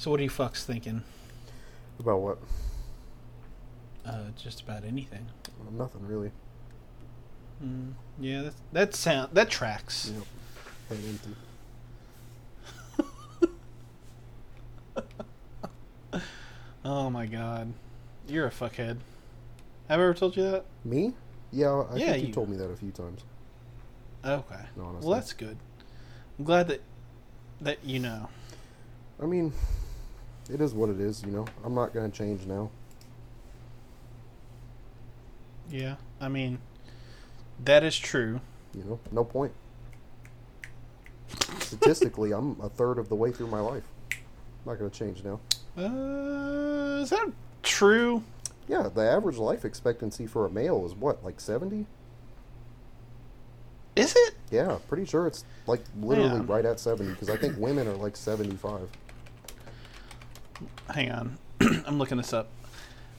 So, what are you fucks thinking? About what? Uh, just about anything. Well, nothing really. Mm, yeah, that that sound that tracks. Yep. Head empty. Oh my god, you're a fuckhead. Have I ever told you that? Me? Yeah, I Yeah, think you, you- told me that a few times. Okay. Honestly. Well, that's good. I'm glad that that you know. I mean, it is what it is, you know. I'm not gonna change now. Yeah, I mean, that is true. You know, no point. Statistically, I'm a third of the way through my life. not gonna change now. Uh, is that true? Yeah, the average life expectancy for a male is what, like 70? Is it? Yeah, pretty sure it's like literally Man. right at 70 because I think women are like 75. Hang on, I'm looking this up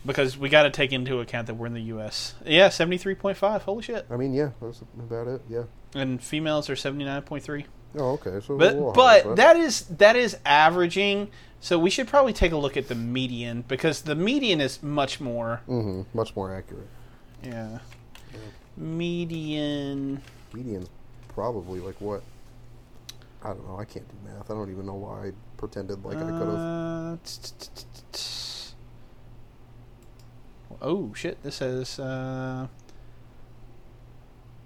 because we got to take into account that we're in the U.S. Yeah, seventy-three point five. Holy shit! I mean, yeah, that's about it. Yeah. And females are seventy-nine point three. Oh, okay. So But but that is that is averaging. So we should probably take a look at the median because the median is much more. hmm much more accurate. Yeah. Median. Median's probably like what? I don't know. I can't do math. I don't even know why I pretended like I could have. Uh, Oh shit! This says, uh,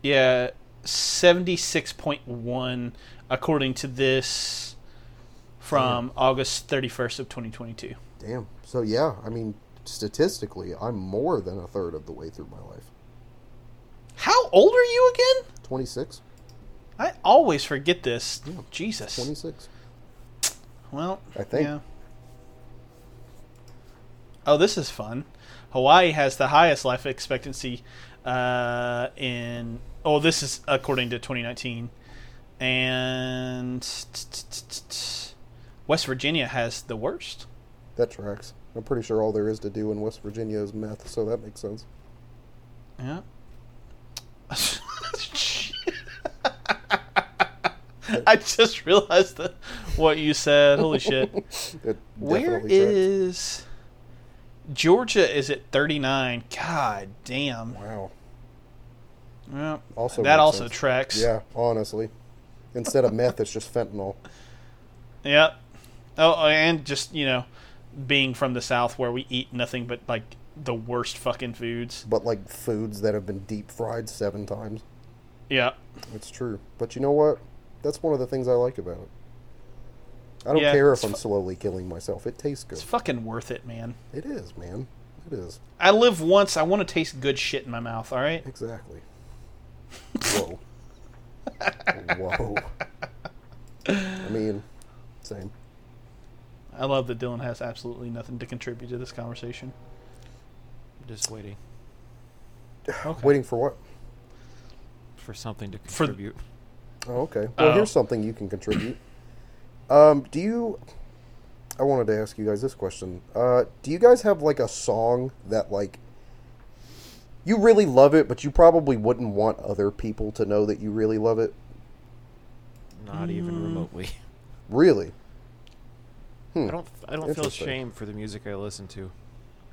yeah, seventy-six point one according to this from August thirty-first of twenty twenty-two. Damn. So yeah, I mean, statistically, I'm more than a third of the way through my life. How old are you again? 26. I always forget this. Yeah, Jesus. 26. Well, I think. Yeah. Oh, this is fun. Hawaii has the highest life expectancy uh, in. Oh, this is according to 2019, and West Virginia has the worst. That tracks. I'm pretty sure all there is to do in West Virginia is meth, so that makes sense. Yeah. I just realized that what you said. Holy shit. It Where tracks. is Georgia? Is at thirty nine? God damn. Wow. Yeah, Also that also sense. tracks. Yeah, honestly. Instead of meth, it's just fentanyl. Yep. Oh, oh, and just you know, being from the South where we eat nothing but like the worst fucking foods. But like foods that have been deep fried seven times. Yeah. It's true. But you know what? That's one of the things I like about it. I don't Yeah, care if I'm fu- slowly killing myself. It tastes good. It's fucking worth it, man. It is, man. It is. I live once. I want to taste good shit in my mouth. All right. Exactly. Whoa. Whoa. I mean, same. I love that Dylan has absolutely nothing to contribute to this conversation. Just waiting Okay. Waiting for what? for something to For- contribute. Oh, okay. Well, Oh. here's something you can contribute. Um, do you? I wanted to ask you guys this question. Uh, do you guys have like a song that like you really love it, but you probably wouldn't want other people to know that you really love it? Not even Mm. remotely. Really? Hmm. I don't. I don't feel Interesting. shame for the music I listen to.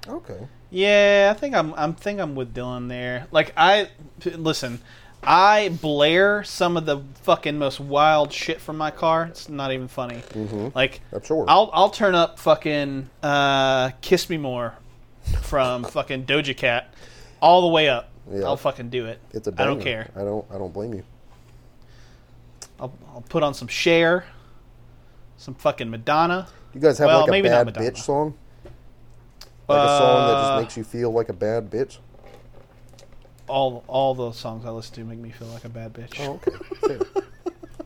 Okay. Yeah, I think I'm. I'm think I'm with Dylan there. Like I p- listen. I blare some of the fucking most wild shit from my car. It's not even funny. Mm-hmm. Like sure. I'll I'll turn up fucking uh, "Kiss Me More" from fucking Doja Cat all the way up. Yeah. I'll fucking do it. it's a I don't care. I don't. I don't blame you. I'll I'll put on some Cher, some fucking Madonna. You guys have Well, like a bad Madonna. bitch song? Like a song that Uh, just makes you feel like a bad bitch? All all those songs I listen to make me feel like a bad bitch. Oh, okay.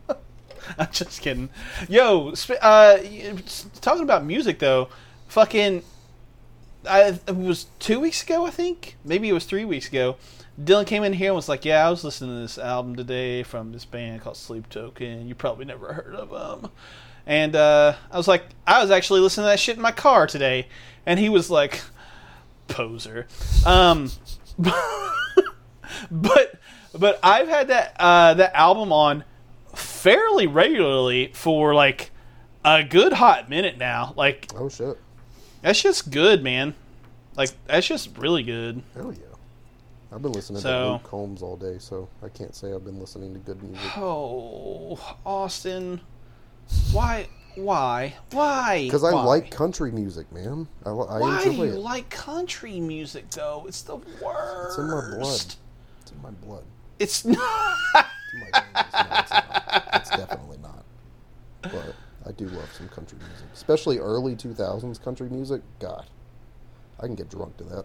I'm just kidding. Yo, sp- uh, talking about music though, fucking, I it was two weeks ago, I think. Maybe it was three weeks ago. Dylan came in here and was like, "Yeah, I was listening to this album today from this band called Sleep Token. You probably never heard of them." And uh, I was like, "I was actually listening to that shit in my car today," and he was like, "Poser." Um, but but I've had that uh, that album on fairly regularly for like a good hot minute now. Like Oh shit. that's just good, man. Like that's just really good. Hell yeah. I've been listening So- to Luke Combs all day, so I can't say I've been listening to good music. Oh, Austin, why, why, why? Because I Why? like country music, man. I, I Why do you it. like country music though? It's the worst. in my blood. it's in my blood. It's not. It's in my veins. No, it's not. It's definitely not. But I do love some country music, especially early 2000s country music. God, I can get drunk to that.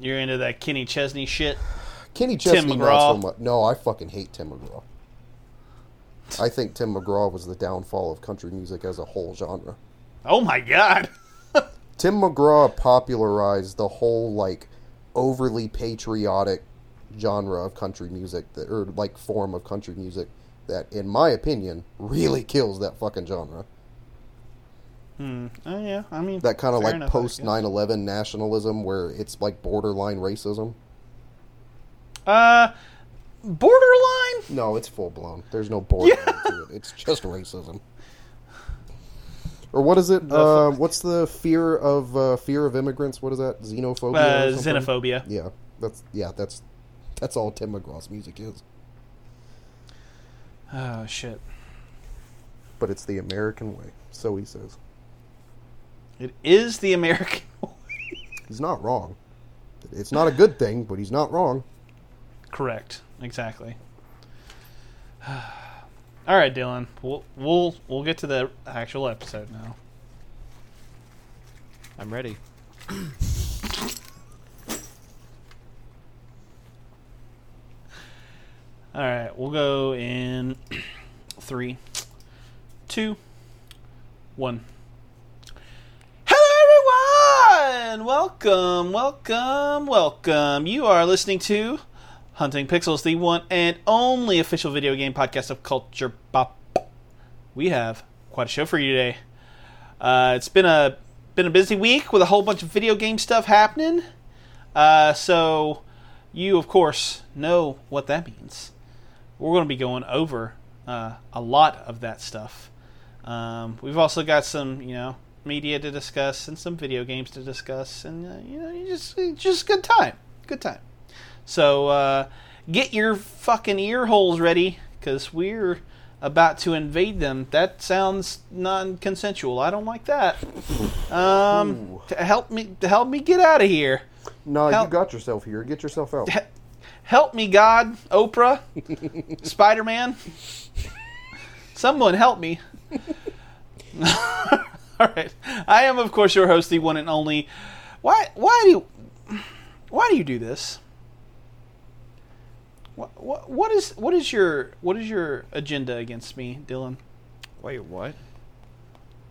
You're into that Kenny Chesney shit. Kenny Tim Chesney, not McGraw. so much. No, I fucking hate Tim McGraw. I think Tim McGraw was the downfall of country music as a whole genre. Oh my god. Tim McGraw popularized the whole like overly patriotic genre of country music that or like form of country music that in my opinion really kills that fucking genre. Hmm. Oh yeah. I mean That kind of like enough, post guess. 9/11 nationalism where it's like borderline racism. Uh, borderline. No, it's full blown. There's no borderline to it. It's just racism. Or what is it? Uh, what's the fear of uh, fear of immigrants? What is that? Xenophobia. Uh, xenophobia. Yeah, that's yeah, that's that's all Tim McGraw's music is. Oh shit. But it's the American way, so he says. It is the American. He's not wrong. It's not a good thing, but he's not wrong. Correct. Exactly. All right, Dylan. We'll we'll we'll get to the actual episode now. I'm ready. All right, we'll go in three, two, one. Hello, everyone! Welcome, welcome, welcome. You are listening to Hunting Pixels, the one and only official video game podcast of Culture Bop. We have quite a show for you today. Uh, it's been a been a busy week with a whole bunch of video game stuff happening. Uh, so you, of course, know what that means. We're going to be going over uh, a lot of that stuff. Um, we've also got some, you know, media to discuss and some video games to discuss, and uh, you know, just just good time, good time. So uh, get your fucking ear holes ready, because we're about to invade them. That sounds non-consensual. I don't like that. Um, to help me, to help me get out of here. No, Hell- you got yourself here. Get yourself out. Help me, God, Oprah, Spider Man. Someone help me. All right, I am, of course, your host, the one and only. Why? Why do? You, why do you do this? What, what, what is what is your what is your agenda against me, Dylan? Wait, what?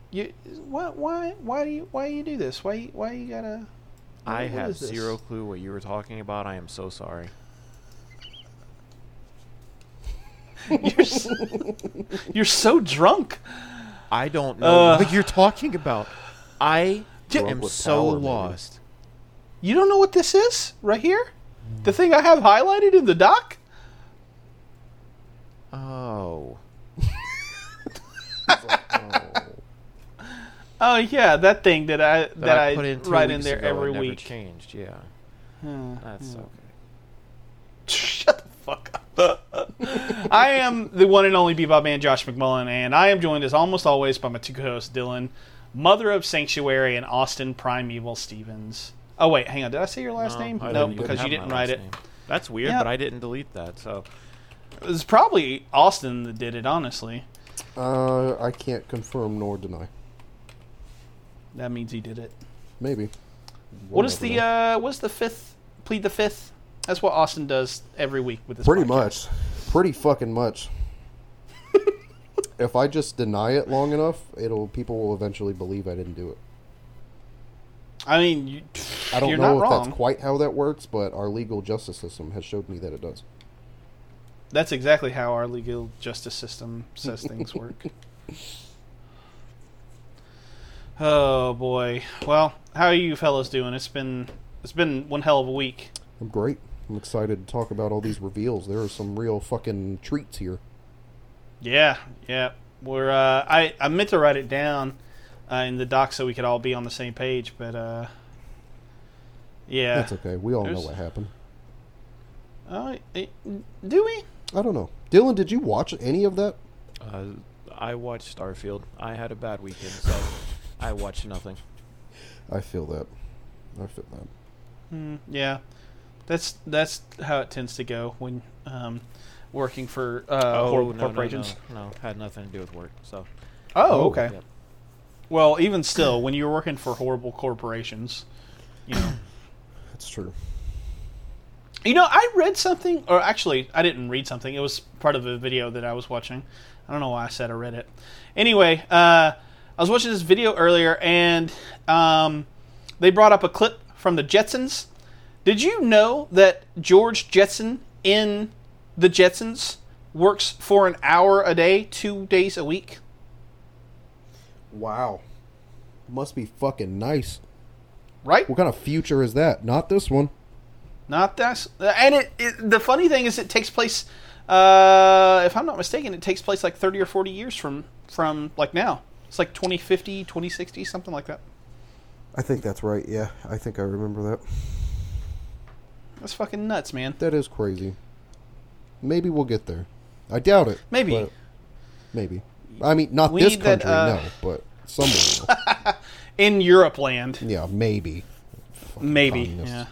You why why why do you why do you do this? Why why you gotta? I what have zero clue what you were talking about. I am so sorry. You're s- you're so drunk. I don't know Uh. what you're talking about. I am so power, maybe. lost. You don't know what this is right here? The thing I have highlighted in the doc? Oh. Oh. Yeah, that thing that I that, That, I, put in write in there every week. Changed, yeah. Hmm. That's okay. Shut the fuck up. I am the one and only Bebop man, Josh McMullen, and I am joined as almost always by my two co-hosts, Dylan, Mother of Sanctuary, and Austin Primeval Stevens. Oh wait, hang on. Did I say your last No, name? I No, didn't because you didn't write last it. name. That's weird, Yeah. but I didn't delete that. So It was probably Austin that did it. Honestly, Uh, I can't confirm nor deny. that means he did it. Maybe. What We'll is never the know. uh what's the fifth plead the fifth? That's what Austin does every week with this. Pretty podcast. much. Pretty fucking much. if I just deny it long enough, it'll people will eventually believe I didn't do it. I mean, you, I don't you're know not if wrong. that's quite how that works, but our legal justice system has showed me that it does. That's exactly how our legal justice system says things work. Oh boy. Well, how are you fellas doing? It's been it's been one hell of a week. I'm great. I'm excited to talk about all these reveals. There are some real fucking treats here. Yeah, yeah. We're uh, I I meant to write it down uh, in the doc so we could all be on the same page, but uh, yeah. That's okay. We all know what happened. Uh, do we? I don't know. Dylan, did you watch any of that? Uh, I watched Starfield. I had a bad weekend, so I watched nothing. I feel that. I feel that. Mm, yeah, that's that's how it tends to go when um, working for uh, Oh, no, no, corporations. No, no, had nothing to do with work. So, Oh, Oh, okay. yep. Well, even still, when you're working for horrible corporations, you know. That's true. You know, I read something, or actually, I didn't read something. It was part of a video that I was watching. I don't know why I said I read it. Anyway, uh, I was watching this video earlier, and um, they brought up a clip from the Jetsons. Did you know that George Jetson in the Jetsons works for an hour a day, two days a week? Wow. Must be fucking nice. Right? What kind of future is that? Not this one. Not this. And it, it. The funny thing is, it takes place. Uh, if I'm not mistaken, it takes place like 30 or 40 years from from like now. It's like 2050, 2060, something like that. I think that's right. Yeah, I think I remember that. That's fucking nuts, man. That is crazy. Maybe we'll get there. I doubt it. Maybe. maybe. I mean, not We this need that, country, uh, no, but somewhere. else. In Europe land, yeah, maybe. Fucking maybe. communists. Yeah.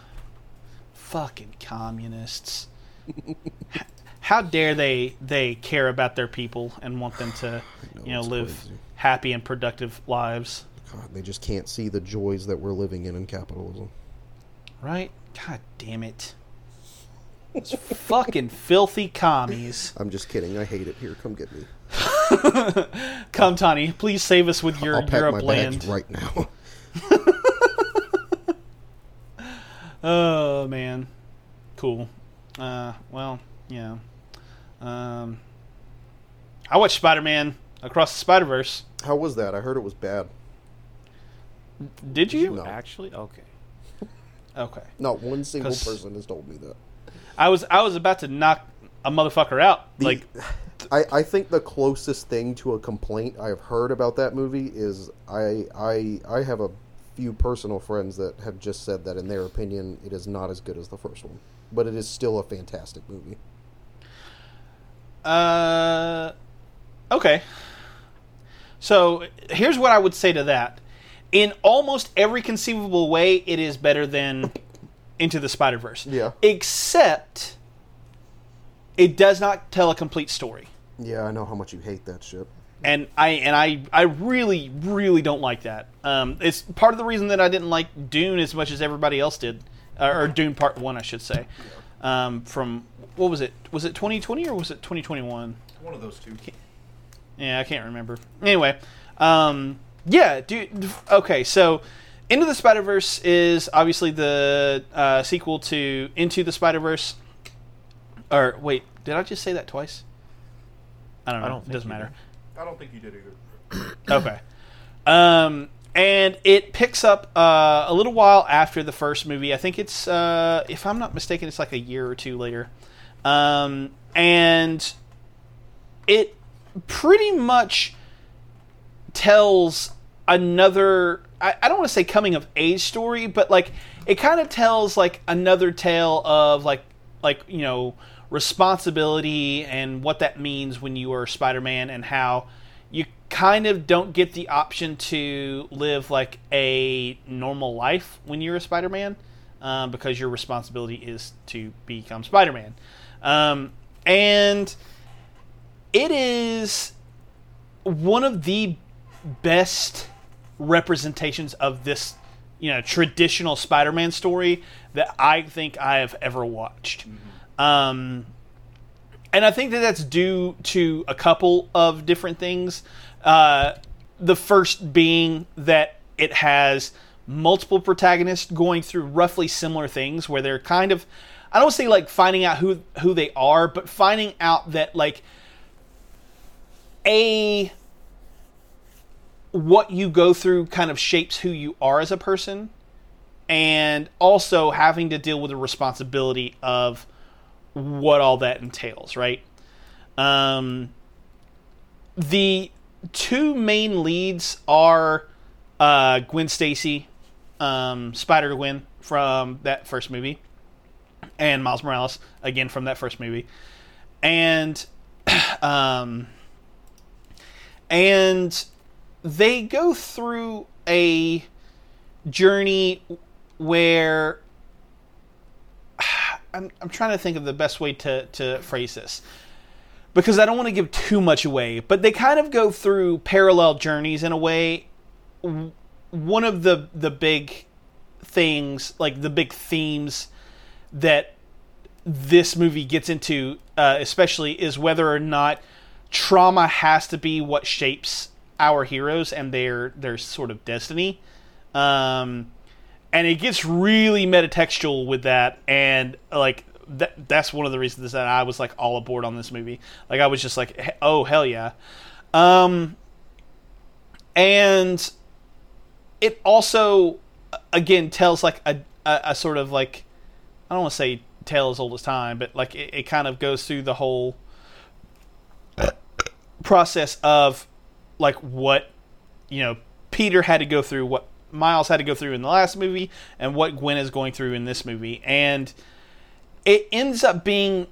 Fucking communists. How dare they they care about their people and want them to, you know, live crazy. happy and productive lives, God, they just can't see the joys that we're living in in capitalism. right? God damn it. Those fucking filthy commies. I'm just kidding. I hate it. Here, come get me. Come, Tani, please save us with your I'll pack Europe my land. bags right now. Oh man, cool. Uh, well, yeah. Um, I watched Spider Man Across the Spider Verse. How was that? I heard it was bad. Did you? No. Actually, okay. Okay. Not one single 'Cause- person has told me that. I was I was about to knock a motherfucker out. The- like, I, I think the closest thing to a complaint I've heard about that movie is I I I have a few personal friends that have just said that in their opinion it is not as good as the first one, but it is still a fantastic movie. uh, okay. So here's what I would say to that. In almost every conceivable way, it is better than Into the Spider Verse. Yeah. Except, it does not tell a complete story. Yeah, I know how much you hate that shit. and I and I I really really don't like that. Um, it's part of the reason that I didn't like Dune as much as everybody else did, uh, or Dune Part One, I should say. Um, from what was it? Was it 2020 or was it 2021? One of those two. Yeah, I can't remember. Anyway, um, yeah, dude. Okay, so Into the Spider Verse is obviously the uh, sequel to Into the Spider Verse. Or wait, did I just say that twice? I don't know. I don't it doesn't matter. I don't think you did either. Okay. Um, and it picks up uh, a little while after the first movie. I think it's, uh, if I'm not mistaken, it's like a year or two later. Um, and it pretty much tells another. I, I don't want to say coming of age story, but like it kind of tells like another tale of like like you know responsibility and what that means when you are Spider-Man and how you kind of don't get the option to live like a normal life when you're a Spider-Man um, because your responsibility is to become Spider-Man. Um, and it is one of the best representations of this you know traditional spider-man story that i think i have ever watched um, and i think that that's due to a couple of different things. Uh, the first being that it has multiple protagonists going through roughly similar things where they're kind of i don't say like finding out who who they are but finding out that like a what you go through kind of shapes who you are as a person and also having to deal with the responsibility of what all that entails, right? Um, the two main leads are uh, Gwen Stacy, um, Spider Gwen from that first movie, and Miles Morales again from that first movie, and um, and they go through a journey where I'm, I'm trying to think of the best way to, to phrase this because I don't want to give too much away, but they kind of go through parallel journeys in a way. One of the the big things, like the big themes that this movie gets into, uh, especially, is whether or not trauma has to be what shapes our heroes and their their sort of destiny. Um, and it gets really metatextual with that, and like that, that's one of the reasons that I was like all aboard on this movie. Like I was just like, oh hell yeah. Um, and it also again tells like a, a, a sort of like I don't want to say tale as old as time, but like it, it kind of goes through the whole process of like what you know Peter had to go through, what Miles had to go through in the last movie, and what Gwen is going through in this movie, and it ends up being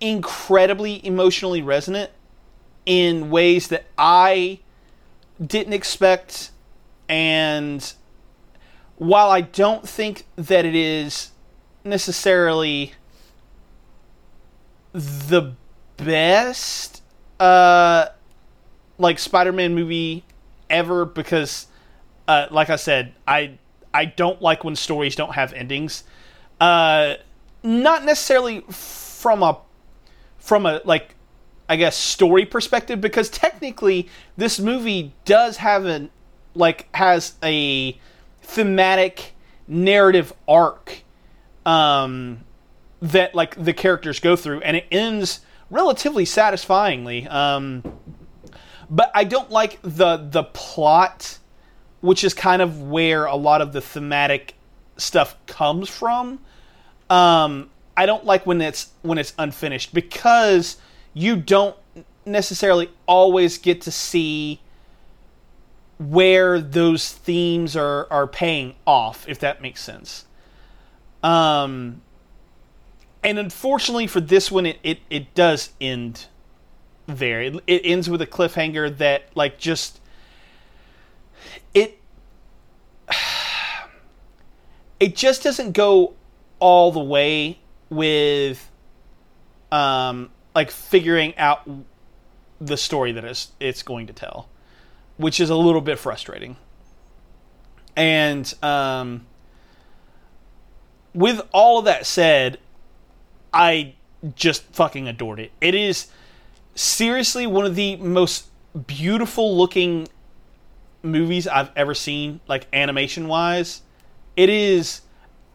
incredibly emotionally resonant in ways that I didn't expect. And while I don't think that it is necessarily the best uh like Spider-Man movie ever because uh like I said, I I don't like when stories don't have endings. Uh not necessarily from a from a like I guess story perspective because technically this movie does have an like has a thematic narrative arc um that like the characters go through and it ends relatively satisfyingly um but I don't like the the plot which is kind of where a lot of the thematic stuff comes from um, I don't like when it's when it's unfinished because you don't necessarily always get to see where those themes are are paying off, if that makes sense. Um, and unfortunately for this one, it it, it does end there. It, it ends with a cliffhanger that like just it it just doesn't go all the way with um like figuring out the story that it's it's going to tell, which is a little bit frustrating. And um with all of that said, I just fucking adored it. It is seriously one of the most beautiful looking movies I've ever seen, like animation wise. It is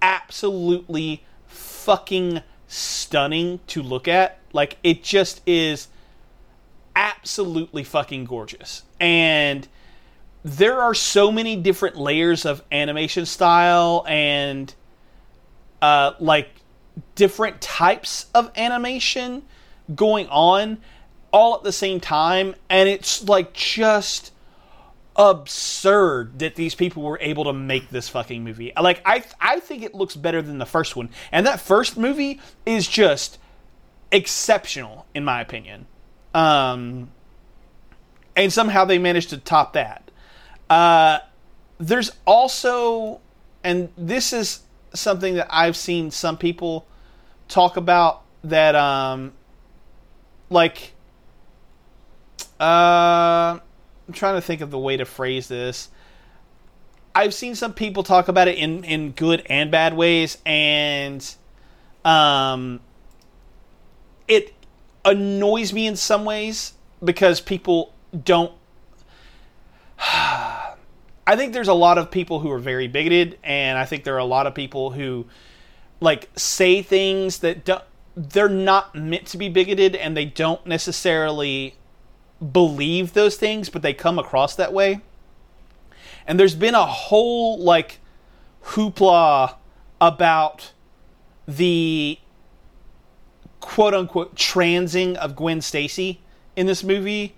absolutely fucking stunning to look at. Like it just is absolutely fucking gorgeous. And there are so many different layers of animation style and uh like different types of animation going on all at the same time and it's like just absurd that these people were able to make this fucking movie. Like I I think it looks better than the first one. And that first movie is just exceptional in my opinion. Um and somehow they managed to top that. Uh there's also and this is something that I've seen some people talk about that um like uh I'm trying to think of the way to phrase this. I've seen some people talk about it in, in good and bad ways, and um, it annoys me in some ways because people don't. I think there's a lot of people who are very bigoted, and I think there are a lot of people who like say things that do, they're not meant to be bigoted, and they don't necessarily believe those things, but they come across that way. And there's been a whole like hoopla about the quote unquote transing of Gwen Stacy in this movie.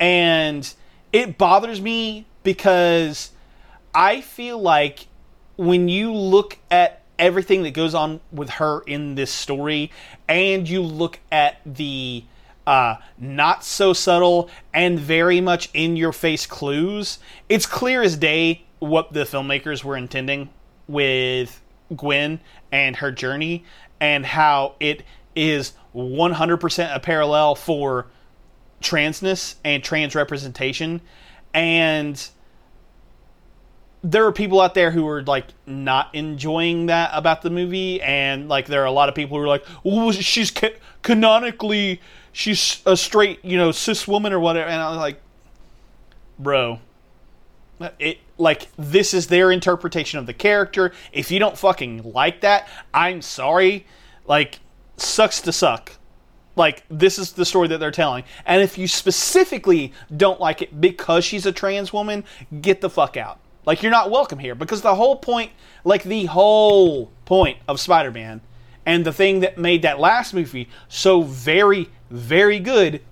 And it bothers me because I feel like when you look at everything that goes on with her in this story and you look at the uh, not so subtle and very much in your face clues, it's clear as day what the filmmakers were intending with Gwen and her journey and how it is 100% a parallel for transness and trans representation. And there are people out there who are like not enjoying that about the movie. And like there are a lot of people who are like well she's ca- canonically she's a straight you know cis woman or whatever and i was like bro it like this is their interpretation of the character. If you don't fucking like that i'm sorry. Like sucks to suck. Like this is the story that they're telling. And if you specifically don't like it because she's a trans woman get the fuck out. Like you're not welcome here. Because the whole point like the whole point of spider-man and the thing that made that last movie so very very good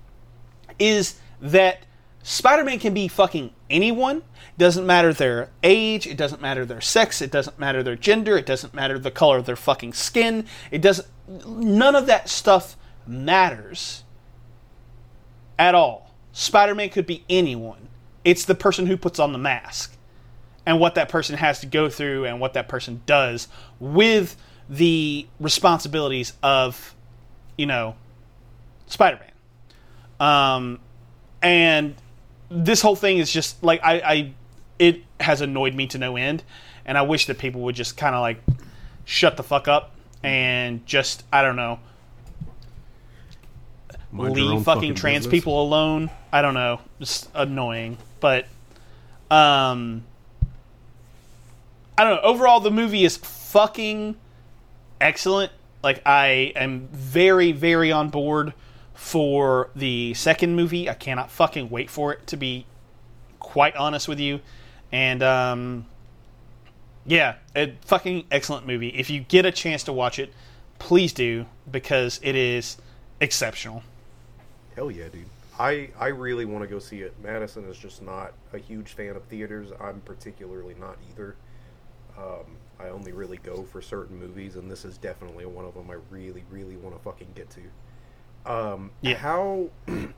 is that Spider-Man can be fucking anyone. Doesn't matter their age. It doesn't matter their sex. It doesn't matter their gender. It doesn't matter the color of their fucking skin. It doesn't. None of that stuff matters at all. Spider-Man could be anyone. It's the person who puts on the mask and what that person has to go through and what that person does with the responsibilities of, you know, Spider-Man. Um, and this whole thing is just like I, I it has annoyed me to no end. And i wish that people would just kind of like shut the fuck up and just i don't know Mind leave own fucking, trans business. people alone. I don't know. Just annoying. But um i don't know. Overall the movie is fucking excellent. Like i am very very on board for the second movie i cannot fucking wait for it to be quite honest with you and um yeah a fucking excellent movie if you get a chance to watch it please do because it is exceptional Hell yeah, dude. I, I really want to go see it. Madison is just not a huge fan of theaters. I'm particularly not either. Um, I only really go for certain movies, and this is definitely one of them I really, really want to fucking get to. Um, Yeah. How. and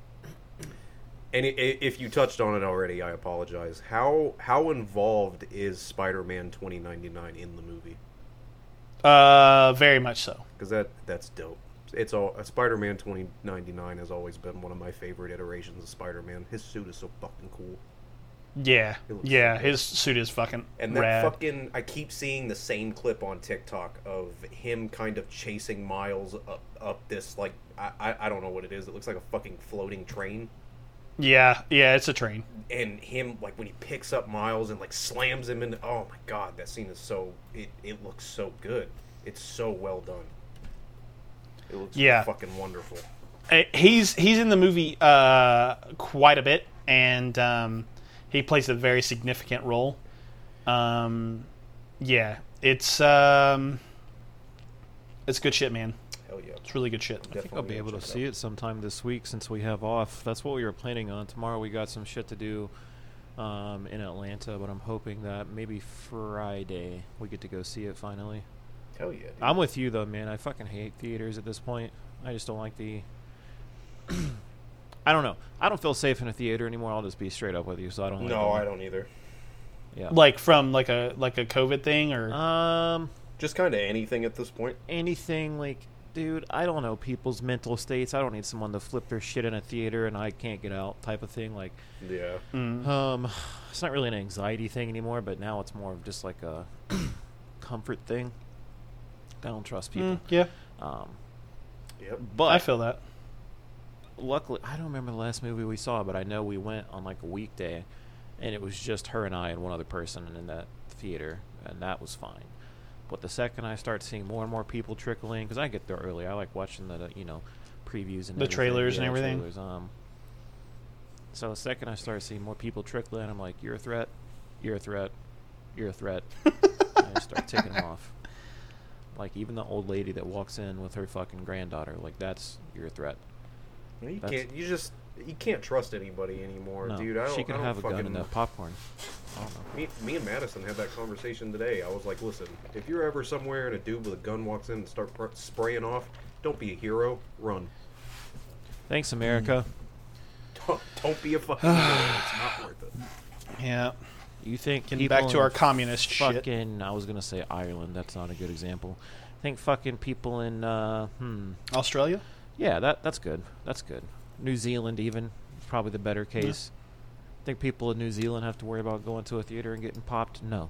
if you touched on it already, I apologize. How how involved is Spider-Man 2099 in the movie? uh very much so Because that that's dope. It's all uh, Spider-Man 2099 has always been one of my favorite iterations of Spider-Man. His suit is so fucking cool. Yeah yeah so his suit is fucking And that rad fucking I keep seeing the same clip on TikTok of him kind of chasing Miles up, up this like I, I don't know what it is. It looks like a fucking floating train. yeah yeah it's a train And him like when he picks up Miles and like slams him into oh my god, that scene is so it, it looks so good. It's so well done. It looks Yeah. fucking wonderful. Uh, he's he's in the movie uh, quite a bit, and um, he plays a very significant role. Um, yeah, it's um, it's good shit, man. Hell yeah. It's really good shit. I think I'll be able to see it sometime this week since we have off. That's what we were planning on. Tomorrow we got some shit to do um, in Atlanta, but I'm hoping that maybe Friday we get to go see it finally. Hell yeah. dude. I'm with you though, man. I fucking hate theaters at this point. I just don't like the. I don't know. I don't feel safe in a theater anymore. I'll just be straight up with you. So I don't. Like no, going. I don't either. Yeah. Like from like a like a COVID thing, or Um, Just kind of anything at this point. anything like, dude, I don't know people's mental states. I don't need someone to flip their shit in a theater and I can't get out type of thing. Like, Yeah. Mm. um, it's not really an anxiety thing anymore, but now it's more of just like a comfort thing. I don't trust people. Mm, yeah, Um, Yep. but I feel that. Luckily, I don't remember the last movie we saw, but I know we went on like a weekday, and it was just her and I and one other person in that theater, and that was fine. But the second I start seeing more and more people trickle in, because I get there early, I like watching the you know previews and The trailers and everything. trailers, um, so the second I start seeing more people trickle in, I'm like, "You're a threat. You're a threat. You're a threat." and I start ticking them off. Like even the old lady that walks in with her fucking granddaughter, like that's your threat. You That's- can't. You just. You can't trust anybody anymore, No, dude. I don't, she can I don't have a fucking, gun and a popcorn. I don't know. Me, me and Madison had that conversation today. I was like, listen, if you're ever somewhere and a dude with a gun walks in and start pr- spraying off, don't be a hero. Run. Thanks, America. Don't, don't be a fucking hero. It's not worth it. Yeah. You think Getting people back to in our communist shit. fucking? I was gonna say Ireland. That's not a good example. I think fucking people in uh, hmm. Australia? Yeah, that that's good. That's good. New Zealand even probably the better case. Think people in New Zealand have to worry about going to a theater and getting popped? No.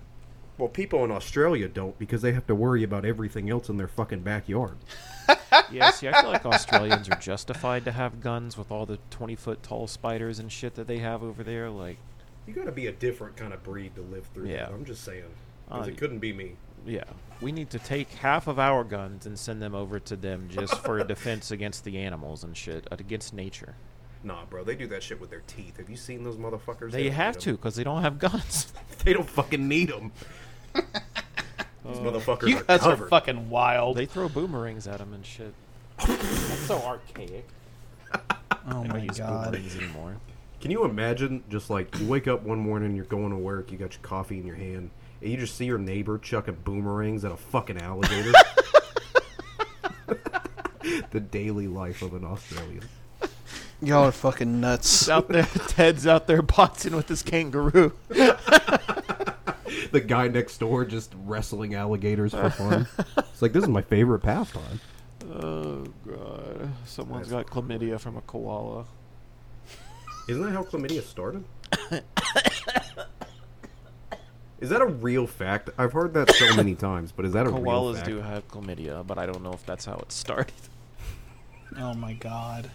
Well, people in Australia don't because they have to worry about everything else in their fucking backyard. Yeah, see, I feel like Australians are justified to have guns with all the twenty foot tall spiders and shit that they have over there. Like, You gotta be a different kind of breed to live through Yeah. that. I'm just saying. Because Uh, it couldn't be me. yeah, we need to take half of our guns and send them over to them just for a defense against the animals and shit, uh, against nature. Nah, bro, they do that shit with their teeth. Have you seen those motherfuckers? They don't have to because they don't have guns. They don't fucking need them. These motherfuckers You are guys are covered. fucking wild. they throw boomerangs at them and shit. That's so archaic. oh my use god. boomerangs anymore. Can you imagine just like you wake up one morning, you're going to work, you got your coffee in your hand, and you just see your neighbor chucking boomerangs at a fucking alligator? the daily life of an Australian. Y'all are fucking nuts. out there, Ted's out there boxing with his kangaroo. The guy next door just wrestling alligators for fun. it's like this is my favorite pastime. Oh god, someone's That's got chlamydia from a koala. Isn't that how chlamydia started? is that a real fact? I've heard that so many times, but is that a real Koalas fact? do have chlamydia, but I don't know if that's how it started. Oh my god.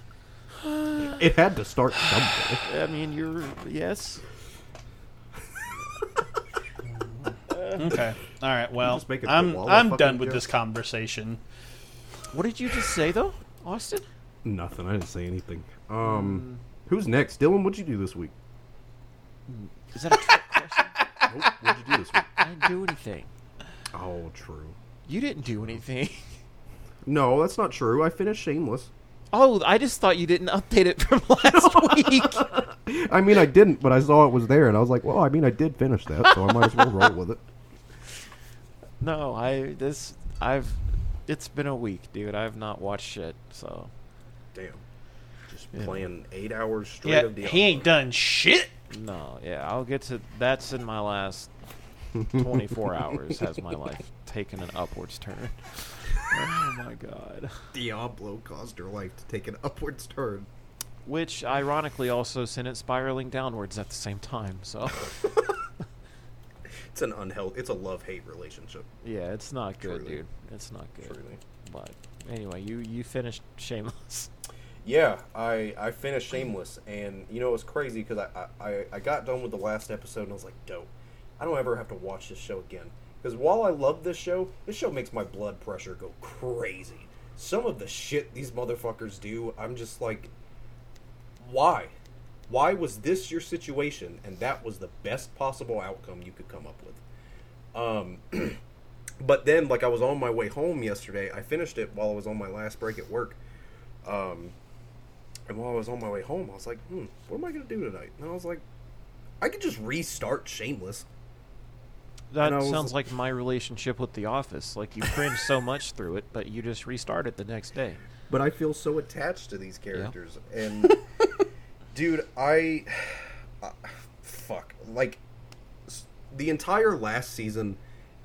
It had to start somewhere. I mean, you're yes. Okay. All right. Well, just make a I'm koala I'm fucking done with this conversation. What did you just say though, Austin? Nothing. I didn't say anything. Um, who's next? Dylan, what'd you do this week? Is that a trick Nope. What'd you do this week? I didn't do anything. Oh, true. You didn't do anything. No, that's not true. I finished Shameless. Oh, I just thought you didn't update it from last week. I mean, I didn't, but I saw it was there, and I was like, well, I mean, I did finish that, so I might as well roll with it. No, I this I've it's been a week, dude. I've not watched shit, so Damn. Just Yeah. playing eight hours straight Yeah, of the. he ain't done shit. No, yeah, I'll get to that's in my last 24 hours has my life taken an upwards turn. Oh my god. Diablo caused her life to take an upwards turn. Which ironically also sent it spiraling downwards at the same time. So It's an unhealthy. It's a love hate relationship. yeah, it's not good, Truly. dude. It's not good. Truly. But anyway, you you finished Shameless. Yeah, I I finished Shameless, and you know it was crazy because I, I I got done with the last episode and I was like, dope. I don't ever have to watch this show again because while I love this show, this show makes my blood pressure go crazy. Some of the shit these motherfuckers do, I'm just like, why? Why was this your situation and that was the best possible outcome you could come up with? Um, but then, like, I was on my way home yesterday. I finished it while I was on my last break at work. Um, and while I was on my way home, I was like, hmm, what am I going to do tonight? And I was like, I could just restart Shameless. That was- sounds like my relationship with The Office. Like you cringe so much through it, but you just restart it the next day. But I feel so attached to these characters. And, dude, I. Uh, fuck. Like, the entire last season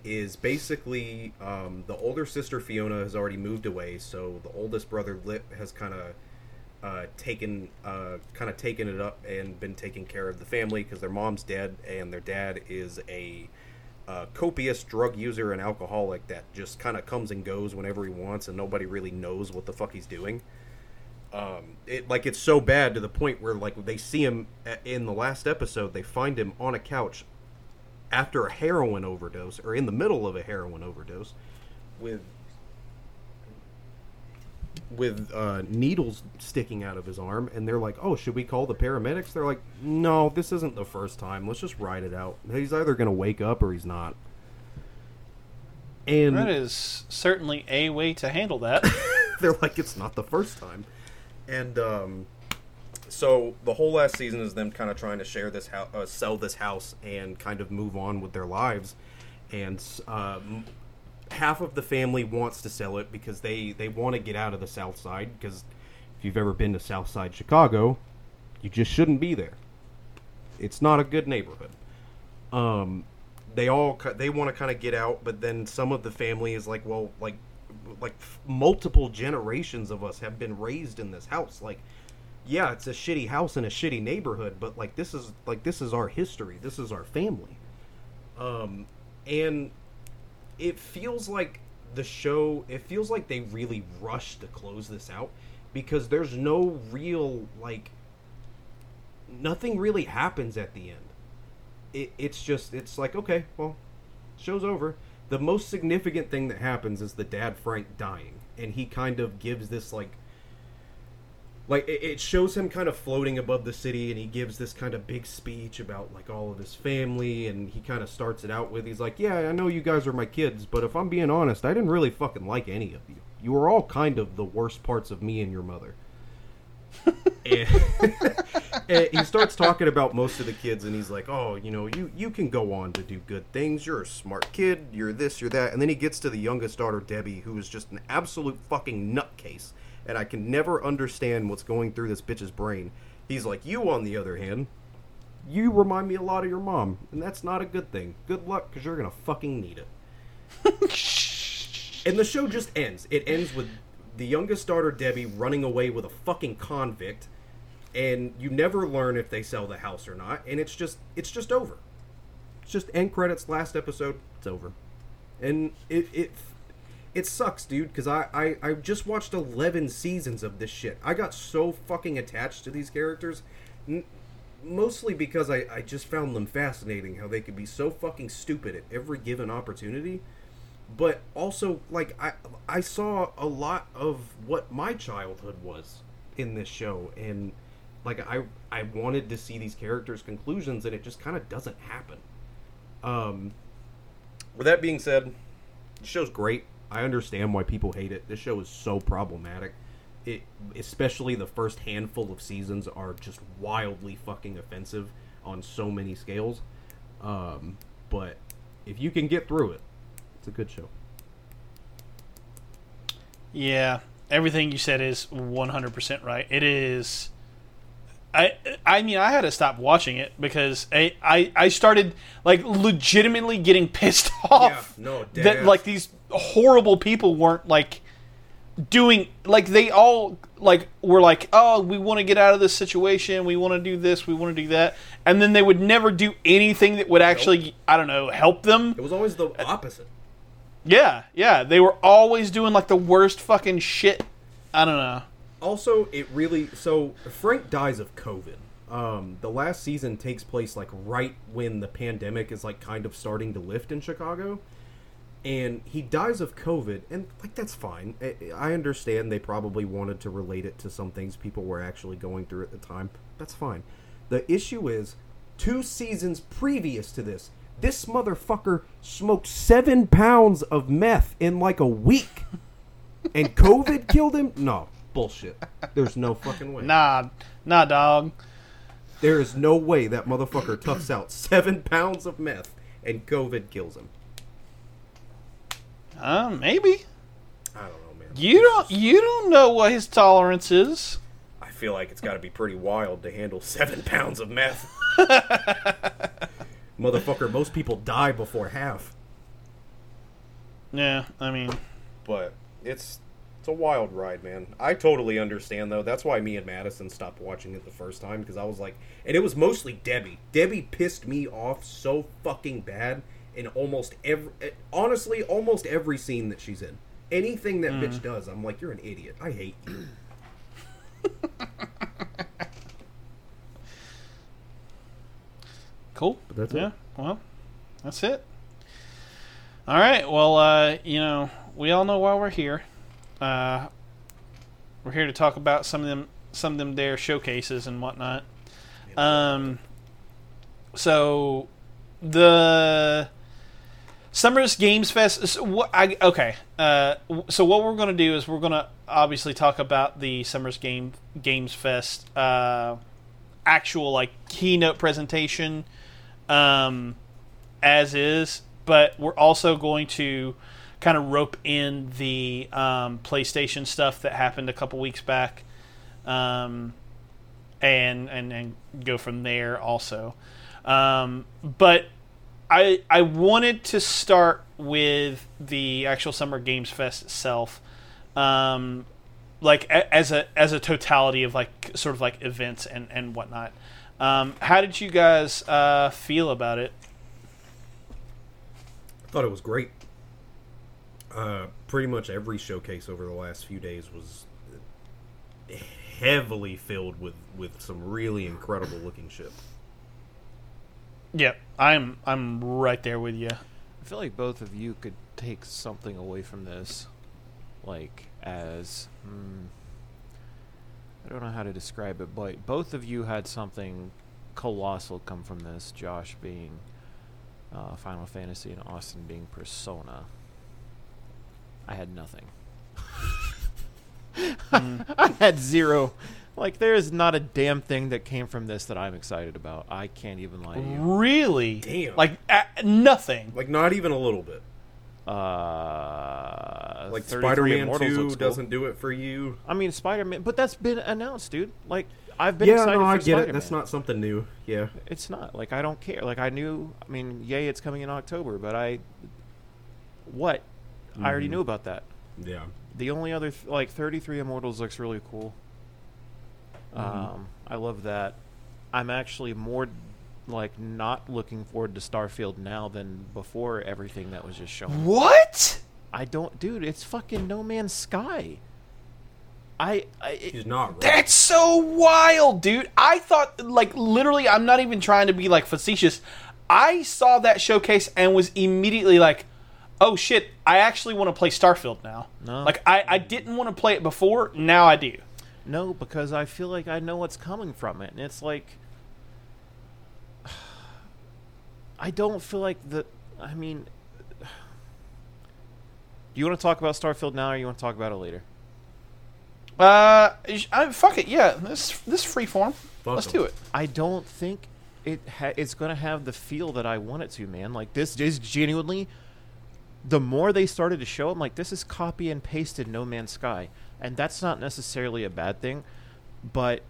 is basically um, the older sister Fiona has already moved away, so the oldest brother Lip has kind of uh, taken uh, kind of taken it up and been taking care of the family because their mom's dead and their dad is a uh, copious drug user and alcoholic that just kind of comes and goes whenever he wants and nobody really knows what the fuck he's doing. Um, it like it's so bad to the point where like they see him in the last episode they find him on a couch after a heroin overdose or in the middle of a heroin overdose with with uh, needles sticking out of his arm and they're like oh should we call the paramedics? They're like no this isn't the first time. Let's just ride it out. He's either gonna wake up or he's not. And That is certainly a way to handle that. they're like it's not the first time. And um so the whole last season is them kind of trying to share this house uh, sell this house and kind of move on with their lives. And um, half of the family wants to sell it because they they want to get out of the south side because if you've ever been to south side chicago you just shouldn't be there. It's not a good neighborhood. Um they all they want to kind of get out but then some of the family is like well like like multiple generations of us have been raised in this house. Like yeah it's a shitty house in a shitty neighborhood but like this is like this is our history. This is our family. Um and it feels like the show it feels like they really rushed to close this out because there's no real like nothing really happens at the end. It, it's just it's like okay well show's over. The most significant thing that happens is the dad frank dying and he kind of gives this like like it, it shows him kind of floating above the city and he gives this kind of big speech about like all of his family and he kind of starts it out with he's like yeah i know you guys are my kids but if i'm being honest i didn't really fucking like any of you. You were all kind of the worst parts of me and your mother. And, and he starts talking about most of the kids and he's like oh you know you you can go on to do good things. You're a smart kid. You're this you're that. And then he gets to the youngest daughter debbie who is just an absolute fucking nutcase and i can never understand what's going through this bitch's brain he's like you on the other hand you remind me a lot of your mom and that's not a good thing good luck because you're gonna fucking need it and the show just ends. It ends with the youngest daughter Debbie running away with a fucking convict, and you never learn if they sell the house or not. And it's just it's just over. It's just end credits. Last episode. It's over. And it it it sucks, dude. Because I, I I just watched eleven seasons of this shit. I got so fucking attached to these characters. N- Mostly because I, I just found them fascinating how they could be so fucking stupid at every given opportunity but also like I I saw a lot of what my childhood was in this show and like I I wanted to see these characters conclusions and it just kind of doesn't happen. Um with that being said, the show's great. I understand why people hate it. This show is so problematic. It especially the first handful of seasons are just wildly fucking offensive on so many scales. Um but if you can get through it, it's a good show. Yeah, everything you said is 100% right. It is. I I mean I had to stop watching it because I I, I started like legitimately getting pissed off Yeah, no, that like these horrible people weren't like doing like they all like were like oh we want to get out of this situation. We want to do this. We want to do that. And then they would never do anything that would actually I don't know help them. It was always the opposite. yeah yeah. They were always doing like the worst fucking shit. I don't know. Also, it really so Frank dies of COVID. Um, the last season takes place like right when the pandemic is like kind of starting to lift in Chicago, and he dies of COVID, and like that's fine. I, understand they probably wanted to relate it to some things people were actually going through at the time. That's fine. The issue is, two seasons previous to this, this motherfucker smoked seven pounds of meth in like a week, and COVID killed him. No bullshit. There's no fucking way. nah nah dog There is no way that motherfucker toughs out seven pounds of meth and COVID kills him. Uh, maybe I don't know, man. You don't you don't know what his tolerance is. I feel like it's got to be pretty wild to handle seven pounds of meth. Motherfucker, most people die before half. Yeah, I mean, But it's it's a wild ride, man. I totally understand though. That's why me and Madison stopped watching it the first time because I was like, and it was mostly Debbie. Debbie pissed me off so fucking bad in almost every, honestly, almost every scene that she's in. Anything that bitch does, I'm like, you're an idiot. I hate you. cool. But that's it. yeah. Well, that's it. All right. Well, uh, you know, we all know why we're here. Uh, we're here to talk about some of them, some of them there showcases and whatnot. Um, so the Summer's Games Fest. So I, okay, uh, so what we're going to do is we're going to obviously talk about the Summer's Game Games Fest uh, actual like keynote presentation um, as is, but we're also going to kind of rope in the um, PlayStation stuff that happened a couple weeks back, um, and and and go from there also. Um, but I I wanted to start with the actual Summer Games Fest itself, um, like a, as a as a totality of like sort of like events and and whatnot. Um, how did you guys uh, feel about it? I thought it was great. Uh, pretty much every showcase over the last few days was heavily filled with with some really incredible looking shit. Yep, I'm I'm right there with you. I feel like both of you could take something away from this, like as hmm, I don't know how to describe it, but both of you had something colossal come from this. Josh being uh, Final Fantasy and Austin being Persona. I had nothing. I had zero. Like there is not a damn thing that came from this that I'm excited about. I can't even lie to you. Really? Damn. Like uh, nothing. Like not even a little bit. Uh, Like 33 Spider-Man Immortals Two looks cool. doesn't do it for you. I mean, Spider Man, but that's been announced, dude. Like, I've been yeah, excited no, I get Spider-Man. it. That's not something new. Yeah, It's not. Like, I don't care. Like, I knew. I mean, yay, it's coming in October, but I. What? I already Mhm. knew about that. yeah. The only other th- like 33 Immortals looks really cool. Mhm. Um, I love that. I'm actually more like not looking forward to Starfield now than before everything that was just shown. What? I don't, dude. It's fucking No Man's Sky. I, I it- He's not. Wrong. That's so wild, dude. I thought, like, literally, I'm not even trying to be, like, facetious. I saw that showcase and was immediately like, oh shit, I actually want to play Starfield now. No. Like, I, I didn't want to play it before, now I do. No, because I feel like I know what's coming from it, and it's like I don't feel like the. I mean, do you want to talk about Starfield now, or you want to talk about it later? Uh, I, fuck it, yeah. This this free form. Fuck Let's 'em. do it. I don't think it ha- it's going to have the feel that I want it to, man. Like this is genuinely. The more they started to show, I'm like, this is copy and pasted No Man's Sky, and that's not necessarily a bad thing, but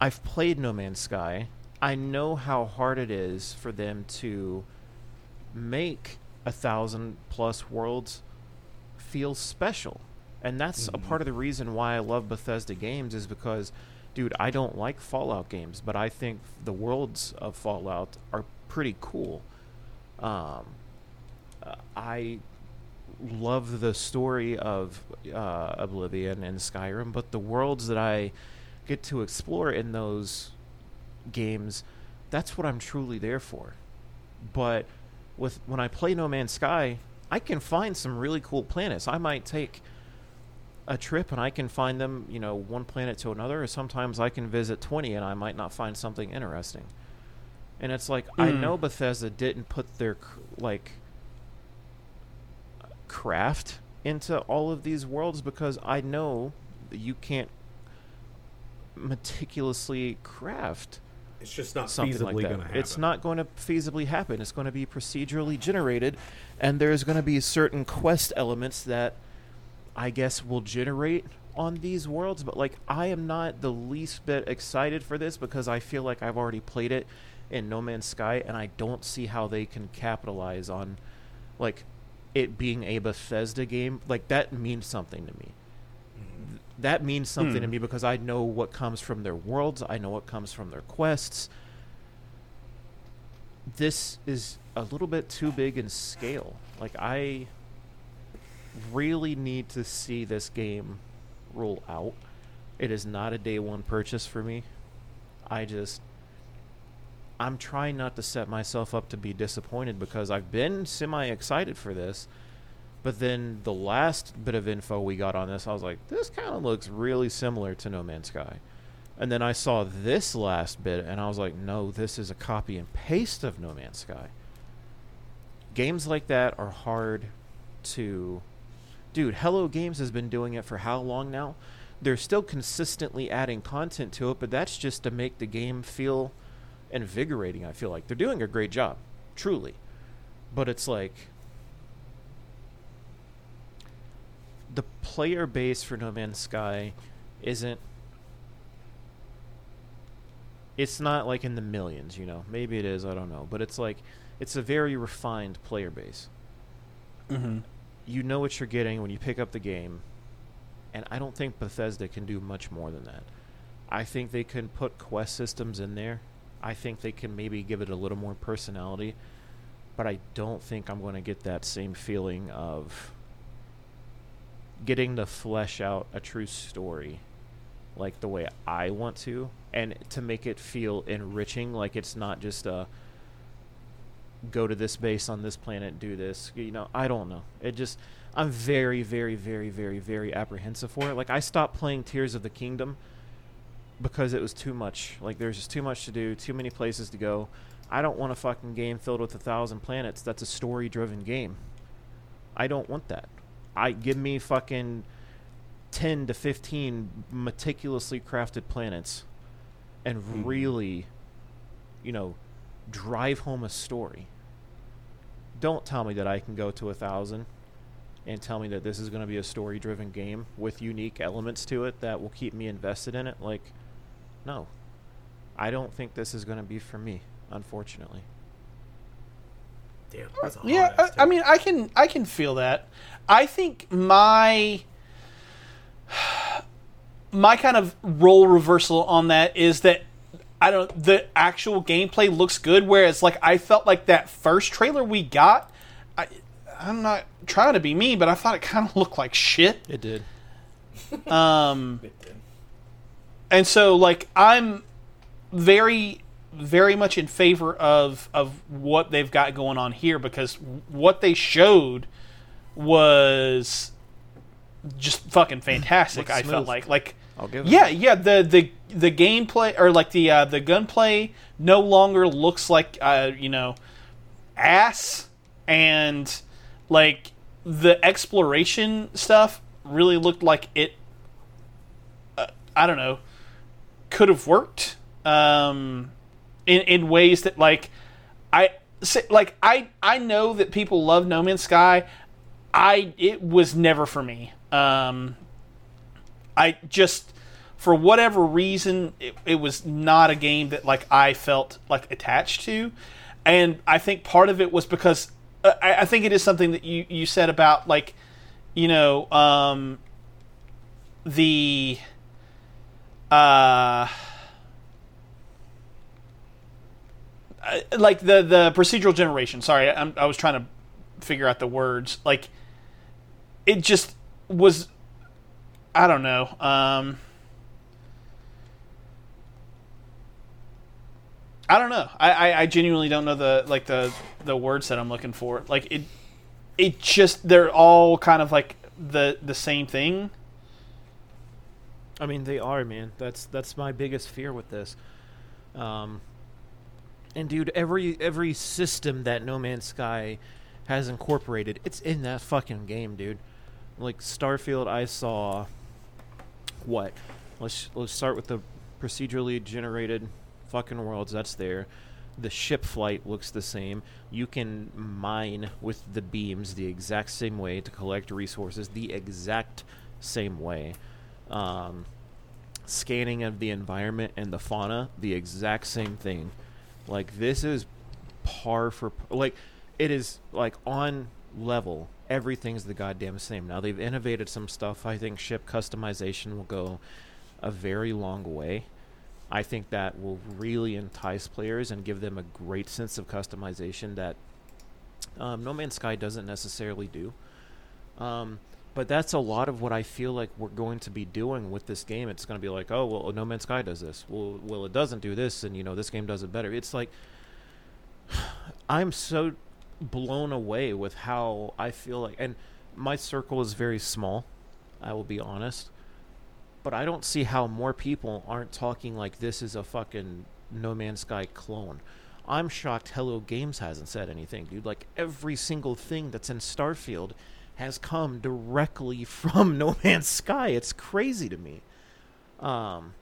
I've played No Man's Sky. I know how hard it is for them to make a thousand plus worlds feel special. And that's a part of the reason why I love Bethesda games is because dude, I don't like Fallout games, but I think the worlds of Fallout are pretty cool. Um uh, I love the story of uh, Oblivion and Skyrim, but the worlds that I get to explore in those games, that's what I'm truly there for. But with when I play No Man's Sky, I can find some really cool planets. I might take a trip and I can find them, you know, one planet to another, or sometimes I can visit 20 and I might not find something interesting. And it's like I Hmm. know Bethesda didn't put their like craft into all of these worlds because I know you can't meticulously craft It's just not something feasibly like going that. to happen. It's not going to feasibly happen. It's going to be procedurally generated, and there's going to be certain quest elements that I guess will generate on these worlds. But like, I am not the least bit excited for this because I feel like I've already played it in No Man's Sky, and I don't see how they can capitalize on like it being a Bethesda game. Like that means something to me Mm-hmm. that means something to Hmm. me because I know what comes from their worlds. I know what comes from their quests. This is a little bit too big in scale. Like I really need to see this game roll out. It is not a day one purchase for me. I just I'm trying not to set myself up to be disappointed because I've been semi excited for this. But then the last bit of info we got on this, I was like, this kind of looks really similar to No Man's Sky. And then I saw this last bit, and I was like, no, this is a copy and paste of No Man's Sky. games like that are hard to dude hello games has been doing it for how long now they're still consistently adding content to it but that's just to make the game feel invigorating i feel like they're doing a great job truly but it's like the player base for no man's sky isn't it's not like in the millions you know maybe it is i don't know but it's like it's a very refined player base Mm-hmm. you know what you're getting when you pick up the game, and I don't think Bethesda can do much more than that. I think they can put quest systems in there. I think they can maybe give it a little more personality, but I don't think I'm going to get that same feeling of getting to flesh out a true story like the way I want to and to make it feel enriching like it's not just a go to this base on this planet, do this. You know, I don't know. It just I'm very, very, very, very, very apprehensive for it. Like I stopped playing Tears of the Kingdom because it was too much. Like there's just too much to do, too many places to go. I don't want a fucking game filled with a thousand planets. That's a story driven game. I don't want that. I give me fucking ten to fifteen meticulously crafted planets and Mhm. really, you know, drive home a story. Don't tell me that I can go to a thousand and tell me that this is going to be a story driven game with unique elements to it that will keep me invested in it. Like, no. I don't think this is going to be for me, unfortunately. Damn, that's a Yeah, I, I mean, I can I can feel that. I think my my kind of role reversal on that is that I don't the actual gameplay looks good whereas like I felt like that first trailer we got I I'm not trying to be mean but I thought it kind of looked like shit. It did. Um It did. And so like I'm very very much in favor of of what they've got going on here because what they showed was just fucking fantastic. I felt like like I'll give yeah, yeah. The the the gameplay or like the uh, the gunplay no longer looks like uh, you know ass, and like the exploration stuff really looked like it. Uh, I don't know, could have worked um, in in ways that like I like I I know that people love No Man's Sky. I it was never for me. Um, I just for whatever reason it, it was not a game that like I felt like attached to, and I think part of it was because uh, I, I think it is something that you you said about like you know um, the uh like the the procedural generation. Sorry, I'm, I was trying to figure out the words. Like it just was. I don't know. Um, I don't know. I, I, I genuinely don't know the like the the words that I'm looking for. Like it, it just they're all kind of like the the same thing. I mean, they are, man. That's that's my biggest fear with this. Um, and dude, every every system that No Man's Sky has incorporated, it's in that fucking game, dude. Like Starfield, I saw what? Let's let's start with the procedurally generated fucking worlds. That's there. The ship flight looks the same. You can mine with the beams the exact same way to collect resources the exact same way. Um, scanning of the environment and the fauna the exact same thing. Like this is par for like it is like on level. Everything's the goddamn same. Now they've innovated some stuff. I think ship customization will go a very long way. I think that will really entice players and give them a great sense of customization that um, No Man's Sky doesn't necessarily do. Um, but that's a lot of what I feel like we're going to be doing with this game. It's going to be like, oh, well, No Man's Sky does this. Well, well, it doesn't do this, and you know, this game does it better. It's like I'm so blown away with how I feel like, and my circle is very small. I will be honest, but I don't see how more people aren't talking like this is a fucking No Man's Sky clone. I'm shocked Hello Games hasn't said anything, dude. Like every single thing that's in Starfield has come directly from No Man's Sky. It's crazy to me. Um,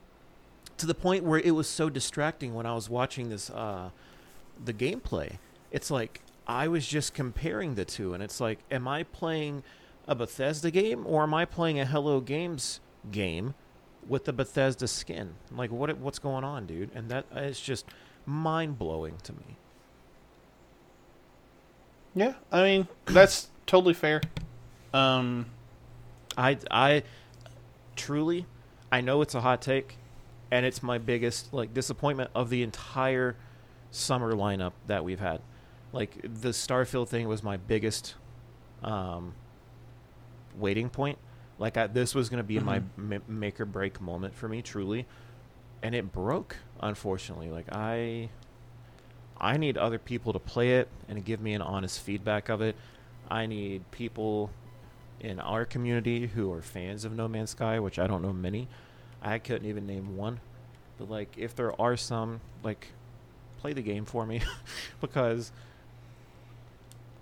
to the point where it was so distracting when I was watching this uh, the gameplay. It's like I was just comparing the two, and it's like, am I playing a Bethesda game or am I playing a Hello Games game with the Bethesda skin? Like, what what's going on, dude? And that is just mind blowing to me. Yeah, I mean that's totally fair. Um, I I truly I know it's a hot take and it's my biggest like disappointment of the entire summer lineup that we've had. Like the Starfield thing was my biggest um waiting point. Like I, this was going to be my ma- make or break moment for me truly and it broke unfortunately. Like I I need other people to play it and give me an honest feedback of it. I need people in our community who are fans of No Man's Sky, which I don't know many. I couldn't even name one. But like if there are some, like play the game for me because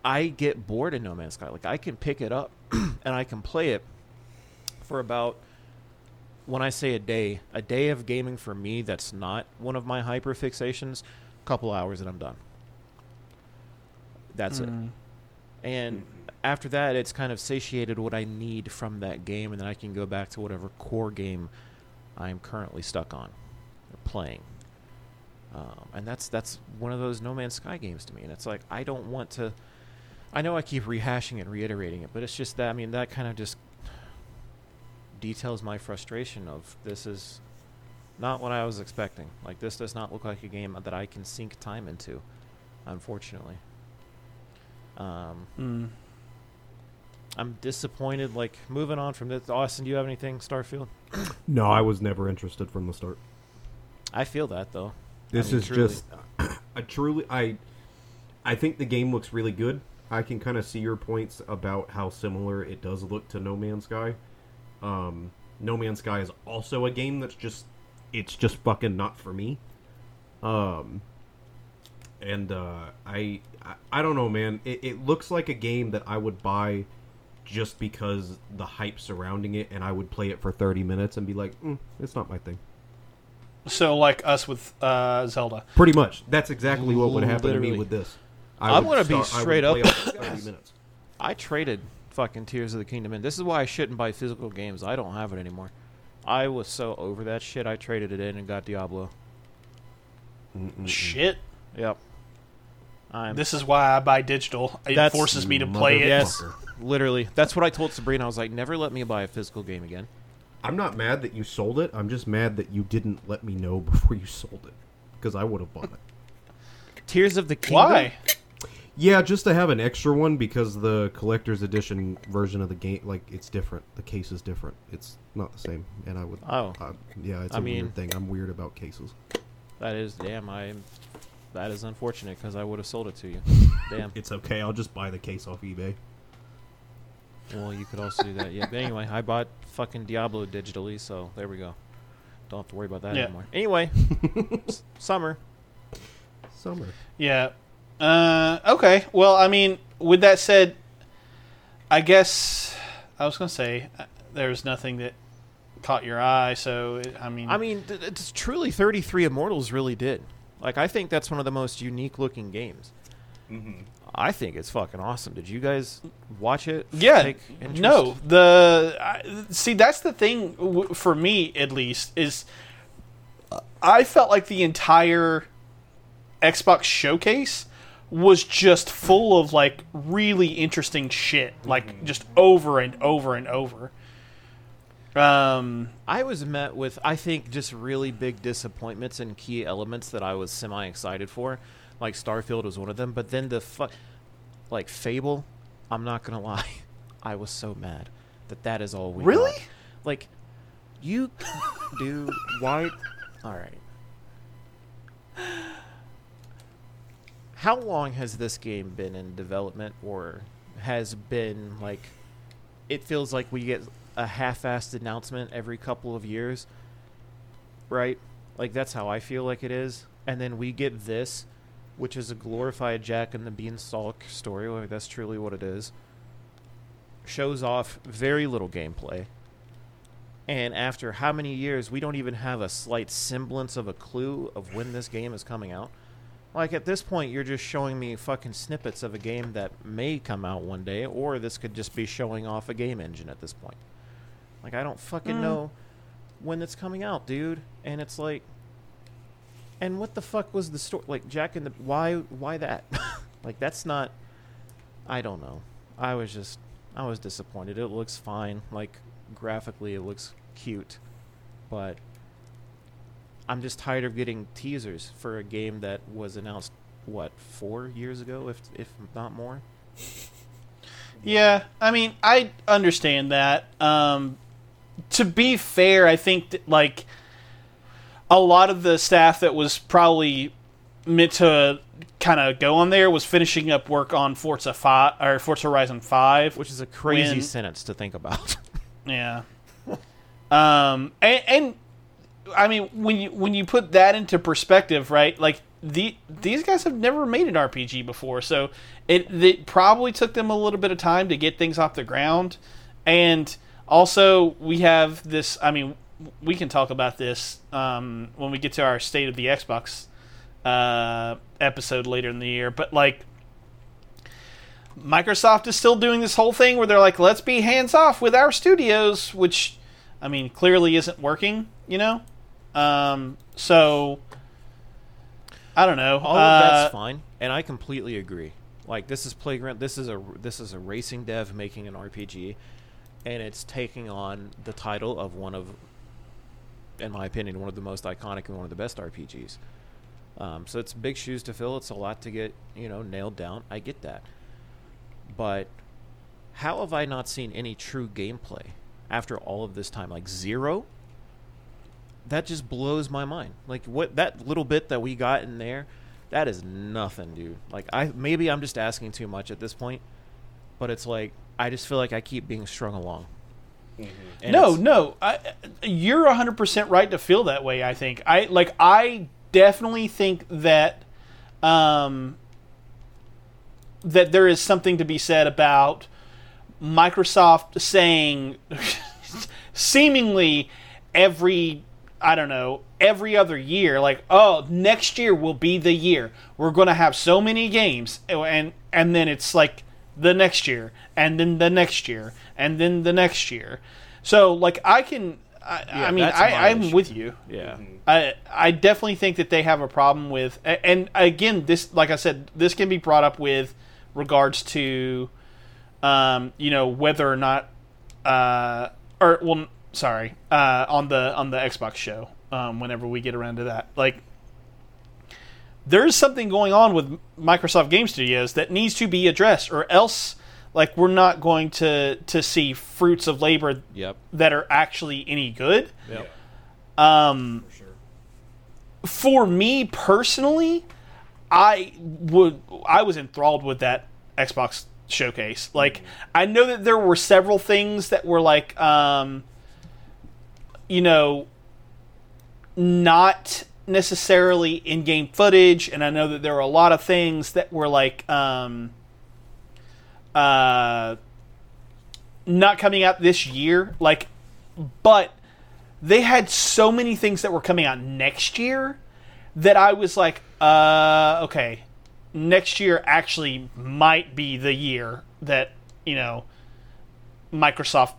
I get bored in No Man's Sky. Like I can pick it up and I can play it for about when I say a day, a day of gaming for me that's not one of my hyper fixations, a couple hours and I'm done. That's it. Mm. And after that, it's kind of satiated what I need from that game, and then I can go back to whatever core game I'm currently stuck on or playing. Um, and that's that's one of those No Man's Sky games to me, and it's like I don't want to. I know I keep rehashing it, reiterating it, but it's just that I mean that kind of just details my frustration of this is not what I was expecting. Like this does not look like a game that I can sink time into, unfortunately. Um, mm. I'm disappointed. Like moving on from this, Austin, do you have anything Starfield? No, I was never interested from the start. I feel that though. This mean, is truly. just I truly I I think the game looks really good. I can kind of see your points about how similar it does look to No Man's Sky. Um, no Man's Sky is also a game that's just it's just fucking not for me. Um, and uh, I, I I don't know, man. It, it looks like a game that I would buy just because the hype surrounding it, and I would play it for thirty minutes and be like, mm, it's not my thing. So like us with uh, Zelda. Pretty much. That's exactly what would happen to me with this. I'm gonna be start- I straight up- it for 30 minutes. I traded fucking Tears of the Kingdom in. This is why I shouldn't buy physical games. I don't have it anymore. I was so over that shit. I traded it in and got Diablo. Shit. Yep. I'm This is why I buy digital. It forces me to play it. yes, literally. That's what I told Sabrina. I was like, never let me buy a physical game again. I'm not mad that you sold it. I'm just mad that you didn't let me know before you sold it. Because I would have bought it. Tears of the Kingdom. Why? Yeah, just to have an extra one because the collector's edition version of the game, like, it's different. The case is different. It's not the same. And I would. Oh. uh, yeah, it's I a mean- weird thing. I'm weird about cases. That is damn. I. That is unfortunate because I would have sold it to you. Damn. It's okay. I'll just buy the case off eBay. Well, you could also do that. Yeah. But anyway, I bought fucking Diablo digitally, so there we go. Don't have to worry about that Yeah. anymore. Anyway, s- summer. Summer. Yeah. Uh, okay. Well, I mean, with that said, I guess I was gonna say uh, there's nothing that caught your eye. So it, I mean, I mean, th- it's truly 33 Immortals really did. Like, I think that's one of the most unique looking games. Mm-hmm. I think it's fucking awesome. Did you guys watch it? yeah, no. The I, see that's the thing w- for me at least is I felt like the entire Xbox showcase was just full of like really interesting shit, like just over and over and over. Um, I was met with, I think, just really big disappointments and key elements that I was semi excited for. Like Starfield was one of them, but then the fu- like Fable, I'm not gonna lie, I was so mad that that is all we Really? got. Like, you, dude, why? All right. How long has this game been in development, or has been like? It feels like we get a half-assed announcement every couple of years, right? Like that's how I feel like it is. And then we get this which is a glorified Jack and the Beanstalk story. Like that's truly what it is. Shows off very little gameplay. And after how many years, we don't even have a slight semblance of a clue of when this game is coming out. Like at this point, you're just showing me fucking snippets of a game that may come out one day, or this could just be showing off a game engine at this point. Like I don't fucking Mm. know when it's coming out, dude. And it's like, and what the fuck was the story? Like Jack and the why? Why that? like that's not. I don't know. I was just, I was disappointed. It looks fine. Like graphically, it looks cute, but I'm just tired of getting teasers for a game that was announced what four years ago, if if not more. Yeah, I mean, I understand that. Um, to be fair, I think that, like a lot of the staff that was probably meant to kind of go on there was finishing up work on Forza Five or Forza Horizon Five, Which is a crazy When- sentence to think about. Yeah. um, and, and I mean, when you when you put that into perspective, right? Like the these guys have never made an RPG before, so it it probably took them a little bit of time to get things off the ground. And also, we have this. I mean, we can talk about this um, when we get to our state of the Xbox uh, episode later in the year. But like, Microsoft is still doing this whole thing where they're like, let's be hands off with our studios, which, I mean, clearly isn't working, you know? Um, so, I don't know. All Uh, of that's fine, and I completely agree. Like this is playground. This is a this is a racing dev making an RPG, and it's taking on the title of one of, in my opinion, one of the most iconic and one of the best RPGs. Um, so it's big shoes to fill. It's a lot to get you know nailed down. I get that, but how have I not seen any true gameplay after all of this time? Like zero. That just blows my mind. Like what that little bit that we got in there, that is nothing, dude. Like I maybe I'm just asking too much at this point, but it's like I just feel like I keep being strung along. And no, no, I, you're 100% right to feel that way, I think. I like I definitely think that um that there is something to be said about Microsoft saying seemingly every I don't know, every other year like, "Oh, next year will be the year. We're going to have so many games." And and then it's like the next year and then the next year and then the next year. So like I can I, Yeah, I mean I, I'm issue. with you. Yeah. I I definitely think that they have a problem with, and again, this like I said, this can be brought up with regards to, um, you know, whether or not, uh, or well, sorry, uh, on the on the Xbox show, um, whenever we get around to that, like. There's something going on with Microsoft Game Studios that needs to be addressed, or else, like, we're not going to to see fruits of labor Yep. that are actually any good. Yep. Um, For sure. for me personally, I would I was enthralled with that Xbox showcase. Like I know that there were several things that were like um you know not necessarily in-game footage and I know that there were a lot of things that were like um uh not coming out this year like but they had so many things that were coming out next year that I was like, uh, okay, next year actually might be the year that you know Microsoft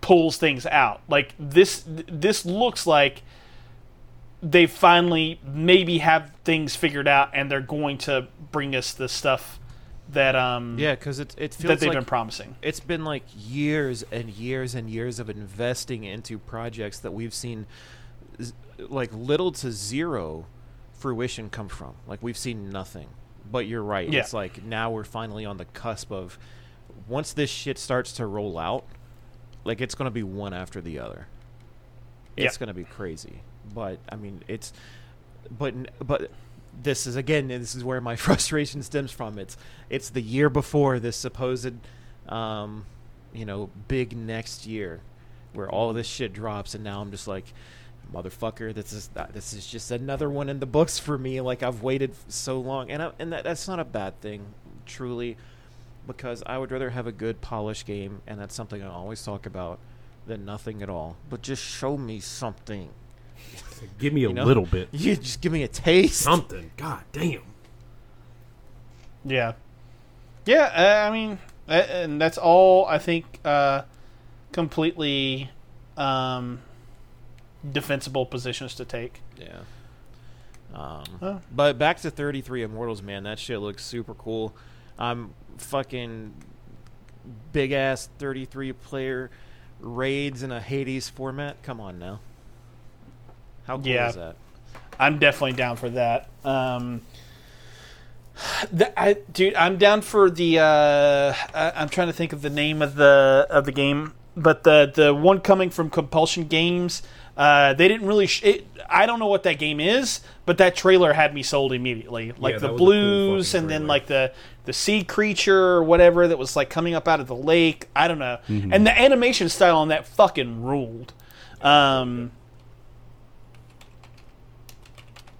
pulls things out. Like this, this looks like they finally maybe have things figured out, and they're going to bring us the stuff that um Yeah, because it it that they've like been promising. it's been like years and years and years of investing into projects that we've seen z- like little to zero fruition come from. Like we've seen nothing. But you're right. Yeah. It's like now we're finally on the cusp of once this shit starts to roll out, like it's going to be one after the other. It's Yeah. going to be crazy. But I mean, it's but but this is again this is where my frustration stems from. It's it's the year before this supposed um, you know big next year where all this shit drops, and now I'm just like, motherfucker, this is this is just another one in the books for me. Like I've waited so long, and I, and that, that's not a bad thing, truly, because I would rather have a good polished game, and that's something I always talk about, than nothing at all. But just show me something. Give me a You know? little bit. You just give me a taste. Something. God damn. Yeah, yeah. Uh, I mean, and that's all. I think uh, completely um, defensible positions to take. Yeah. Um, Huh. But back to 33 Immortals, man. That shit looks super cool. I'm fucking big ass 33 player raids in a Hades format. Come on now. How cool Yeah. is that? I'm definitely down for that. Um, the, I, dude, I'm down for the. Uh, I, I'm trying to think of the name of the of the game, but the the one coming from Compulsion Games. Uh, they didn't really. Sh- it, I don't know what that game is, but that trailer had me sold immediately. Like Yeah, the that was a cool blues, and then like the the sea creature or whatever that was like coming up out of the lake. I don't know. And the animation style on that fucking ruled. Um,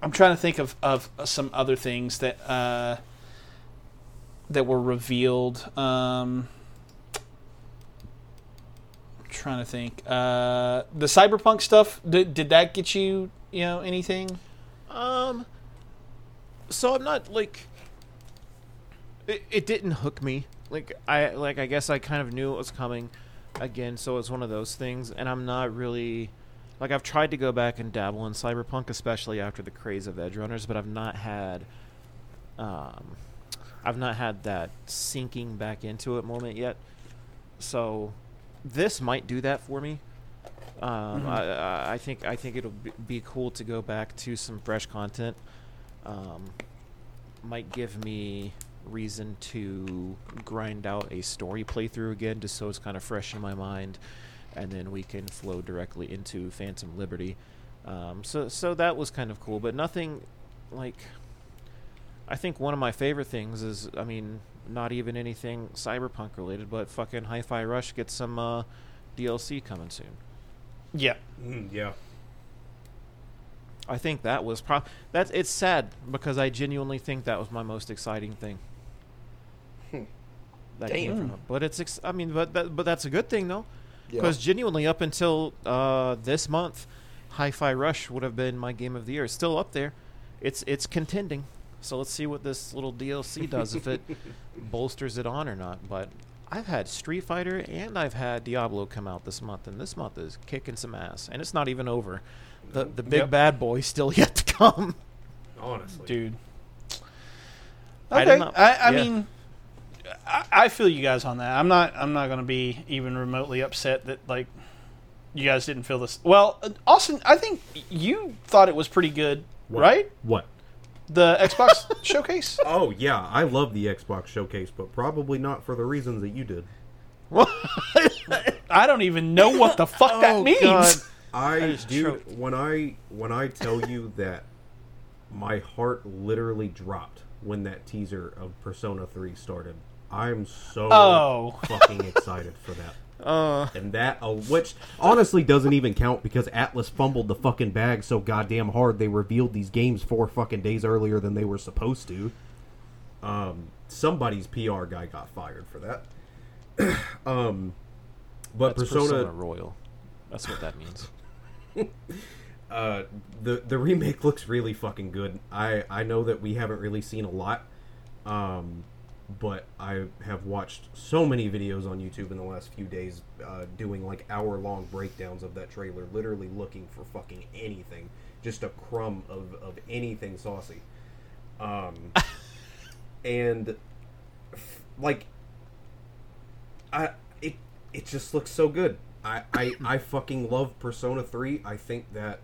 I'm trying to think of, of some other things that uh, that were revealed. Um, I'm trying to think. Uh, the cyberpunk stuff. Did, did that get you? You know anything? Um. So I'm not like. It, it didn't hook me. Like I like I guess I kind of knew it was coming. Again, so it's one of those things, and I'm not really. Like I've tried to go back and dabble in cyberpunk, especially after the craze of Edgerunners, but I've not had. Um, I've not had that sinking back into it moment yet. So, this might do that for me. Um, I, I- I think I think it'll be- be cool to go back to some fresh content. Um, might give me reason to grind out a story playthrough again, just so it's kind of fresh in my mind, and then we can flow directly into Phantom Liberty. Um, so so that was kind of cool, but nothing like. I think one of my favorite things is, I mean, not even anything cyberpunk related, but fucking Hi-Fi Rush gets some uh, DLC coming soon. Yeah. Mm, yeah. I think that was pro. That's it's sad because I genuinely think that was my most exciting thing. That came Damn. from. But it's ex- I mean, but that, but that's a good thing though, Yeah. because genuinely up until uh, this month, Hi-Fi Rush would have been my game of the year. It's still up there. It's it's contending. So let's see what this little DLC does if it bolsters it on or not. But I've had Street Fighter and I've had Diablo come out this month, and this month is kicking some ass, and it's not even over. The the big Yep. bad boy's still yet to come. Honestly. dude. I Okay, did I, I, yeah. mean, I, I feel you guys on that. I'm not. I'm not going to be even remotely upset that like you guys didn't feel this. Well, uh, Austin, I think you thought it was pretty good, What? right? What? The Xbox showcase. Oh yeah, I love the Xbox showcase, but probably not for the reasons that you did. I don't even know what the fuck that Oh, means. God. I, do when I when I tell you that my heart literally dropped when that teaser of Persona 3 started. I'm so Oh. fucking excited for that. Uh, And that, uh, which honestly doesn't even count because Atlus fumbled the fucking bag so goddamn hard they revealed these games four fucking days earlier than they were supposed to. Um, somebody's PR guy got fired for that. um, but that's Persona, Persona Royal. That's what that means. uh, the the remake looks really fucking good. I I know that we haven't really seen a lot, um, but I have watched so many videos on YouTube in the last few days, uh, doing like hour long breakdowns of that trailer, literally looking for fucking anything, just a crumb of of anything saucy, um, and f- like I it it just looks so good. I, I I fucking love Persona 3. I think that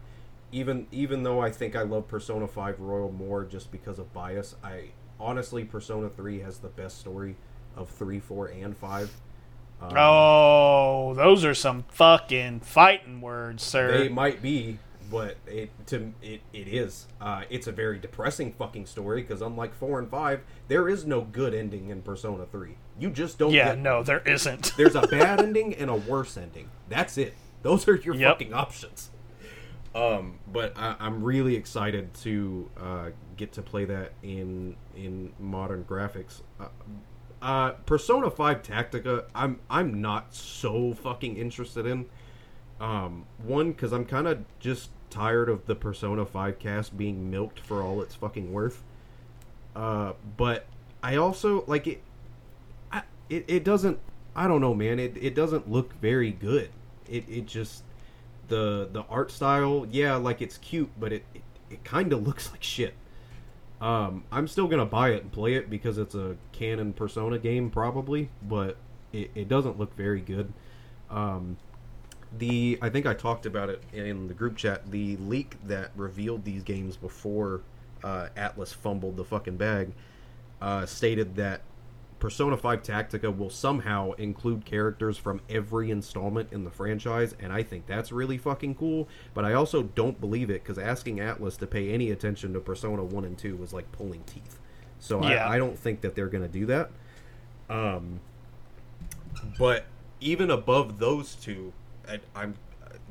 even even though I think I love Persona 5 Royal more just because of bias, I honestly Persona 3 has the best story of 3, 4 and 5. Um, Oh, those are some fucking fighting words, sir. They might be, but it to it it is. Uh, it's a very depressing fucking story because unlike 4 and 5, there is no good ending in Persona 3. You just don't yeah, get no, there isn't. There's a bad ending and a worse ending. That's it. Those are your Yep. fucking options. Um, but I, I'm really excited to uh, get to play that in in modern graphics. Uh, uh, Persona Five Tactica, I'm I'm not so fucking interested in. Um, one because I'm kind of just tired of the Persona Five cast being milked for all it's fucking worth. Uh, but I also like it. I, it it doesn't. I don't know, man. It it doesn't look very good. It it just the the art style. Yeah, like it's cute, but it it, it kind of looks like shit. Um, I'm still gonna buy it and play it because it's a canon Persona game, probably, but it, it doesn't look very good. Um, the I think I talked about it in the group chat. The leak that revealed these games before uh, Atlus fumbled the fucking bag uh, stated that Persona 5 Tactica will somehow include characters from every installment in the franchise, and I think that's really fucking cool. But I also don't believe it because asking Atlus to pay any attention to Persona 1 and 2 was like pulling teeth. So Yeah. I, I don't think that they're going to do that. Um, but even above those two, I, I'm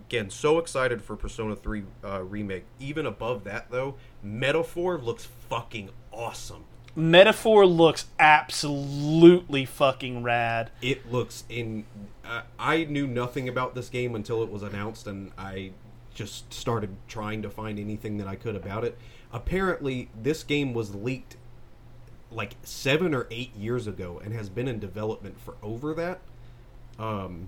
again so excited for Persona 3 uh, remake. Even above that, though, Metaphor looks fucking awesome. Metaphor looks absolutely fucking rad. it looks in uh, i knew nothing about this game until it was announced and i just started trying to find anything that i could about it apparently this game was leaked like seven or eight years ago and has been in development for over that um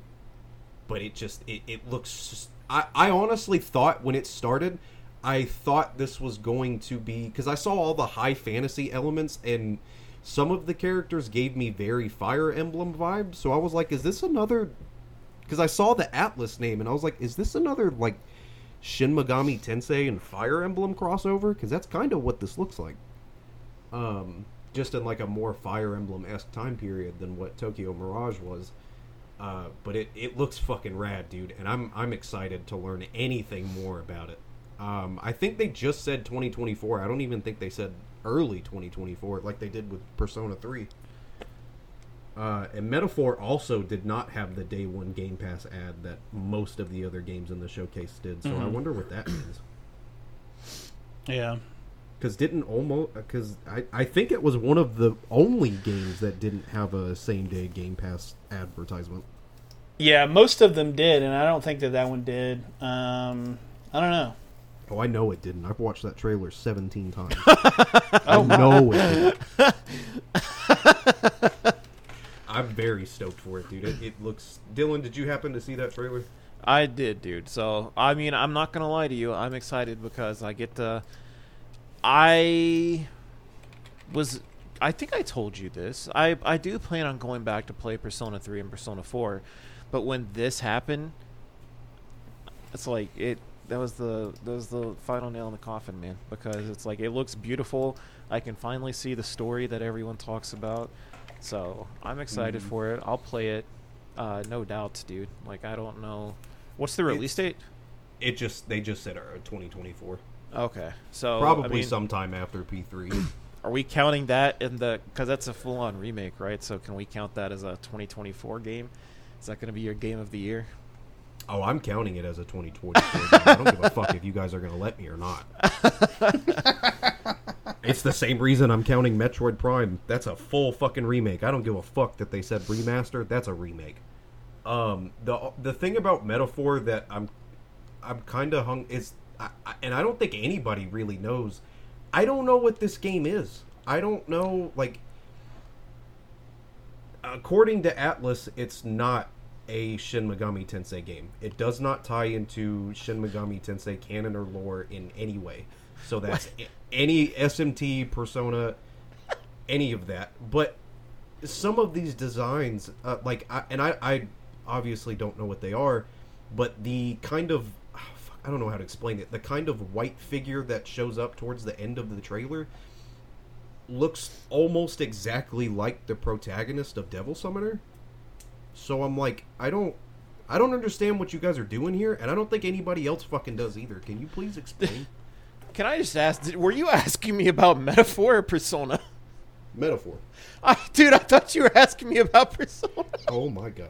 but it just it, it looks just, I, I honestly thought when it started i thought this was going to be because i saw all the high fantasy elements and some of the characters gave me very fire emblem vibes. So i was like is this another because i saw the Atlus name and i was like is this another like shin megami tensei and fire emblem crossover? Because that's kind of what this looks like. Um just in like a more fire emblem-esque time period than what tokyo mirage was. Uh, but it, it looks fucking rad, dude, and I'm I'm excited to learn anything more about it. Um, I think they just said 2024. I don't even think they said early 2024 like they did with Persona 3. Uh, and Metaphor also did not have the day one Game Pass ad that most of the other games in the showcase did. So I wonder what that means. Yeah. Because didn't almost because I, I think it was one of the only games that didn't have a same day Game Pass advertisement. Yeah, most of them did, and I don't think that that one did. Um, I don't know. Oh, I know it didn't. I've watched that trailer 17 times. I oh, know it didn't. I'm very stoked for it, dude. It, it looks. Dylan, did you happen to see that trailer? I did, dude. So I mean, I'm not gonna lie to you. I'm excited because I get to. I was. I think I told you this. I I do plan on going back to play Persona 3 and Persona 4, but when this happened, it's like it. That was the that was the final nail in the coffin, man. Because it's like it looks beautiful. I can finally see the story that everyone talks about. So I'm excited Mhm. for it. I'll play it. Uh, no doubts, dude. Like I don't know. What's the release date? It just they just said uh, 2024. Okay, so Probably I mean, sometime after P3. Are we counting that in the? Because that's a full-on remake, right? So can we count that as a 2024 game? Is that going to be your game of the year? Oh, I'm counting it as a 2020. game. I don't give a fuck if you guys are gonna let me or not. it's the same reason I'm counting Metroid Prime. That's a full fucking remake. I don't give a fuck that they said remaster. That's a remake. Um, the the thing about Metaphor that I'm I'm kind of hung is, I, I, and I don't think anybody really knows. I don't know what this game is. I don't know like. According to Atlus, it's not a Shin Megami Tensei game. It does not tie into Shin Megami Tensei canon or lore in any way. So that's a- any SMT Persona, any of that. But some of these designs, uh, like, I, and I, I obviously don't know what they are, but the kind of, ah, fuck, I don't know how to explain it. The kind of white figure that shows up towards the end of the trailer looks almost exactly like the protagonist of Devil Summoner. So I'm like, I don't, I don't understand what you guys are doing here, and I don't think anybody else fucking does either. Can you please explain? Can I just ask? did- Were you asking me about Metaphor or Persona? Metaphor. I, dude, I thought you were asking me about Persona. Oh my god.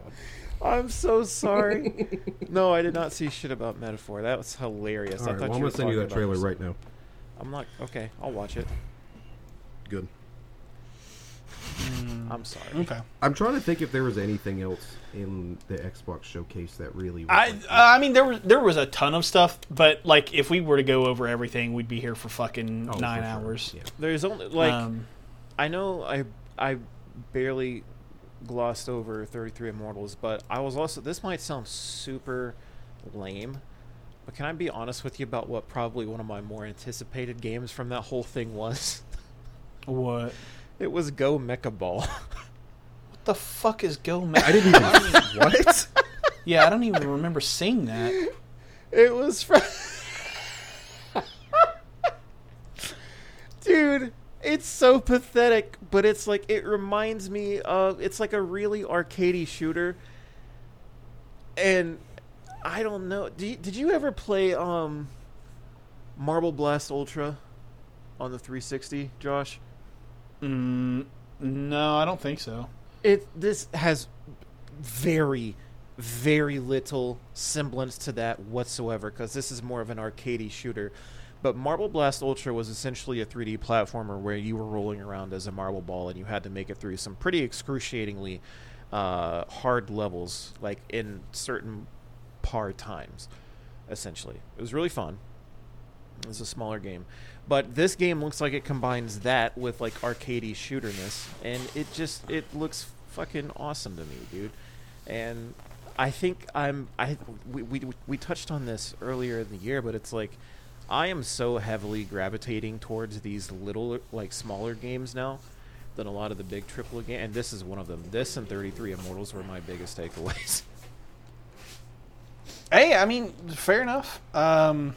I'm so sorry. no, I did not see shit about Metaphor. That was hilarious. All I right, thought well, I'm gonna send you that trailer right now. I'm like, okay, I'll watch it. Good. I'm sorry. Okay. I'm trying to think if there was anything else in the Xbox showcase that really. I like- I mean there was there was a ton of stuff, but like if we were to go over everything, we'd be here for fucking Oh, for nine sure. hours. Yeah. There's only like um, I know I I barely glossed over 33 Immortals, but I was also this might sound super lame, but can I be honest with you about what probably one of my more anticipated games from that whole thing was? what? It was Go Mecha Ball. What the fuck is Go Mecha? I didn't even. what? yeah, I don't even remember seeing that. it was from Dude, it's so pathetic, but it's like it reminds me of it's like a really arcadey shooter. And I don't know. Did you, did you ever play um Marble Blast Ultra on the 360, Josh? Mm, no, I don't think so. It this has very very little semblance to that whatsoever because this is more of an arcadey shooter. But Marble Blast Ultra was essentially a 3D platformer where you were rolling around as a marble ball and you had to make it through some pretty excruciatingly uh, hard levels, like in certain par times. Essentially, it was really fun. It was a smaller game, but this game looks like it combines that with like arcadey shooterness, and it just it looks fucking awesome to me, dude. And I think I'm I we we we touched on this earlier in the year, but it's like I am so heavily gravitating towards these little like smaller games now than a lot of the big triple game, and this is one of them. This and 33 Immortals were my biggest takeaways. Hey, I mean, fair enough. Um,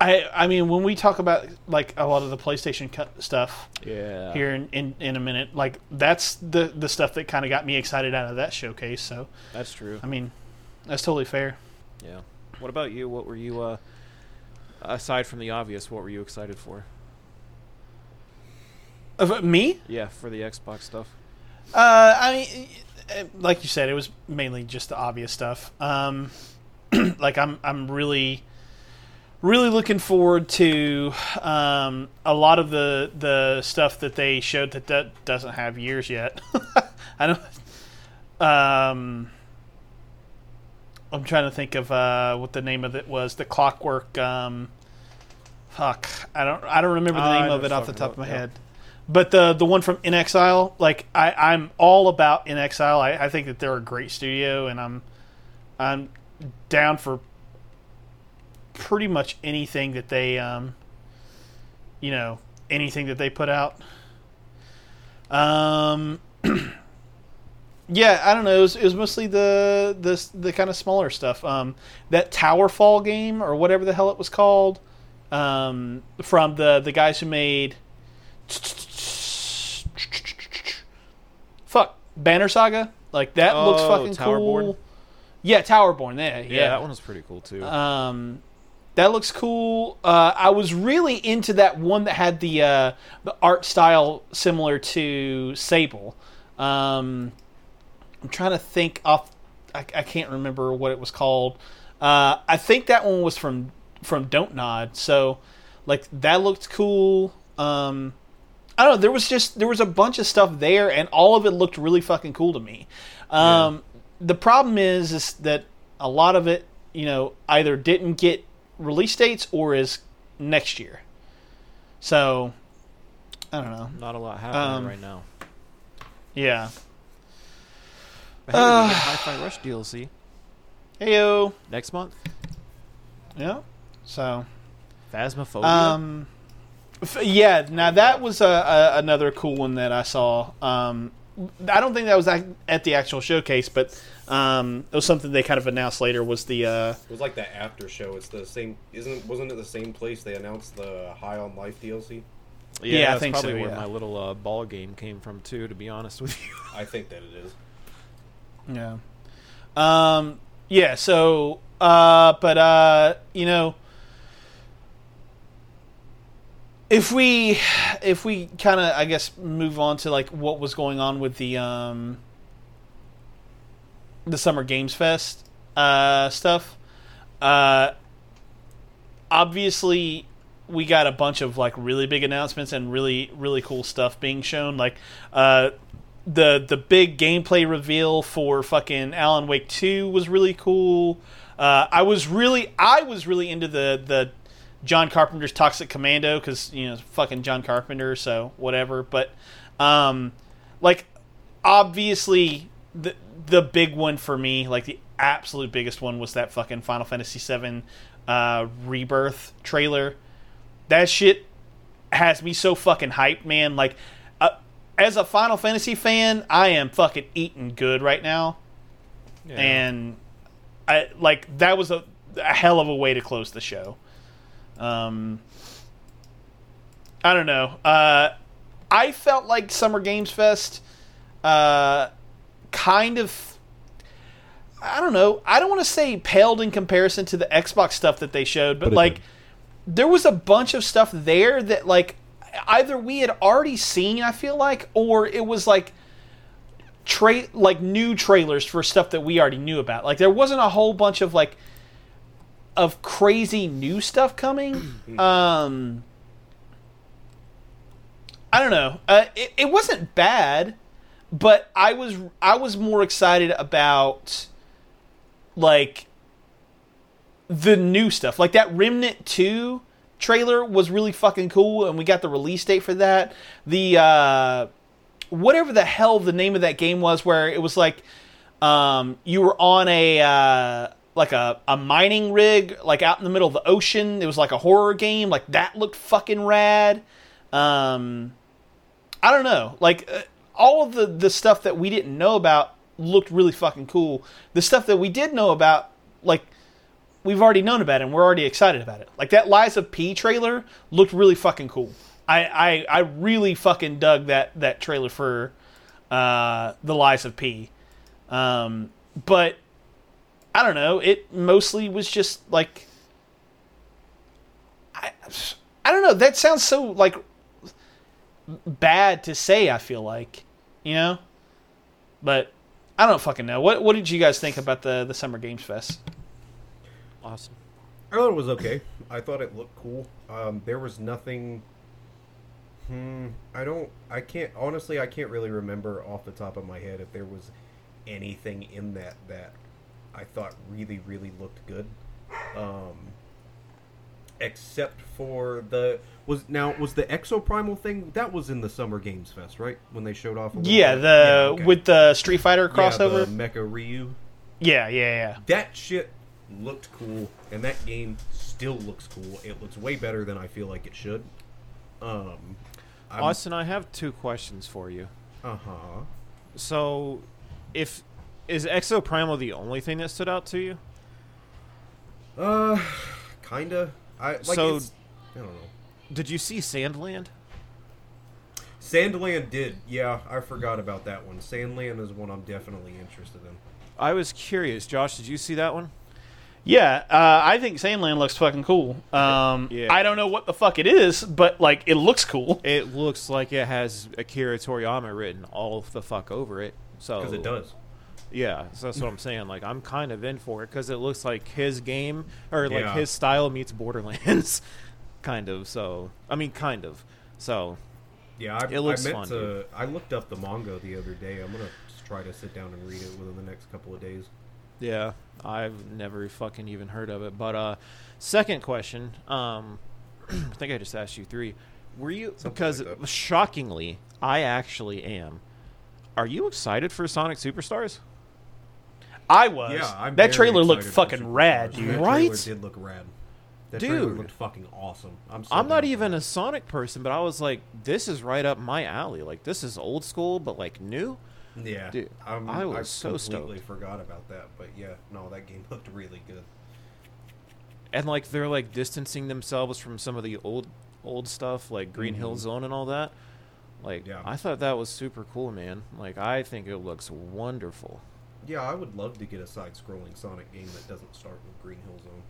I I mean, when we talk about like a lot of the PlayStation stuff yeah. here in, in, in a minute, like that's the the stuff that kind of got me excited out of that showcase. So, That's true. I mean, that's totally fair. Yeah. What about you? What were you uh aside from the obvious, what were you excited for? Of me, Yeah, for the Xbox stuff. Uh, I mean, eh, like you said, it was mainly just the obvious stuff. Um, like I'm, I'm really, really looking forward to um, a lot of the the stuff that they showed that that doesn't have years yet. I don't. Um, I'm trying to think of uh, what the name of it was. The Clockwork. Um, fuck, I don't. I don't remember the Ah, name know of it off the top of my yeah. head. But the the one from inXile, like I, I'm all about inXile. I, I think that they're a great studio, and I'm I'm down for pretty much anything that they um you know anything that they put out. Um. Yeah, I don't know. It was, it was mostly the the the kind of smaller stuff. Um, that Towerfall game or whatever the hell it was called, um, from the the guys who made fuck Banner Saga. Like that looks Oh, fucking Towerborn? cool. Yeah, Towerborn. Yeah, Yeah, yeah. that one was pretty cool too. Um, that looks cool. Uh, I was really into that one that had the uh, the art style similar to Sable. Um, I'm trying to think off. I, I can't remember what it was called. Uh, I think that one was from from Don't Nod. So, like that looked cool. Um, I don't know. There was just there was a bunch of stuff there, and all of it looked really fucking cool to me. Um, The problem is is that a lot of it, you know, either didn't get release dates or is next year. So, I don't know. Not a lot happening um, right now. Yeah. Hey, uh, Hi-Fi Rush DLC Heyo. next month. Yeah. So. Phasmophobia. Um, f- yeah. Now that was a, a, another cool one that I saw. Um, I don't think that was at the actual showcase, but um, it was something they kind of announced later. Was the uh, It was like the after show. It's the same. Isn't wasn't it the same place they announced the High on Life DLC? yeah, yeah, I that's think so, probably where yeah. my little uh, ball game came from too. To be honest with you. I think that it is. Yeah. Um, yeah, so uh but uh you know if we if we kind of I guess move on to like what was going on with the um the Summer Games Fest uh, stuff. Uh, obviously, we got a bunch of like really big announcements and really really cool stuff being shown. Like uh, the the big gameplay reveal for fucking Alan Wake Two was really cool. Uh, I was really I was really into the the John Carpenter's Toxic Commando because you know fucking John Carpenter, so whatever. But um, like obviously the the big one for me, like the absolute biggest one, was that fucking Final Fantasy VII uh, Rebirth trailer. That shit has me so fucking hyped, man. Like, uh, as a Final Fantasy fan, I am fucking eating good right now, Yeah. and I like that was a, a hell of a way to close the show. Um, I don't know. Uh, I felt like Summer Games Fest, uh, kind of. I don't know. I don't want to say paled in comparison to the Xbox stuff that they showed, but, But like did. there was a bunch of stuff there that like either we had already seen, I feel like, or it was like tra- like new trailers for stuff that we already knew about. Like there wasn't a whole bunch of like of crazy new stuff coming. um I don't know. Uh, it, it wasn't bad, but I was I was more excited about like the new stuff. Like that Remnant 2 trailer was really fucking cool and we got the release date for that. The uh whatever the hell the name of that game was where it was like um you were on a uh like a, a mining rig like out in the middle of the ocean. It was like a horror game. Like that looked fucking rad. Um I don't know. Like uh, all of the the stuff that we didn't know about looked really fucking cool. The stuff that we did know about, like we've already known about it and we're already excited about it. Like that Lies of P trailer looked really fucking cool. I I, I really fucking dug that that trailer for uh, the Lies of P. Um, but I don't know. It mostly was just like I I don't know. That sounds so like bad to say. I feel like you know, but I don't fucking know. What what did you guys think about the the Summer Games Fest? awesome. I thought it was okay. I thought it looked cool. Um, there was nothing. Hmm. I don't. I can't. Honestly, I can't really remember off the top of my head if there was anything in that that I thought really, really looked good. Um. Except for the was now was the exoprimal thing that was in the Summer Games Fest right when they showed off. A little Yeah, bit? the okay. with the Street Fighter Yeah, crossover. the Mecha Ryu. Yeah, yeah, yeah. that shit looked cool and that game still looks cool it looks way better than i feel like it should um I'm- Austin, I have two questions for you. uh-huh So, if is Exoprimal the only thing that stood out to you? uh kinda i like So- i don't know Did you see Sandland? sandland did yeah i forgot about that one sandland is one i'm definitely interested in I was curious. Josh, did you see that one? Yeah, uh, I think Sandland looks fucking cool. Um, Yeah. I don't know what the fuck it is, but like it looks cool. It looks like it has Akira Toriyama written all the fuck over it. So because it does Yeah, so that's what I'm saying. Like I'm kind of in for it because it looks like his game or like Yeah. his style meets Borderlands, kind of. So I mean, kind of. So yeah I, It looks I meant fun, to dude. i looked up the manga the other day i'm gonna try to sit down and read it within the next couple of days yeah, I've never fucking even heard of it. But uh, second question. Um, I think I just asked you three. Were you Something because like that. shockingly, I actually am. Are you excited for Sonic Superstars? I was. yeah I'm that trailer looked fucking rad, that dude. trailer Right? did look rad that trailer Dude. looked fucking awesome i'm, so I'm not even that. a Sonic person, but I was like, this is right up my alley. Like this is old school, but like new. Yeah, Dude, I'm, I was so completely stoked. forgot about that, but yeah, no, that game looked really good. and like they're like distancing themselves from some of the old old stuff like Green Hill Mhm. Zone and all that. Like Yeah. I thought that was super cool, man. Like I think it looks wonderful. Yeah, I would love to get a side-scrolling Sonic game that doesn't start with Green Hill Zone.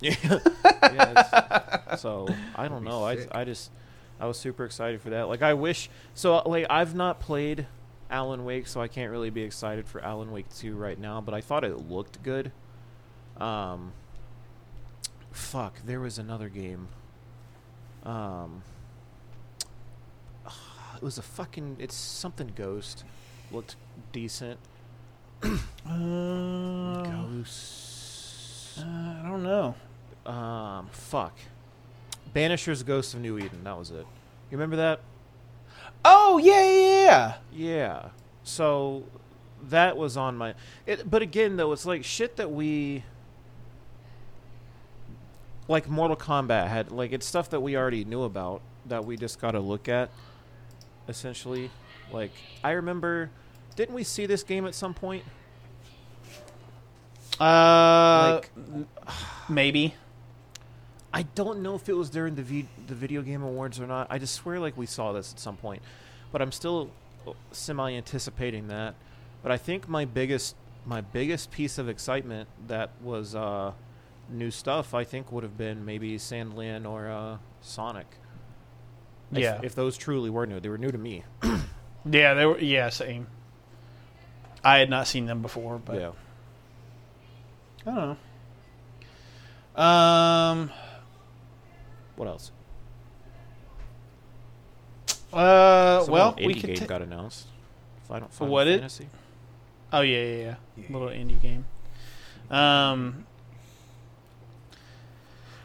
Yeah. yeah so I don't That'd be know. I. I just I was super excited for that. Like I wish so like I've not played Alan Wake, so I can't really be excited for Alan Wake 2 right now, but I thought it looked good. Um, fuck, there was another game. Um, it was a fucking. It's something Ghost. Looked decent. Uh, Ghost. uh, I don't know. Um, fuck. Banisher's Ghost of New Eden. That was it. You remember that? Oh yeah, yeah, yeah. Yeah. So that was on my. It, but again, though, it's like shit that we. Like Mortal Kombat had, like it's stuff that we already knew about that we just got to look at. Essentially, like I remember, didn't we see this game at some point? Uh, Like- maybe. I don't know if it was during the v- the video game awards or not. I just swear like we saw this at some point, but I'm still semi anticipating that. But I think my biggest my biggest piece of excitement that was uh, new stuff. I think would have been maybe Sandland or uh, Sonic. If- Yeah. if those truly were new, they were new to me. Yeah, they were. Yeah, same. I had not seen them before, but yeah. I don't know. Um. What else? Uh. Some well, little we indie could. game ta- got announced. Final, Final what it? Oh yeah, yeah, yeah. Yeah. Little indie game. Um.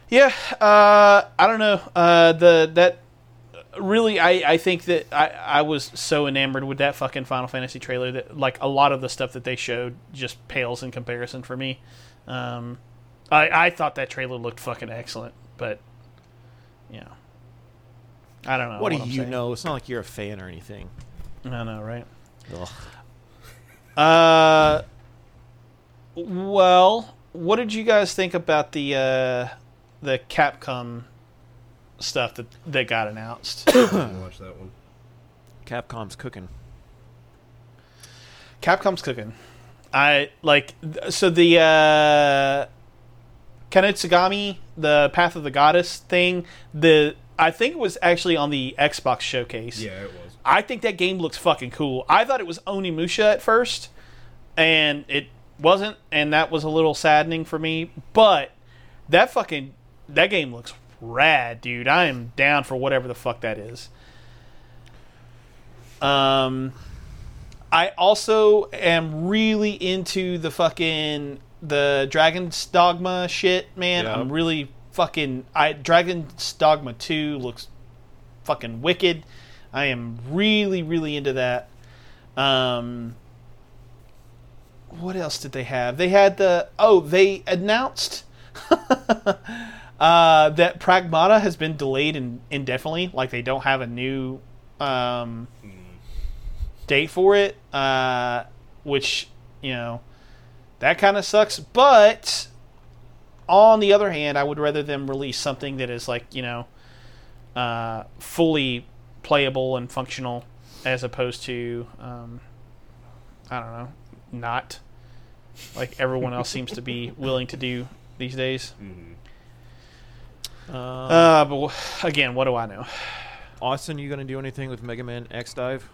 Yeah. Uh. I don't know. Uh. The that. Really, I, I think that I, I was so enamored with that fucking Final Fantasy trailer that like a lot of the stuff that they showed just pales in comparison for me. Um, I I thought that trailer looked fucking excellent, but you know, I don't know. what do I'm you saying. know? It's not like you're a fan or anything. I know, right? Ugh. Uh, well, what did you guys think about the uh, the Capcom stuff that that got announced? Watch that one. Capcom's cooking. Capcom's cooking. I like so the uh, Kunitsu-Gami, the Path of the Goddess thing. The I think it was actually on the Xbox showcase. Yeah, it was. I think that game looks fucking cool. I thought it was Onimusha at first, and it wasn't, and that was a little saddening for me. But that fucking that game looks rad, dude. I am down for whatever the fuck that is. Um, I also am really into the fucking the Dragon's Dogma shit, man. Yeah. I'm really fucking. I Dragon's Dogma Two looks fucking wicked. I am really, really into that. Um, what else did they have? They had the oh, they announced uh, that Pragmata has been delayed in, indefinitely. Like they don't have a new um, date for it, uh, which you know that kind of sucks. But on the other hand, I would rather them release something that is like you know uh, fully playable and functional as opposed to um, I don't know, not like everyone else seems to be willing to do these days. Um, Uh, but w- again, what do I know? Austin, you gonna do anything with Mega Man X Dive?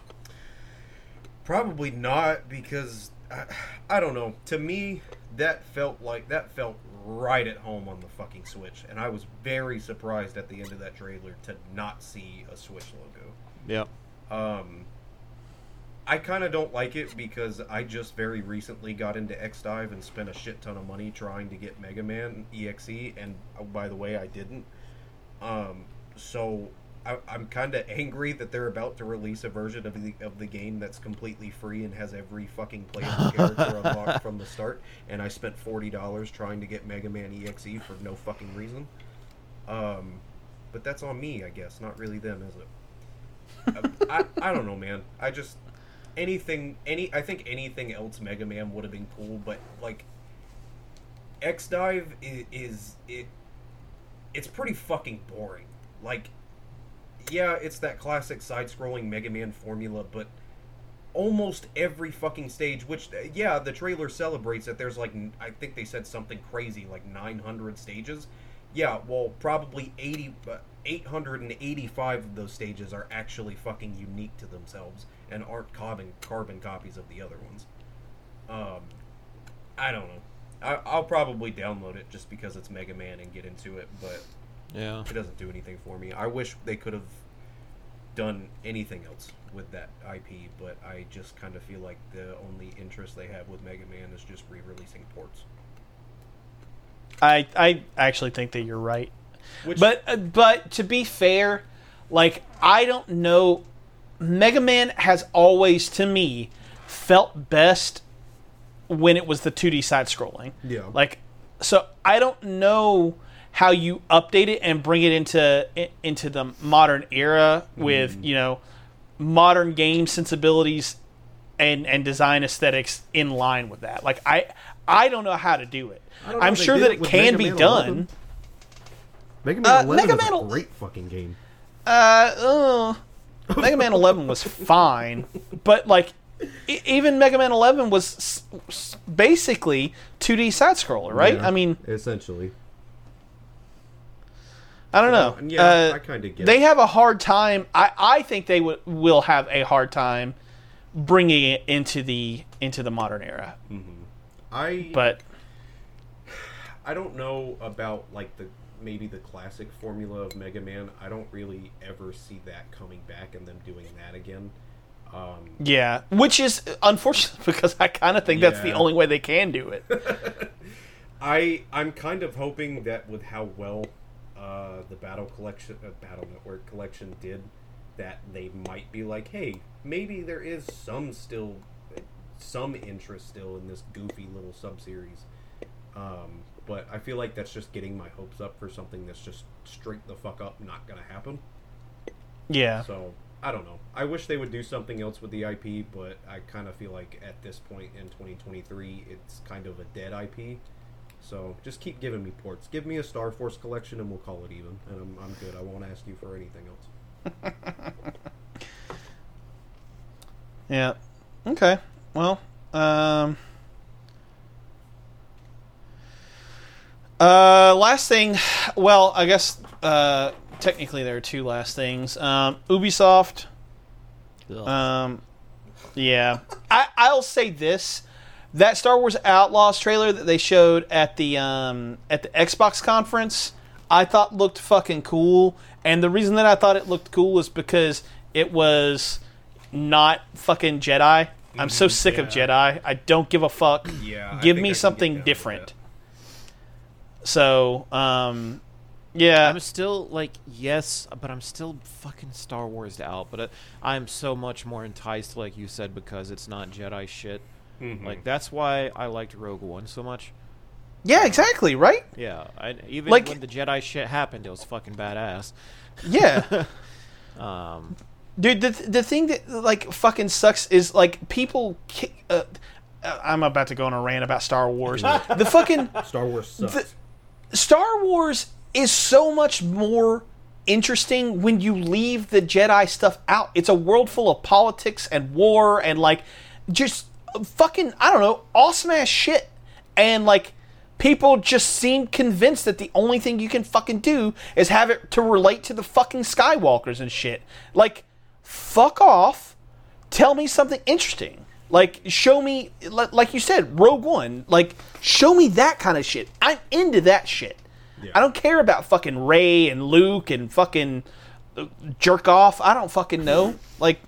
Probably not because I, I don't know. To me, that felt like that felt right at home on the fucking Switch, and I was very surprised at the end of that trailer to not see a Switch logo. Yep. Um, I kind of don't like it because I just very recently got into X Dive and spent a shit ton of money trying to get Mega Man EXE, and oh, by the way, I didn't. Um, so I, I'm kind of angry that they're about to release a version of the of the game that's completely free and has every fucking playable character unlocked from the start, and I spent forty dollars trying to get Mega Man EXE for no fucking reason. Um, but that's on me, I guess, not really them, is it? I, I don't know, man. I just anything any I think anything else Mega Man would have been cool, but like X Dive is, is it it's pretty fucking boring. Like yeah, it's that classic side-scrolling Mega Man formula, but almost every fucking stage which yeah, the trailer celebrates that there's like I think they said something crazy like 900 stages. Yeah, well, probably 80 uh, 885 of those stages are actually fucking unique to themselves and aren't carbon carbon copies of the other ones. Um, I don't know. I, I'll probably download it just because it's Mega Man and get into it, but Yeah. it doesn't do anything for me. I wish they could have done anything else with that IP, but I just kind of feel like the only interest they have with Mega Man is just re-releasing ports. I I actually think that you're right. Which, But uh, but to be fair, like I don't know, Mega Man has always to me felt best when it was the 2D side scrolling. Yeah. Like so I don't know how you update it and bring it into into the modern era with, you know, modern game sensibilities and and design aesthetics in line with that. Like I I don't know how to do it. I don't know I'm sure that it it can Mega be Man done. 11. Mega Man Uh, 11 Mega is Man a great fucking game. Uh, uh Mega Man 11 was fine, but like e- even Mega Man 11 was s- s- basically 2D side scroller, right? Yeah, I mean, essentially. I don't know. Yeah, Uh, I kind of get they it. have a hard time. I, I think they w- will have a hard time bringing it into the into the modern era. I But I don't know about like the maybe the classic formula of Mega Man. I don't really ever see that coming back and them doing that again. Um, yeah, which is unfortunate because I kind of think that's the only way they can do it. I I'm kind of hoping that with how well uh, the Battle Collection, uh, Battle Network collection did, that they might be like, hey, maybe there is some still, some interest still in this goofy little sub series. Um, but I feel like that's just getting my hopes up for something that's just straight the fuck up, not gonna happen. Yeah, So I don't know. I wish they would do something else with the IP, but I kind of feel like at this point in 2023, it's kind of a dead IP. So just keep giving me ports. Give me a Star Force collection, and we'll call it even. And I'm, I'm good. I won't ask you for anything else. yeah. Okay. Well, um. Uh, last thing. Well, I guess uh, technically there are two last things. Um, Ubisoft. Ugh. Um, yeah, I I'll say this: that Star Wars Outlaws trailer that they showed at the um at the Xbox conference, I thought looked fucking cool. And the reason that I thought it looked cool is because it was not fucking Jedi. I'm so sick of. Jedi. I don't give a fuck. Yeah. Give me something get down with different. That. So, um, yeah, I'm still like yes, but I'm still fucking Star Wars out. But uh, I'm so much more enticed, like you said, because it's not Jedi shit. Mhm. Like that's why I liked Rogue One so much. yeah, exactly, right? Yeah, I, even Like- when the Jedi shit happened, it was fucking badass. Yeah. Um, Dude, the the thing that like fucking sucks is like people. ki- Uh, uh, I'm about to go on a rant about Star Wars. the fucking Star Wars sucks. Star Wars is so much more interesting when you leave the Jedi stuff out. It's a world full of politics and war and like just fucking I don't know, awesome ass shit. And like people just seem convinced that the only thing you can fucking do is have it to relate to the fucking Skywalkers and shit. Like fuck off. Tell me something interesting. Like show me like you said Rogue One, like show me that kind of shit. I'm into that shit. I don't care about fucking Rey and Luke and fucking uh, jerk off. I don't fucking know. Like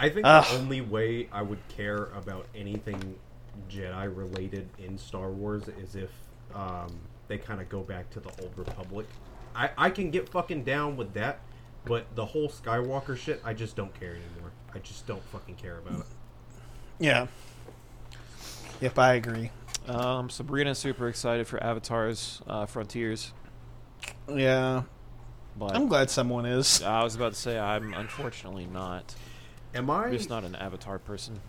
I think the only way I would care about anything Jedi related in Star Wars is if um, they kind of go back to the old Republic. I, I can get fucking down with that, but the whole Skywalker shit, I just don't care anymore. I just don't fucking care about it. Yeah. Yep, I agree. um, Sabrina's super excited for Avatar's uh, Frontiers, Yeah. but I'm glad someone is. I was about to say I'm unfortunately not. Am I'm just not an Avatar person.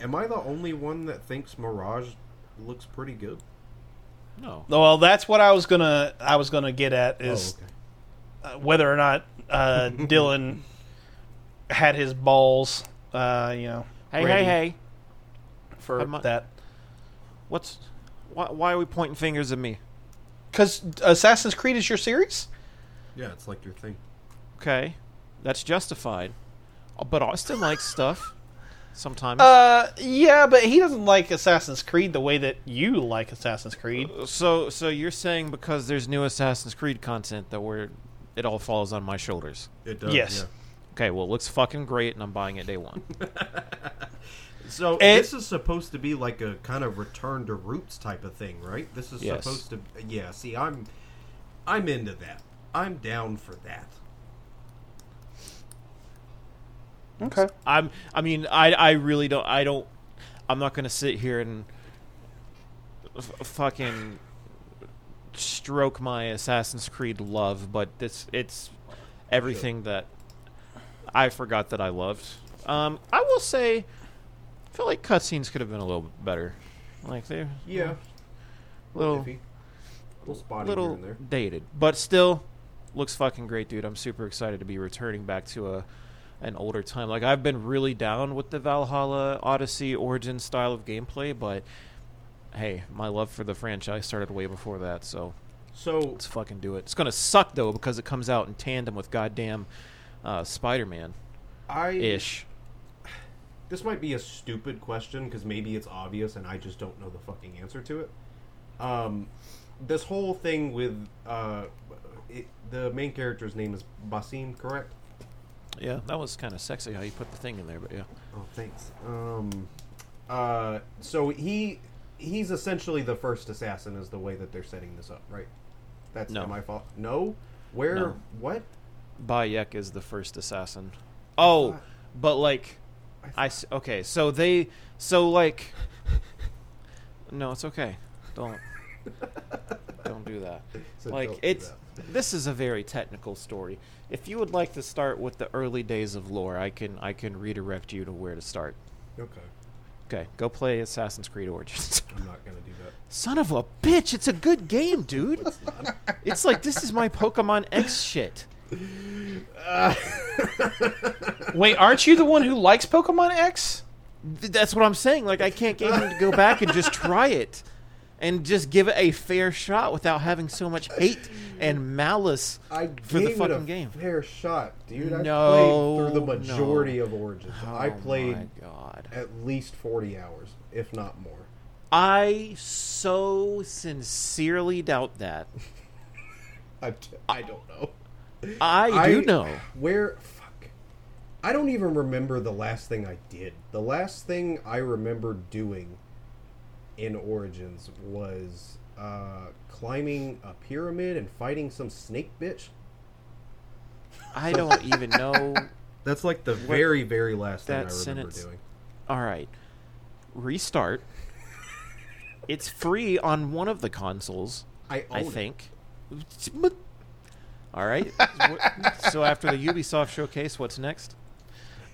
am I the only one that thinks Mirage looks pretty good? No. Well, that's what I was gonna I was gonna get at is oh, okay. uh, whether or not uh, Dylan had his balls, uh, you know, Hey, ready hey, hey! For I'm that. What's why? Why are we pointing fingers at me? Because Assassin's Creed is your series. Yeah, it's like your thing. Okay, that's justified. Uh, But Austin likes stuff sometimes. Uh, yeah, but he doesn't like Assassin's Creed the way that you like Assassin's Creed. so, so you're saying because there's new Assassin's Creed content that we're it all falls on my shoulders? It does. Yes. Yeah. Okay, well, it looks fucking great, and I'm buying it day one. So It- this is supposed to be like a kind of return to roots type of thing, right? This is Yes. supposed to. Yeah. See, I'm, I'm into that. I'm down for that. Okay. I'm. I mean, I. I really don't. I don't. I'm not gonna sit here and f- fucking stroke my Assassin's Creed love, but this it's everything that I forgot that I loved. Um, I will say, I feel like cutscenes could have been a little bit better. Like they're Yeah. little iffy. little spotty little and there. dated, but still looks fucking great, dude. I'm super excited to be returning back to a an older time. Like I've been really down with the Valhalla Odyssey Origin style of gameplay, but hey, my love for the franchise started way before that, so So let's fucking do it. It's gonna suck though because it comes out in tandem with goddamn uh, Spider-Man I ish. This might be a stupid question because maybe it's obvious and I just don't know the fucking answer to it. Um, this whole thing with uh, it, the main character's name is Basim, correct? Yeah, that was kind of sexy how you put the thing in there, but yeah. Oh, thanks. Um, uh, so he he's essentially the first assassin, is the way that they're setting this up, right? That's No. my fault. No, where? No. What? Bayek is the first assassin. Oh, thought- but like, I s- okay. So they so like, no, it's okay. Don't don't do that. So like it's that. this is a very technical story. If you would like to start with the early days of lore, I can I can redirect you to where to start. okay. Okay, go play Assassin's Creed Origins. I'm not gonna do that. Son of a bitch! It's a good game, dude. it's, it's like this is my Pokemon X shit. Wait, aren't you the one who likes Pokemon X? Th- That's what I'm saying. Like I can't get him to go back and just try it, and just give it a fair shot without having so much hate and malice I for the gave fucking it a game. fair shot, dude. I No, played through the majority no. of Origins. Oh I played my god! at least 40 hours, if not more. I so sincerely doubt that. I, I don't know. I, do know. Where fuck. I don't even remember the last thing I did. The last thing I remember doing in Origins was uh, climbing a pyramid and fighting some snake bitch. I don't even know. That's like the very, very last thing I that remember sentence- doing. All right, restart. It's free on one of the consoles. I, I own it. Think. All right. so after the Ubisoft showcase, what's next?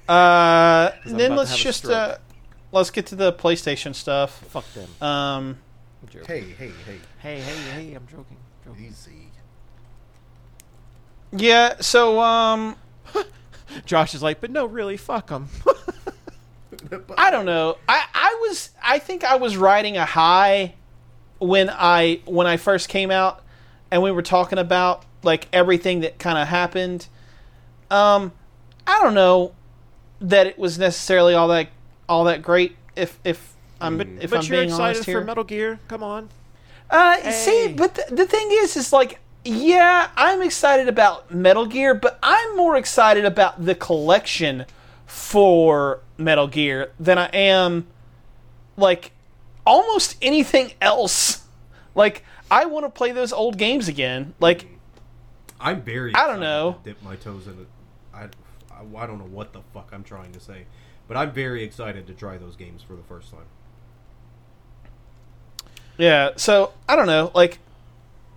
Uh, then let's just uh, let's get to the PlayStation stuff. Fuck them. Um, I'm. Hey, hey, hey. Hey, hey, hey! I'm joking. joking. Easy. yeah. So um, Josh is like, but no, really, fuck them. I don't know. I I was I think I was riding a high when I when I first came out and we were talking about like everything that kind of happened. Um I don't know that it was necessarily all that all that great if if I'm if but I'm you're being excited honest for. Metal Gear. Come on. Uh, see, but the, the thing is, is like, yeah, I'm excited about Metal Gear, but I'm more excited about the collection for Metal Gear than I am, like, almost anything else. Like, I want to play those old games again. Like, I'm very. I don't know. Dip my toes in it. I, I, I don't know what the fuck I'm trying to say, but I'm very excited to try those games for the first time. Yeah, so I don't know, like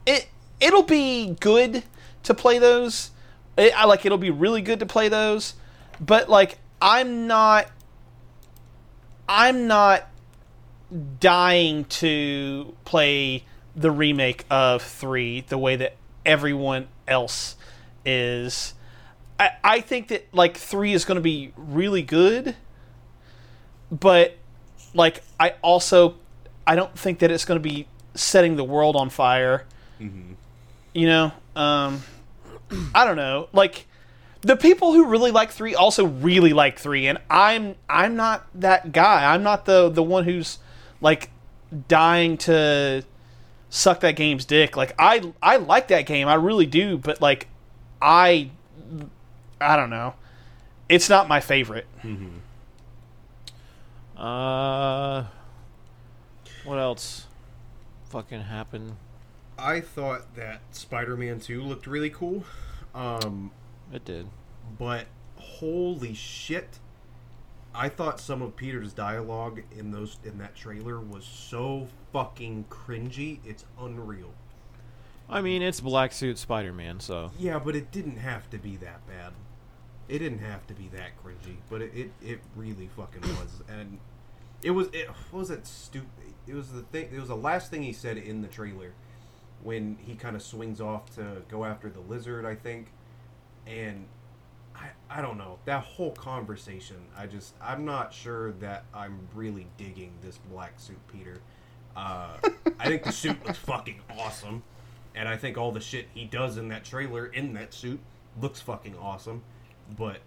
it it'll be good to play those. It, I like it'll be really good to play those, but like I'm not I'm not dying to play the remake of 3 the way that everyone else is. I I think that like 3 is going to be really good, but like I also I don't think that it's going to be setting the world on fire. You know, um, I don't know. Like the people who really like three also really like three, and I'm I'm not that guy. I'm not the the one who's like dying to suck that game's dick. Like I I like that game, I really do, but like I I don't know. It's not my favorite. Uh, what else? Fucking happened. I thought that Spider-Man 2 looked really cool. Um, It did. but holy shit. I thought some of Peter's dialogue in those in that trailer was so fucking cringy. It's unreal. I mean, it's black suit Spider-Man, so Yeah, but it didn't have to be that bad. It didn't have to be that cringy, but it, it, it really fucking was. And it was it was it stupid. It was the thing. It was the last thing he said in the trailer when he kind of swings off to go after the lizard. I think, and I I don't know that whole conversation. I just I'm not sure that I'm really digging this black suit Peter. Uh, I think the suit looks fucking awesome, and I think all the shit he does in that trailer in that suit looks fucking awesome. But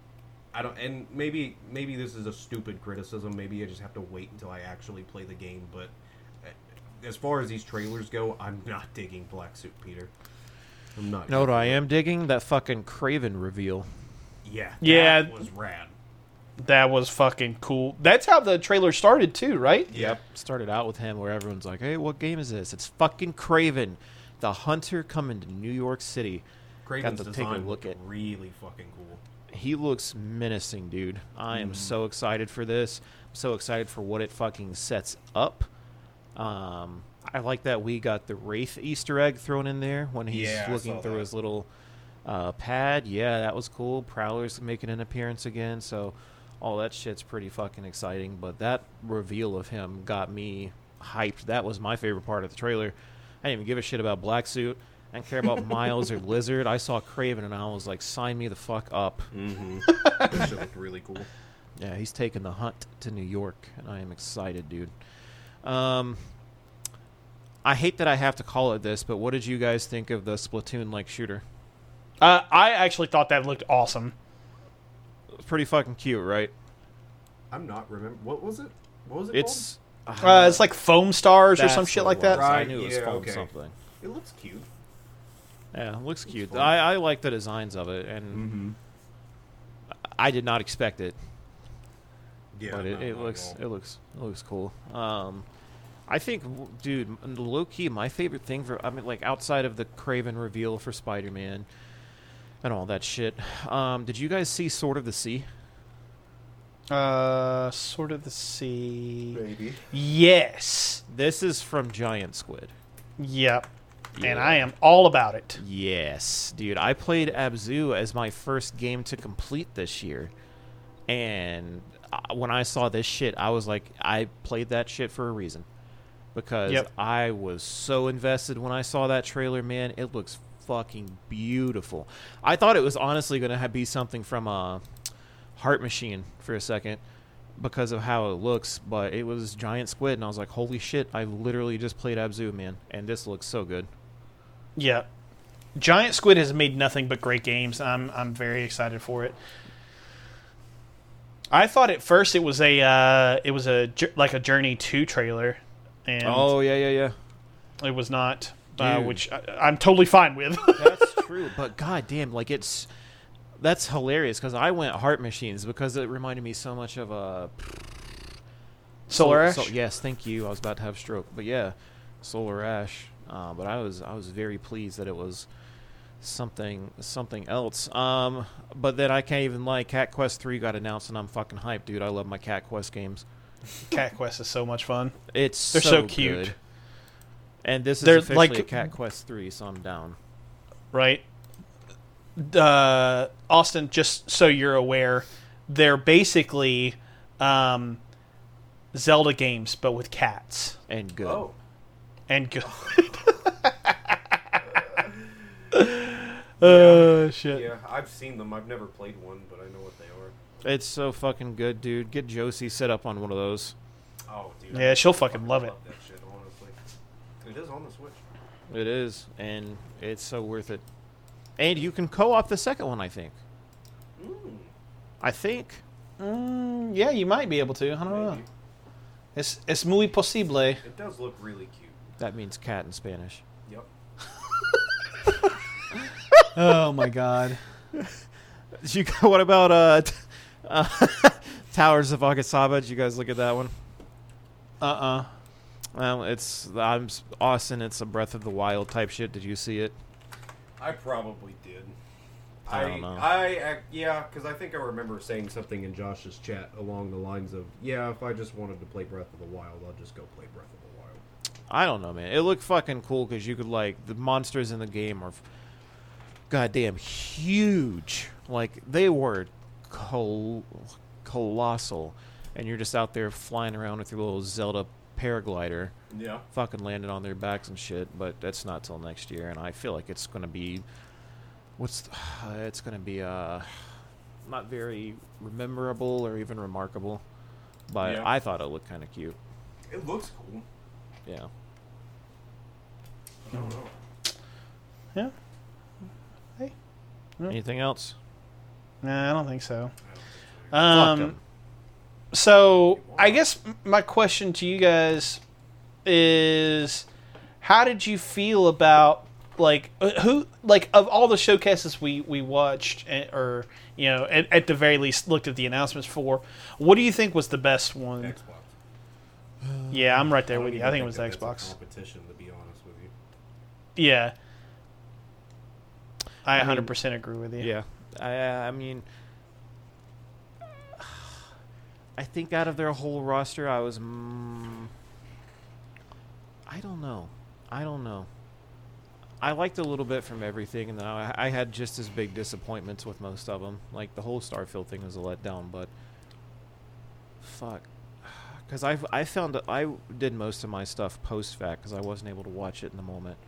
I don't, and maybe maybe this is a stupid criticism. Maybe I just have to wait until I actually play the game. But uh, as far as these trailers go, I'm not digging Black Suit Peter. I'm not. You know what I am digging? That fucking Kraven reveal. Yeah, Yeah. that was rad. That was fucking cool. That's how the trailer started too, right? Yep. Started out with him where everyone's like, hey, what game is this? It's fucking Kraven, the hunter coming to New York City. Kraven's to take a design look looked at- really fucking cool. He looks menacing, dude. I am so excited for this. I'm so excited for what it fucking sets up. Um, I like that we got the Wraith Easter egg thrown in there when he's Yeah, looking through that. his little uh, pad. Yeah, that was cool. Prowler's making an appearance again, so all that shit's pretty fucking exciting. But that reveal of him got me hyped. That was my favorite part of the trailer. I didn't even give a shit about Black Suit. I didn't care about Miles or Lizard. I saw Kraven and I was like, sign me the fuck up. Mm-hmm. that shit looked really cool. Yeah, he's taking the hunt to New York, and I am excited, dude. Um, I hate that I have to call it this, but what did you guys think of the Splatoon-like shooter? Uh, I actually thought that looked awesome. It's pretty fucking cute, right? I'm not remember what was it? What was it? It's Uh, it's like Foamstars or some shit like that. was. I knew it was yeah, foam okay. something. It looks cute. Yeah, it looks cute. fun. I, I like the designs of it, and Mm-hmm. I did not expect it. Yeah, but it, no, it not looks it looks it looks cool. Um, I think, dude, low key, my favorite thing for I mean, like outside of the Kraven reveal for Spider Man and all that shit. Um, did you guys see Sword of the Sea? Uh, sort of the sea. Maybe. Yes. This is from Giant Squid. Yep. And I am all about it. Yes, dude. I played Abzu as my first game to complete this year. And uh, when I saw this shit, I was like, I played that shit for a reason. Because Yep. I was so invested when I saw that trailer, man. It looks fucking beautiful. I thought it was honestly going to be something from a Heart Machine for a second because of how it looks, but it was Giant Squid, and I was like, holy shit, I literally just played Abzu, man. And this looks so good. Yep. Giant Squid has made nothing but great games. I'm I'm very excited for it. I thought at first it was a uh, it was a like a Journey Two trailer, and Oh, yeah, yeah, yeah. it was not, uh, which I, I'm totally fine with. That's true, but goddamn, like it's that's hilarious because I went Heart Machines because it reminded me so much of a Solar Ash. Sol- yes, thank you. I was about to have a stroke, but yeah, Solar Ash. Uh, but I was I was very pleased that it was something something else. Um, but then I can't even lie. Cat Quest Three got announced, and I'm fucking hyped, dude. I love my Cat Quest games. Cat Quest is so much fun. It's They're so cute. good. And this is They're officially like- a Cat Quest Three, so I'm down. right? Uh, Austin, just so you're aware, they're basically um, Zelda games, but with cats And good. Oh, and good. Oh shit! Yeah, I've seen them. I've never played one, but I know what they are. It's so fucking good, dude. Get Josie set up on one of those. Oh, dude. Yeah, I she'll fucking love it. That shit, honestly. It is on the Switch. It is, and it's so worth it. and you can co-op the second one. I think. I think. Mm, yeah, you might be able to. I don't know. Maybe. Es, es muy posible. It does look really cute. That means cat in Spanish. Yep. Oh my god. You what about uh, uh Towers of Aghasba? Did you guys look at that one? Uh uh Well, it's I'm Austin. It's a Breath of the Wild type shit. Did you see it? I probably did. I don't know. I, ac- yeah, because I think I remember saying something in Josh's chat along the lines of, "Yeah, if I just wanted to play Breath of the Wild, I'll just go play Breath of the Wild." I don't know, man. It looked fucking cool because you could like the monsters in the game are goddamn huge. Like they were col- colossal, and you're just out there flying around with your little Zelda paraglider, Yeah. fucking landing on their backs and shit. But that's not till next year, and I feel like it's gonna be what's uh, it's gonna be uh not very memorable or even remarkable. But Yeah. I thought it looked kind of cute. It looks cool. Yeah. I don't know. Yeah. Hey. Anything else? Nah, I don't think so. I don't think so. Fuck Um, 'em. So I guess my question to you guys is, how did you feel about like uh, who like of all the showcases we we watched eh, or you know at, at the very least looked at the announcements for? What do you think was the best one? Xbox. Yeah, I'm right there with you. I think it was that that's a Xbox. competition, to be honest with you. Yeah. I I mean, 100% agree with you. Yeah, I, I mean, I think out of their whole roster, I was. Mm, I don't know. I don't know. I liked a little bit from everything, and then I, I had just as big disappointments with most of them. Like the whole Starfield thing was a letdown, but fuck, because I I found that I did most of my stuff post fact because I wasn't able to watch it in the moment.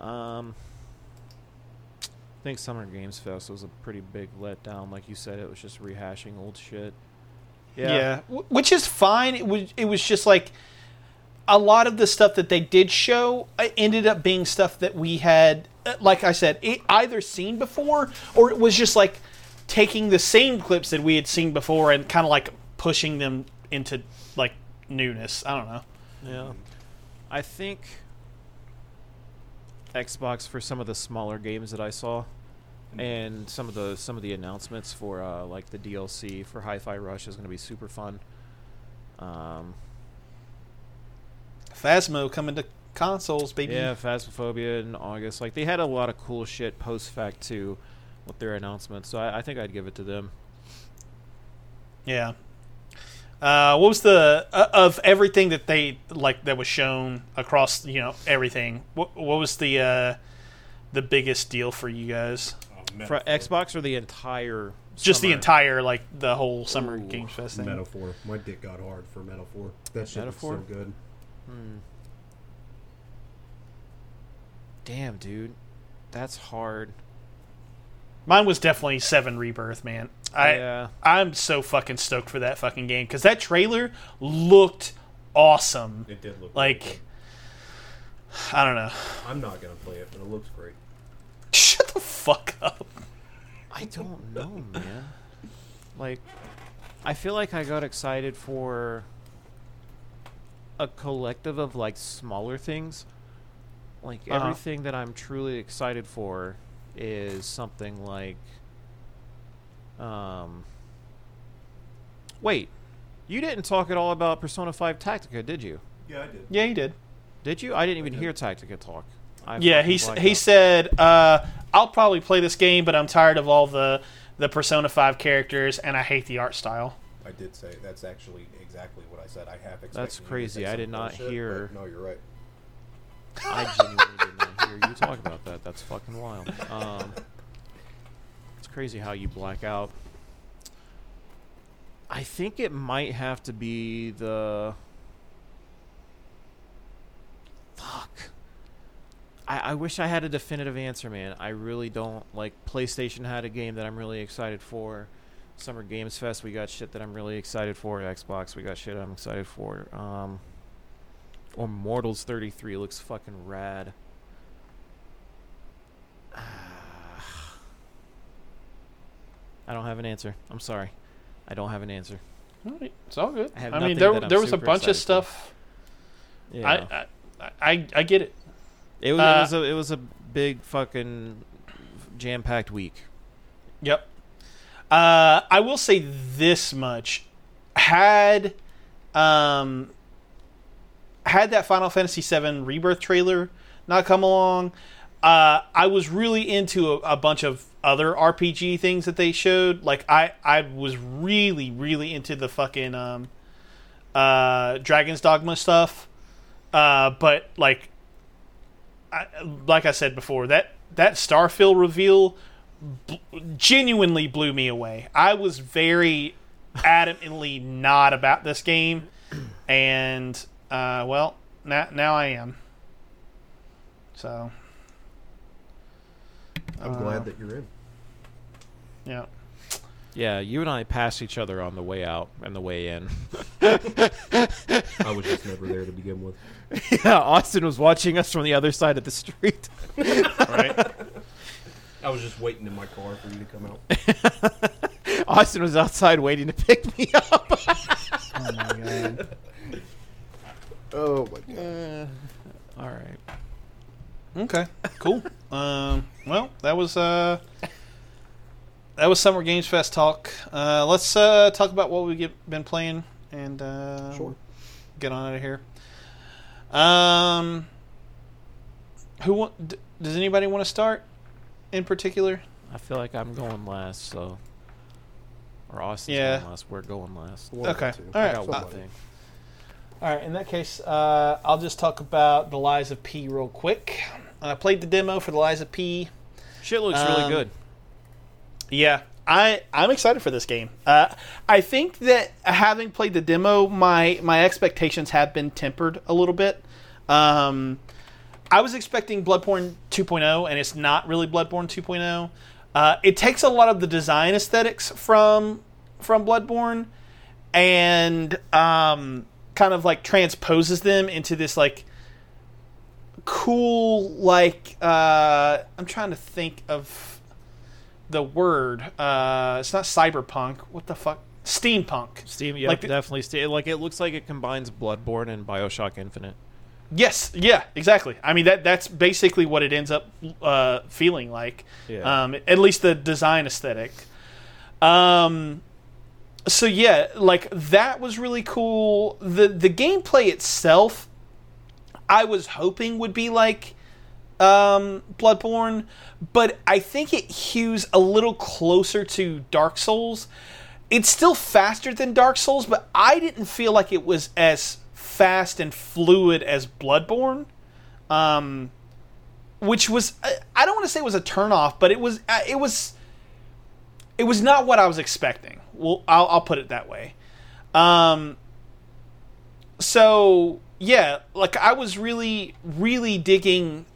Um, I think Summer Games Fest was a pretty big letdown. Like you said, it was just rehashing old shit. Yeah, wh- which is fine. It was it was just like a lot of the stuff that they did show uh, ended up being stuff that we had, uh, like I said, either seen before or it was just like taking the same clips that we had seen before and kind of like pushing them into like newness. I don't know. Yeah. I think Xbox for some of the smaller games that I saw and some of the some of the announcements for uh, like the DLC for Hi-Fi Rush is going to be super fun. Um, Phasmo coming to consoles, baby. yeah, Phasmophobia in August. Like they had a lot of cool shit post fact too with their announcements. So I, I think I'd give it to them. Yeah. Uh, what was the uh, of everything that they like that was shown across you know everything? What what was the uh, the biggest deal for you guys? For Xbox or the entire Just the entire like the whole summer Ooh, Games Fest thing. Metaphor. My dick got hard for Metaphor. That shit Metaphor? was so good. Hmm. Damn, dude, that's hard. Mine was definitely Seven Rebirth, man. I yeah, I'm so fucking stoked for that fucking game because that trailer looked awesome. It did look Like, really I don't know. I'm not gonna play it, but it looks great. Shut the fuck up. I don't know, man. Like, I feel like I got excited for a collective of like smaller things. Like Uh-huh. everything that I'm truly excited for is something like um Wait. You didn't talk at all about Persona 5 Tactica, did you? Yeah, I did. Yeah, he did. Did you? I didn't even did. hear Tactica talk. I yeah, he he out. said, uh, "I'll probably play this game, but I'm tired of all the the Persona Five characters, and I hate the art style." I did say that's actually exactly what I said. I have expected. That's crazy. I did not bullshit, hear- No, you're right. I genuinely did not hear you talk about that. That's fucking wild. Um, it's crazy how you black out. I think it might have to be the. Fuck. I, I wish I had a definitive answer, man. I really don't. Like, PlayStation had a game that I'm really excited for. Summer Games Fest, we got shit that I'm really excited for. Xbox, we got shit I'm excited for. Um, or Mortals 33 looks fucking rad. I don't have an answer. I'm sorry. I don't have an answer. All right, It's all good. I I mean, there there was a bunch of for. stuff. Yeah. I, I I I get it. It, was, uh, it was a it was a big fucking jam packed week. Yep. Uh, I will say this much: had um, had that Final Fantasy VII Rebirth trailer not come along, uh, I was really into a, a bunch of other RPG things that they showed. Like I, I was really, really into the fucking um, uh, Dragon's Dogma stuff. Uh, but like, I, like I said before, that that Starfield reveal b- genuinely blew me away. I was very adamantly not about this game, and uh, well, now now I am. So I'm Uh, glad that you're in. yeah, Yeah, you and I passed each other on the way out and the way in. I was just never there to begin with. yeah, Austin was watching us from the other side of the street. right. I was just waiting in my car for you to come out. Austin was outside waiting to pick me up. oh my god. Oh my god. All right. Okay, cool. um, well, that was uh, that was Summer Games Fest talk. Uh, let's uh, talk about what we've been playing and uh, Sure. get on out of here. Um, who wa- d- does anybody want to start in particular? I feel like I'm going last, so. Or Austin's Yeah. going last. We're going last. One Okay. or two. All I right. got one Somebody. thing. All right. In that case, uh, I'll just talk about the Lies of P real quick. I played the demo for the Lies of P. Shit looks Um, really good. Yeah, I I'm excited for this game. Uh, I think that having played the demo, my my expectations have been tempered a little bit. Um, I was expecting Bloodborne 2.0, and it's not really Bloodborne 2.0. Uh, it takes a lot of the design aesthetics from from Bloodborne, and um, kind of like transposes them into this like cool like uh, I'm trying to think of the word. Uh, it's not cyberpunk. What the fuck? Steampunk. Steam, yeah, like the- definitely. Ste- like it looks like it combines Bloodborne and Bioshock Infinite. Yes, yeah, exactly. I mean that that's basically what it ends up uh, feeling like. Yeah. Um, at least the design aesthetic. Um, so yeah, like that was really cool. the The gameplay itself, I was hoping would be like um, Bloodborne, but I think it hews a little closer to Dark Souls. It's still faster than Dark Souls, but I didn't feel like it was as fast and fluid as Bloodborne. Um, which was I- don't want to say it was a turnoff, but it was uh, it was it was not what I was expecting. Well, I'll, I'll put it that way. Um, so yeah, like I was really really digging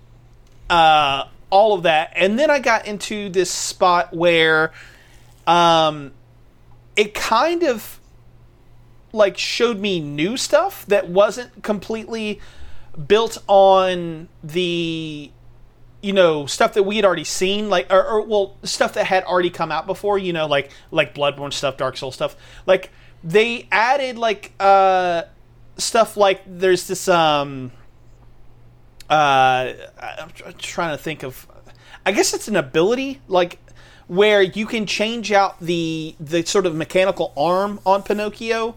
uh, all of that, and then I got into this spot where um, it kind of like showed me new stuff that wasn't completely built on the you know stuff that we had already seen like or, or well stuff that had already come out before you know like like bloodborne stuff dark soul stuff. Like they added like uh stuff like there's this um uh i'm trying to think of i guess it's an ability like where you can change out the the sort of mechanical arm on pinocchio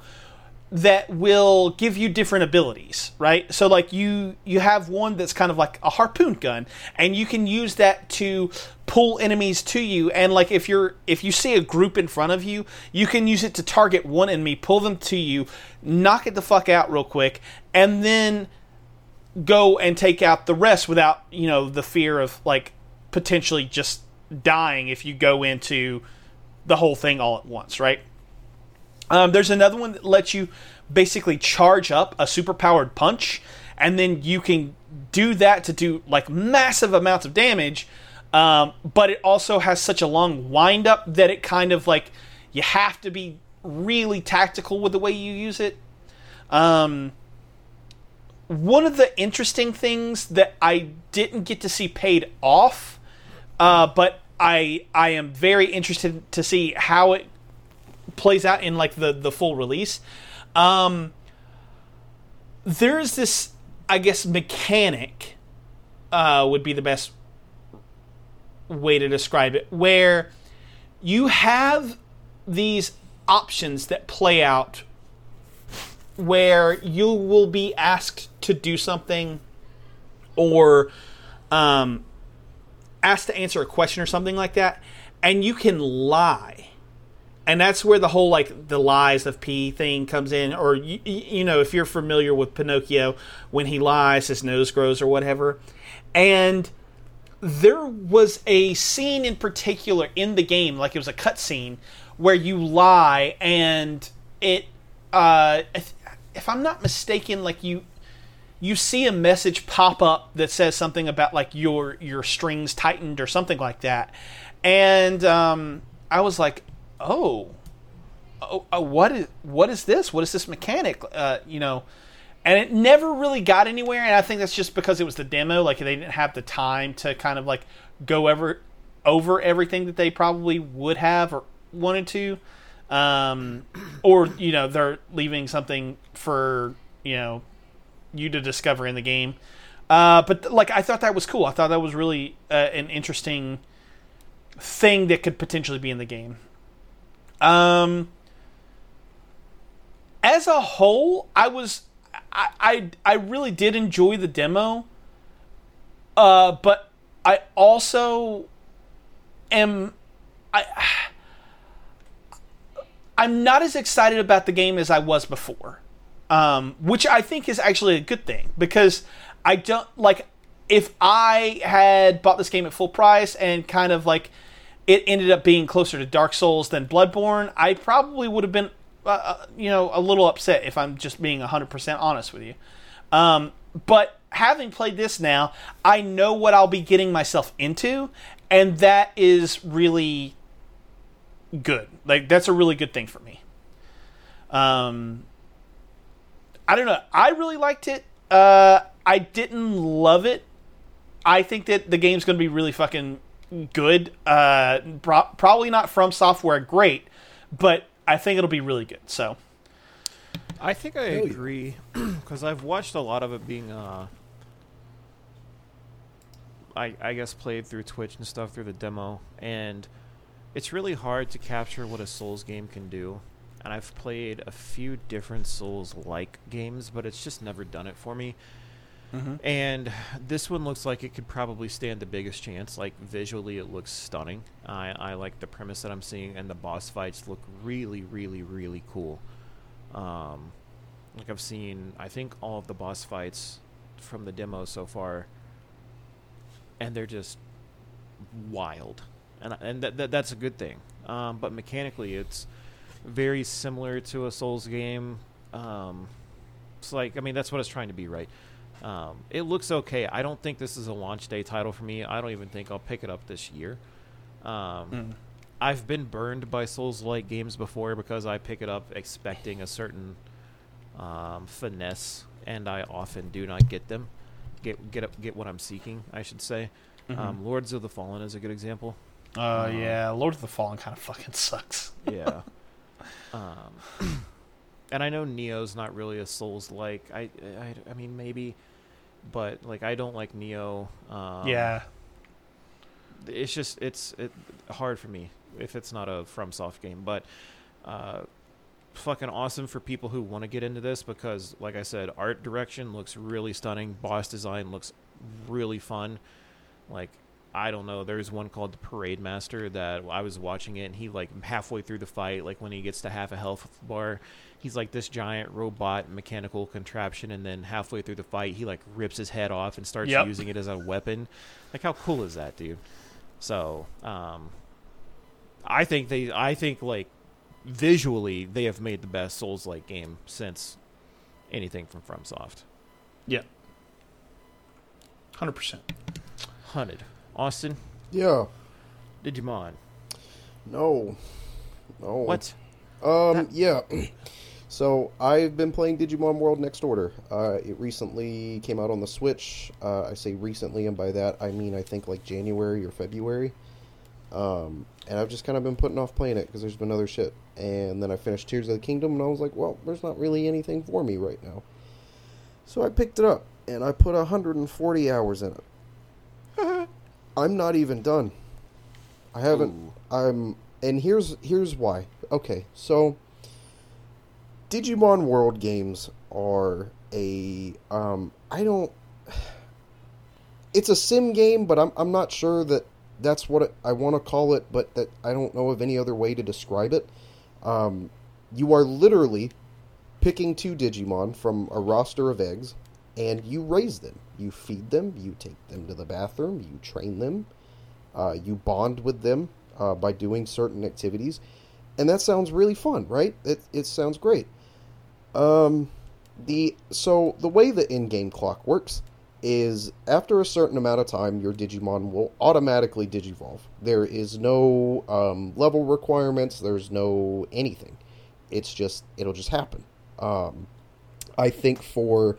that will give you different abilities, right? So like you you have one that's kind of like a harpoon gun and you can use that to pull enemies to you and like if you're if you see a group in front of you, you can use it to target one enemy, pull them to you, knock it the fuck out real quick and then go and take out the rest without, you know, the fear of like potentially just dying if you go into the whole thing all at once, right? Um, there's another one that lets you basically charge up a superpowered punch, and then you can do that to do like massive amounts of damage. Um, but it also has such a long wind up that it kind of like you have to be really tactical with the way you use it. Um, one of the interesting things that I didn't get to see paid off, uh, but I I am very interested to see how it plays out in like the the full release. Um, there's this, I guess, mechanic uh, would be the best way to describe it, where you have these options that play out where you will be asked to do something or um, asked to answer a question or something like that, and you can lie. And that's where the whole like the lies of P thing comes in, or you, you know, if you're familiar with Pinocchio, when he lies, his nose grows or whatever. And there was a scene in particular in the game, like it was a cut scene, where you lie and it, uh, if, if I'm not mistaken, like you you see a message pop up that says something about like your your strings tightened or something like that, and um, I was like, oh, oh, oh, what is what is this? What is this mechanic? Uh, you know, and it never really got anywhere. And I think that's just because it was the demo. Like they didn't have the time to kind of like go over over everything that they probably would have or wanted to. Um, or you know they're leaving something for you know you to discover in the game. Uh, but like I thought that was cool. I thought that was really uh, an interesting thing that could potentially be in the game. Um, as a whole, I was I I, I really did enjoy the demo. Uh, but I also am I I'm not as excited about the game as I was before um, which I think is actually a good thing because I don't like if I had bought this game at full price and kind of like it ended up being closer to Dark Souls than Bloodborne, I probably would have been, uh, uh you know, a little upset if I'm just being 100% honest with you. Um, but having played this now, I know what I'll be getting myself into, and that is really good. Like, that's a really good thing for me. Um, I don't know. I really liked it. Uh, I didn't love it. I think that the game's going to be really fucking good. Uh, pro- probably not from software great, but I think it'll be really good. So, I think I agree because I've watched a lot of it being, uh, I I guess played through Twitch and stuff through the demo, and it's really hard to capture what a Souls game can do and I've played a few different Souls like games, but it's just never done it for me. Mm-hmm. And this one looks like it could probably stand the biggest chance. Like visually, it looks stunning. I, I like the premise that I'm seeing, and the boss fights look really, really, really cool. Um, like I've seen, I think all of the boss fights from the demo so far, and they're just wild, and and that, that that's a good thing. Um, but mechanically, it's very similar to a Souls game. Um, it's like I mean that's what it's trying to be, right? Um, it looks okay. I don't think this is a launch day title for me. I don't even think I'll pick it up this year. Um, mm. I've been burned by Souls-like games before because I pick it up expecting a certain um, finesse, and I often do not get them. Get get up, get what I'm seeking, I should say. Mm-hmm. Um, Lords of the Fallen is a good example. Oh uh, yeah, Lords of the Fallen kind of fucking sucks. yeah. Um, and I know Nioh's not really a Souls like. I, I, I mean maybe, but like I don't like Nioh. Um, yeah. It's just it's it hard for me if it's not a FromSoft game, but. Uh, fucking awesome for people who want to get into this because like I said, art direction looks really stunning, boss design looks really fun. Like I don't know. There's one called the Parade Master that I was watching it, and he like halfway through the fight, like when he gets to half a health bar, he's like this giant robot mechanical contraption, and then halfway through the fight, he like rips his head off and starts yep. using it as a weapon. Like how cool is that, dude? So, um, I think they, I think like visually, they have made the best Souls-like game since anything from FromSoft. Yeah, hundred percent. Hunted. Austin, Yeah. Digimon. No. No. What? Um. That- yeah. So I've been playing Digimon World Next Order. Uh, it recently came out on the Switch. Uh, I say recently, and by that I mean I think like January or February. Um, and I've just kind of been putting off playing it because there's been other shit. And then I finished Tears of the Kingdom, and I was like, well, there's not really anything for me right now. So I picked it up, and I put 140 hours in it. I'm not even done. I haven't. I'm, and here's here's why. Okay, so Digimon World games are a um I don't it's a sim game, but I'm I'm not sure that that's what it, I want to call it, but that I don't know of any other way to describe it. Um, you are literally picking two Digimon from a roster of eggs, and you raise them. You feed them. You take them to the bathroom. You train them. Uh, you bond with them uh, by doing certain activities, and that sounds really fun, right? It it sounds great. Um, the so the way the in-game clock works is after a certain amount of time, your Digimon will automatically digivolve. There is no um, level requirements. There's no anything. It's just it'll just happen. Um, I think for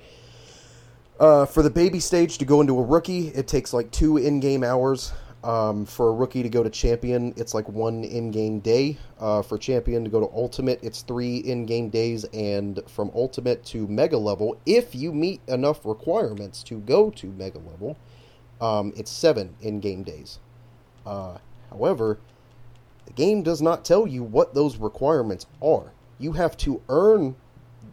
uh, for the baby stage to go into a rookie, it takes like two in-game hours. Um, for a rookie to go to champion, it's like one in-game day. Uh, for champion to go to ultimate, it's three in-game days, and from ultimate to mega level, if you meet enough requirements to go to mega level, um, it's seven in-game days. Uh, however, the game does not tell you what those requirements are. You have to earn,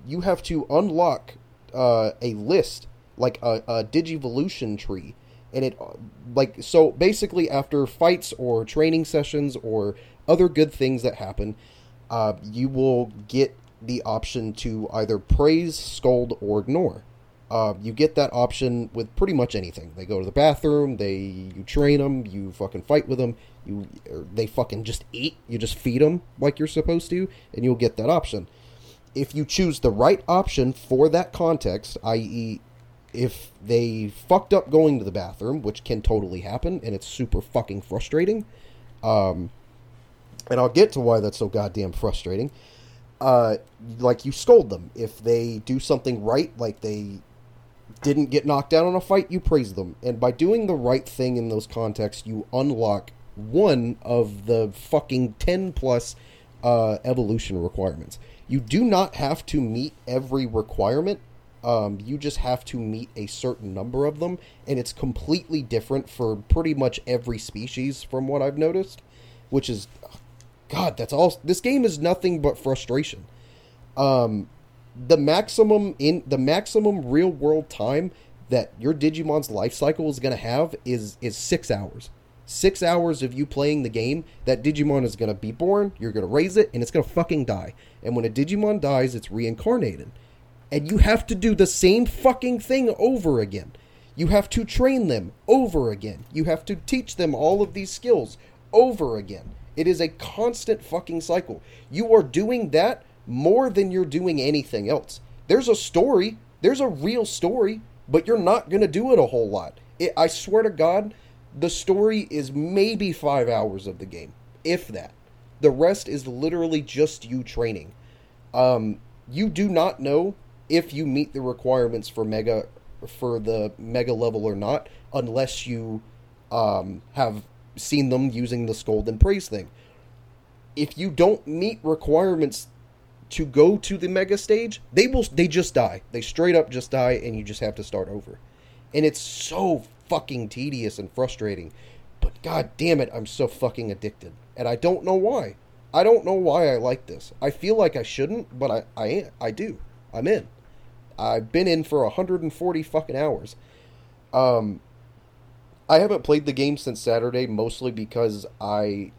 you have to unlock uh, a list like a, a Digivolution tree. And it like so basically after fights or training sessions or other good things that happen uh, you will get the option to either praise scold or ignore. Uh, you get that option with pretty much anything. They go to the bathroom they you train them you fucking fight with them you they fucking just eat you just feed them like you're supposed to and you'll get that option. If you choose the right option for that context i.e if they fucked up going to the bathroom, which can totally happen, and it's super fucking frustrating. Um, and I'll get to why that's so goddamn frustrating. Uh, like you scold them if they do something right, like they didn't get knocked out on a fight, you praise them, and by doing the right thing in those contexts, you unlock one of the fucking ten plus uh, evolution requirements. You do not have to meet every requirement um, you just have to meet a certain number of them, and it's completely different for pretty much every species, from what I've noticed. Which is, God, that's all. This game is nothing but frustration. Um, the maximum in the maximum real world time that your Digimon's life cycle is going to have is is six hours. Six hours of you playing the game, that Digimon is going to be born, you're going to raise it, and it's going to fucking die. And when a Digimon dies, it's reincarnated and you have to do the same fucking thing over again. You have to train them over again. You have to teach them all of these skills over again. It is a constant fucking cycle. You are doing that more than you're doing anything else. There's a story, there's a real story, but you're not going to do it a whole lot. It, I swear to God, the story is maybe five hours of the game, if that. The rest is literally just you training. Um, you do not know if you meet the requirements for mega for the mega level or not, unless you um, have seen them using the scold and praise thing. If you don't meet requirements to go to the mega stage, they will they just die. They straight up just die and you just have to start over. And it's so fucking tedious and frustrating. But god damn it, I'm so fucking addicted. And I don't know why. I don't know why I like this. I feel like I shouldn't, but I I I do. I'm in. I've been in for 140 fucking hours. Um, I haven't played the game since Saturday, mostly because I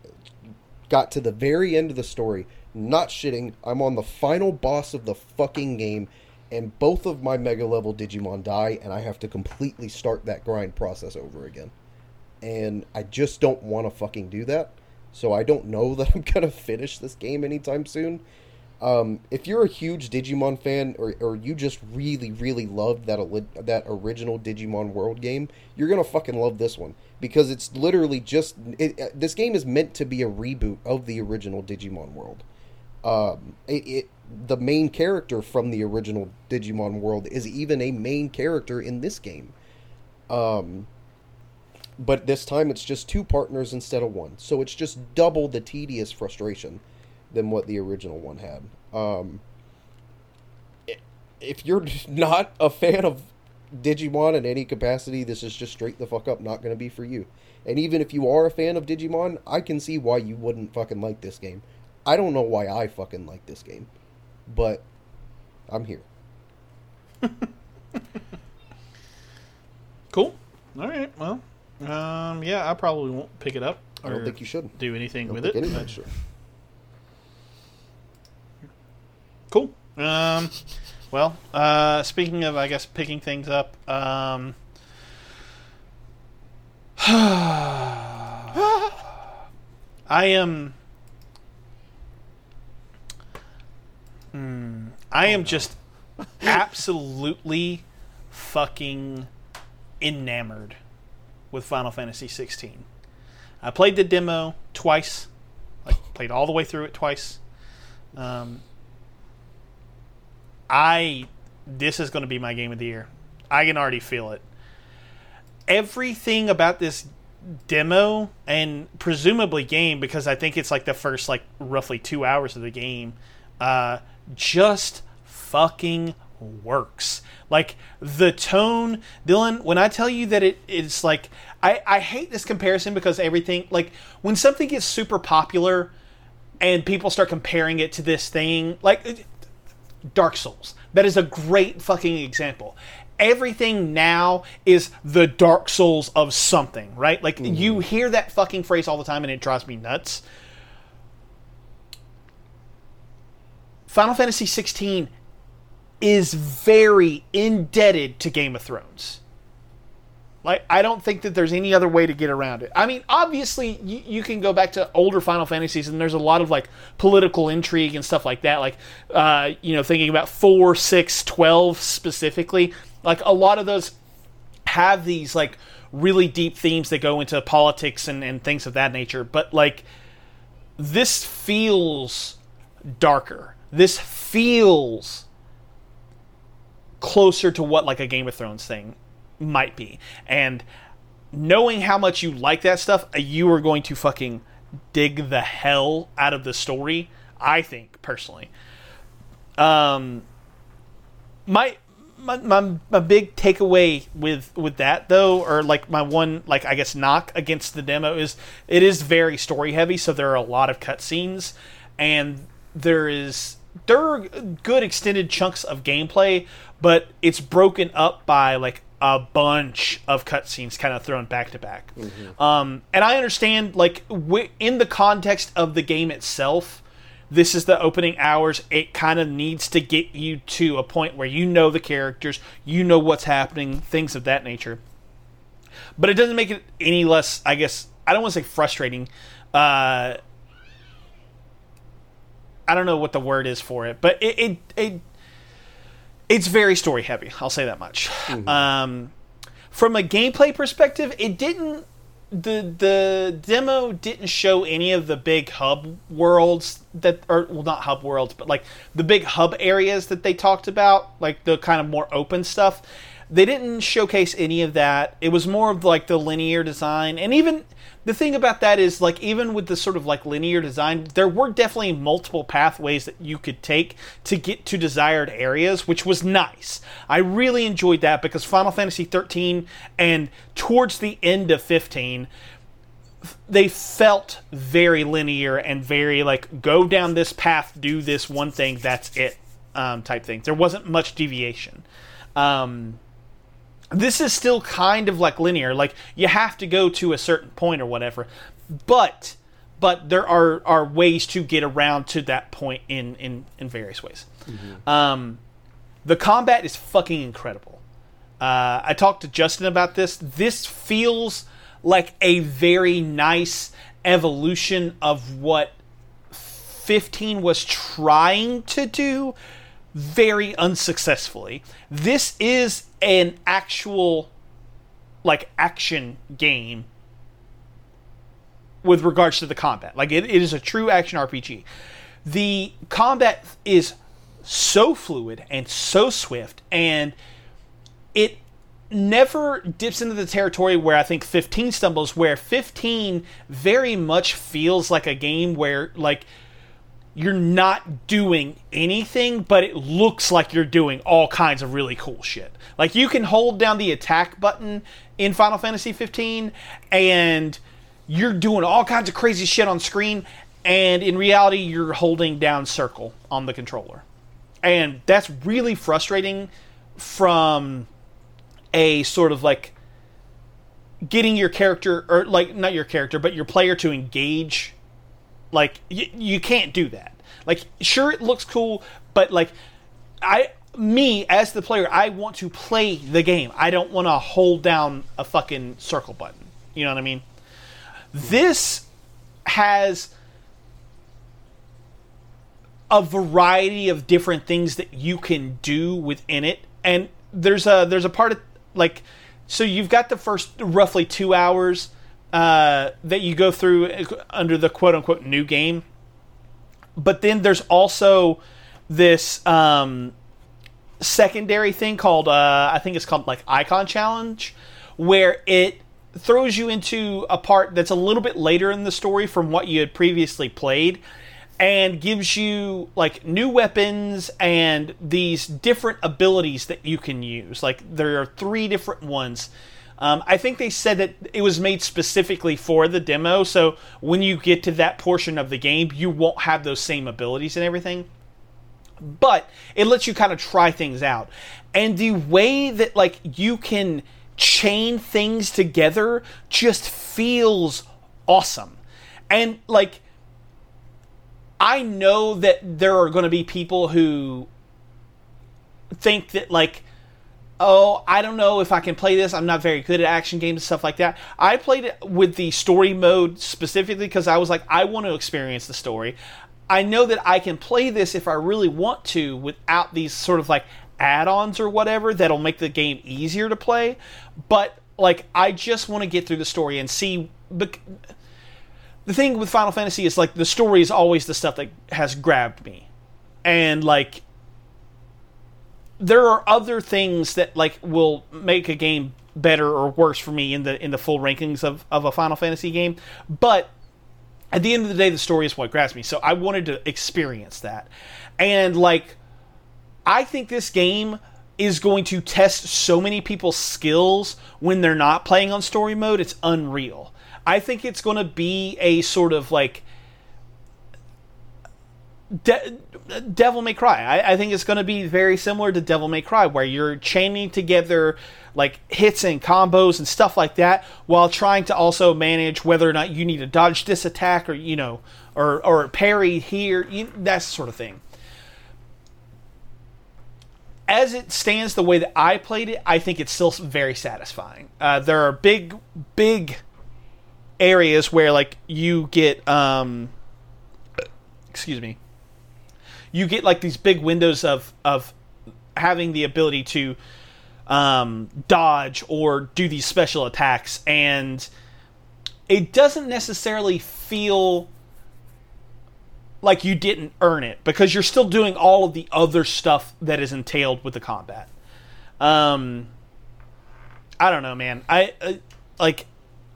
got to the very end of the story. Not shitting. I'm on the final boss of the fucking game, and both of my mega level Digimon die, and I have to completely start that grind process over again. And I just don't want to fucking do that. So I don't know that I'm gonna finish this game anytime soon. Um, if you're a huge Digimon fan, or, or you just really, really loved that that original Digimon World game, you're gonna fucking love this one because it's literally just it, uh, this game is meant to be a reboot of the original Digimon World. Um, it, it the main character from the original Digimon World is even a main character in this game. Um, but this time it's just two partners instead of one. So it's just double the tedious frustration than what the original one had. Um, if you're not a fan of Digimon in any capacity, this is just straight the fuck up not going to be for you. And even if you are a fan of Digimon, I can see why you wouldn't fucking like this game. I don't know why I fucking like this game, but I'm here. Cool. All right. Well, um, yeah, I probably won't pick it up I don't think you should. do anything with it. anyone but- should. Cool. Um, well, uh, speaking of, I guess, picking things up, um, I am. Hmm, I am just absolutely fucking enamored with Final Fantasy 16. I played the demo twice, like played all the way through it twice. Um, I this is going to be my game of the year. I can already feel it. Everything about this demo and presumably game because I think it's like the first like roughly 2 hours of the game uh just fucking works. Like the tone, Dylan, when I tell you that it it's like I I hate this comparison because everything like when something gets super popular and people start comparing it to this thing like Dark Souls. That is a great fucking example. Everything now is the Dark Souls of something, right? Like mm-hmm. you hear that fucking phrase all the time and it drives me nuts. Final Fantasy 16 is very indebted to Game of Thrones. Like, I don't think that there's any other way to get around it. I mean, obviously, you, you can go back to older Final Fantasies, and there's a lot of like political intrigue and stuff like that. Like, uh, you know, thinking about 4, 6, 12 specifically. Like, a lot of those have these like really deep themes that go into politics and, and things of that nature. But, like, this feels darker. This feels closer to what like a Game of Thrones thing might be. And knowing how much you like that stuff, uh, you are going to fucking dig the hell out of the story, I think personally. Um my my, my, my big takeaway with with that though or like my one like i guess knock against the demo is it is very story heavy so there are a lot of cutscenes and there is there are good extended chunks of gameplay but it's broken up by like a bunch of cutscenes kind of thrown back to back um and i understand like wi- in the context of the game itself this is the opening hours. It kind of needs to get you to a point where you know the characters, you know what's happening, things of that nature. But it doesn't make it any less, I guess, I don't want to say frustrating. Uh, I don't know what the word is for it, but it, it, it it's very story heavy. I'll say that much. Um, from a gameplay perspective, it didn't the the demo didn't show any of the big hub worlds that or well not hub worlds but like the big hub areas that they talked about like the kind of more open stuff they didn't showcase any of that it was more of like the linear design and even the thing about that is like even with the sort of like linear design there were definitely multiple pathways that you could take to get to desired areas which was nice. I really enjoyed that because final fantasy 13 and towards the end of 15 they felt very linear and very like go down this path do this one thing that's it um, type thing. There wasn't much deviation. Um, this is still kind of like linear. Like you have to go to a certain point or whatever. But but there are are ways to get around to that point in in in various ways. Um the combat is fucking incredible. Uh, I talked to Justin about this. This feels like a very nice evolution of what 15 was trying to do very unsuccessfully. This is an actual like action game with regards to the combat. Like it, it is a true action RPG. The combat is so fluid and so swift and it never dips into the territory where I think 15 stumbles, where 15 very much feels like a game where, like, you're not doing anything, but it looks like you're doing all kinds of really cool shit. Like, you can hold down the attack button in Final Fantasy 15, and you're doing all kinds of crazy shit on screen, and in reality, you're holding down circle on the controller. And that's really frustrating from a sort of like getting your character or like not your character but your player to engage like y- you can't do that. Like sure it looks cool but like i me as the player i want to play the game. I don't want to hold down a fucking circle button. You know what i mean? This has a variety of different things that you can do within it. And there's a there's a part of like so you've got the first roughly two hours uh, that you go through under the quote unquote new game but then there's also this um, secondary thing called uh, i think it's called like icon challenge where it throws you into a part that's a little bit later in the story from what you had previously played and gives you like new weapons and these different abilities that you can use. Like there are three different ones. Um, I think they said that it was made specifically for the demo, so when you get to that portion of the game, you won't have those same abilities and everything. But it lets you kind of try things out. And the way that like you can chain things together just feels awesome. And like I know that there are going to be people who think that like oh, I don't know if I can play this. I'm not very good at action games and stuff like that. I played it with the story mode specifically because I was like, I want to experience the story. I know that I can play this if I really want to without these sort of like add ons or whatever that'll make the game easier to play. But like, I just want to get through the story and see. The thing with Final Fantasy is like the story is always the stuff that has grabbed me, and like there are other things that like will make a game better or worse for me in the in the full rankings of of a Final Fantasy game, but at the end of the day, the story is what grabs me. So I wanted to experience that, and like I think this game is going to test so many people's skills when they're not playing on story mode. It's unreal. I think it's going to be a sort of like De- Devil May Cry. I, I think it's going to be very similar to Devil May Cry, where you're chaining together like hits and combos and stuff like that, while trying to also manage whether or not you need to dodge this attack or you know or or parry here, you, that sort of thing. As it stands, the way that I played it, I think it's still very satisfying. Uh, there are big, big areas where like you get um, excuse me you get like these big windows of of having the ability to um, dodge or do these special attacks, and it doesn't necessarily feel like you didn't earn it because you're still doing all of the other stuff that is entailed with the combat. Um, I don't know, man. I uh, like.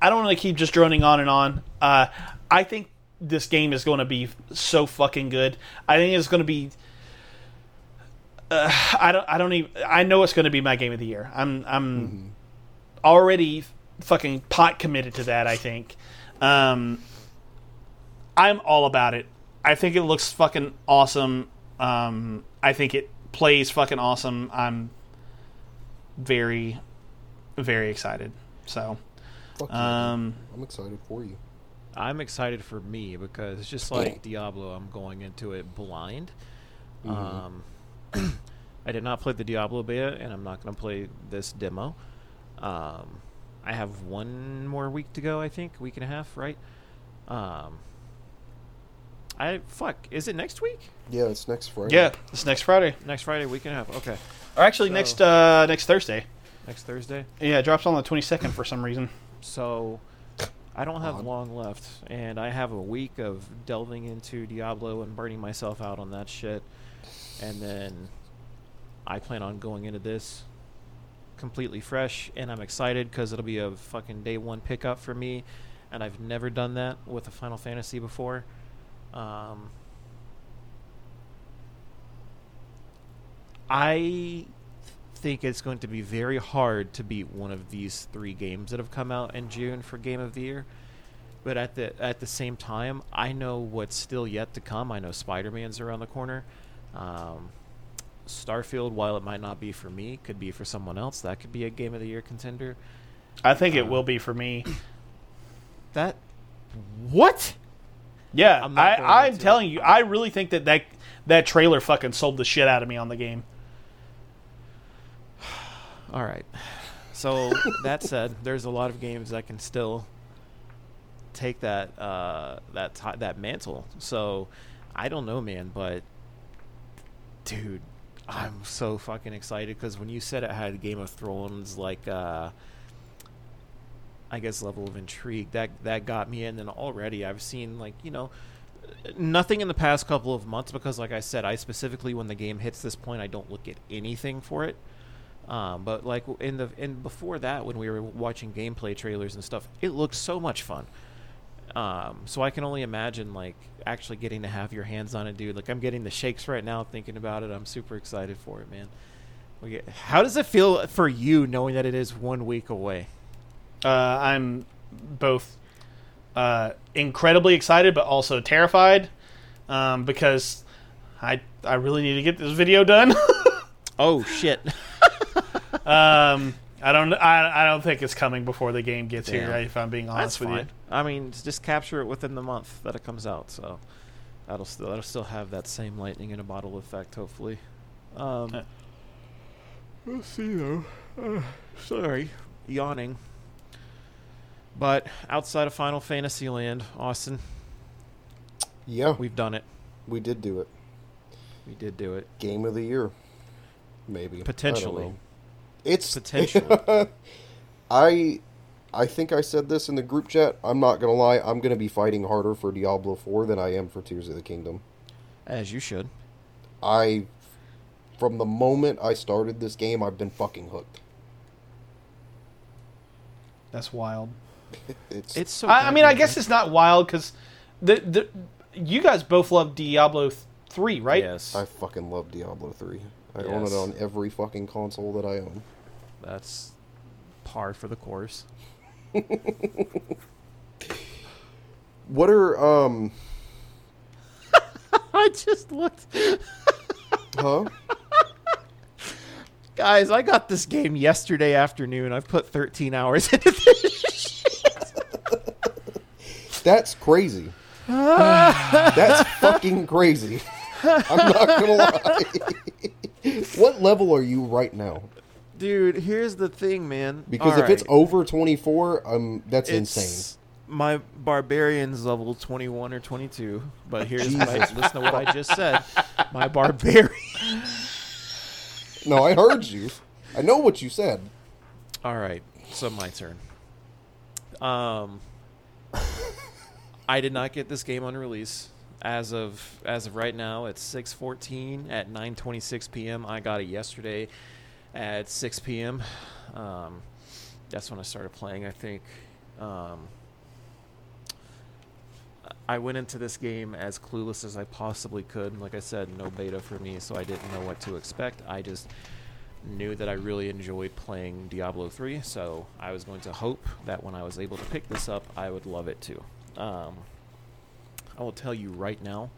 I don't want to keep just droning on and on. Uh, I think this game is going to be so fucking good. I think it's going to be. Uh, I don't. I don't even. I know it's going to be my game of the year. I'm. I'm Mm-hmm. already fucking pot committed to that. I think. Um, I'm all about it. I think it looks fucking awesome. Um, I think it plays fucking awesome. I'm very, very excited. So, um, I'm excited for you. I'm excited for me because just like Diablo, I'm going into it blind. Um, I did not play the Diablo beta, and I'm not going to play this demo. Um, I have one more week to go, I think, week and a half, right? Um, I fuck. Is it next week? Yeah, it's next Friday. yeah, it's next Friday, Next Friday, week and a half. Okay, or actually So- next uh, next Thursday. next Thursday. Yeah, it drops on the 22nd for some reason. So I don't have long left, and I have a week of delving into Diablo and burning myself out on that shit, and then I plan on going into this completely fresh, and I'm excited because it'll be a fucking day one pickup for me, and I've never done that with a Final Fantasy before. Um, I think it's going to be very hard to beat one of these three games that have come out in June for Game of the Year. But at the at the same time, I know what's still yet to come. I know Spider Man's around the corner. Um, Starfield, while it might not be for me, could be for someone else. That could be a Game of the Year contender. I think it Uh, will be for me. That what? Yeah, I'm I, I'm telling it. you, I really think that, that that trailer fucking sold the shit out of me on the game. All right. So that said, there's a lot of games that can still take that uh, that ti that mantle. So I don't know, man, but dude, I'm so fucking excited because when you said it had Game of Thrones like uh, I guess level of intrigue that that got me in, and already I've seen like you know nothing in the past couple of months because like I said, I specifically when the game hits this point, I don't look at anything for it. Um, but like in the in before that, when we were watching gameplay trailers and stuff, it looked so much fun. Um, so I can only imagine like actually getting to have your hands on it, dude. Like I'm getting the shakes right now thinking about it. I'm super excited for it, man. Get, how does it feel for you knowing that it is one week away? Uh, I'm both uh, incredibly excited, but also terrified um, because I I really need to get this video done. Oh shit! um, I don't I, I don't think it's coming before the game gets here. Damn. If I'm being That's honest with fine. you. I mean, just capture it within the month that it comes out. So that'll still that'll still have that same lightning in a bottle effect, hopefully. Um, Uh. we'll see though. Uh, sorry, yawning. But outside of Final Fantasy Land, Austin, Yeah, we, we've done it. we did do it. We did do it. Game of the year, maybe I don't Potentially. Know. It's Potentially. I I think I said this in the group chat. I'm not gonna lie. I'm gonna be fighting harder for Diablo 4 than I am for Tears of the Kingdom. As you should. I, from the moment I started this game, I've been fucking hooked. That's wild. It's It's so. I, I mean, I guess it's not wild because the the you guys both love Diablo three, right? Yes, I fucking love Diablo 3. I own it on every fucking console that I own. That's par for the course. What are um I just looked. huh? Guys, I got this game yesterday afternoon. I've put 13 hours into this. That's crazy. That's fucking crazy. I'm not gonna lie. what level are you right now? Dude, here's the thing, man. Because if it's over 24, um, that's insane. My barbarian's level 21 or 22. But here's my, listen to what I just said. My barbarian. No, I heard you. I know what you said. All right, so my turn. Um, I did not get this game on release. As of as of right now, it's six fourteen at nine twenty six p.m. I got it yesterday at six p.m. Um, that's when I started playing. I think. Um, I went into this game as clueless as I possibly could. Like I said, no beta for me, so I didn't know what to expect. I just knew that I really enjoyed playing Diablo 3, so I was going to hope that when I was able to pick this up, I would love it too. Um, I will tell you right now.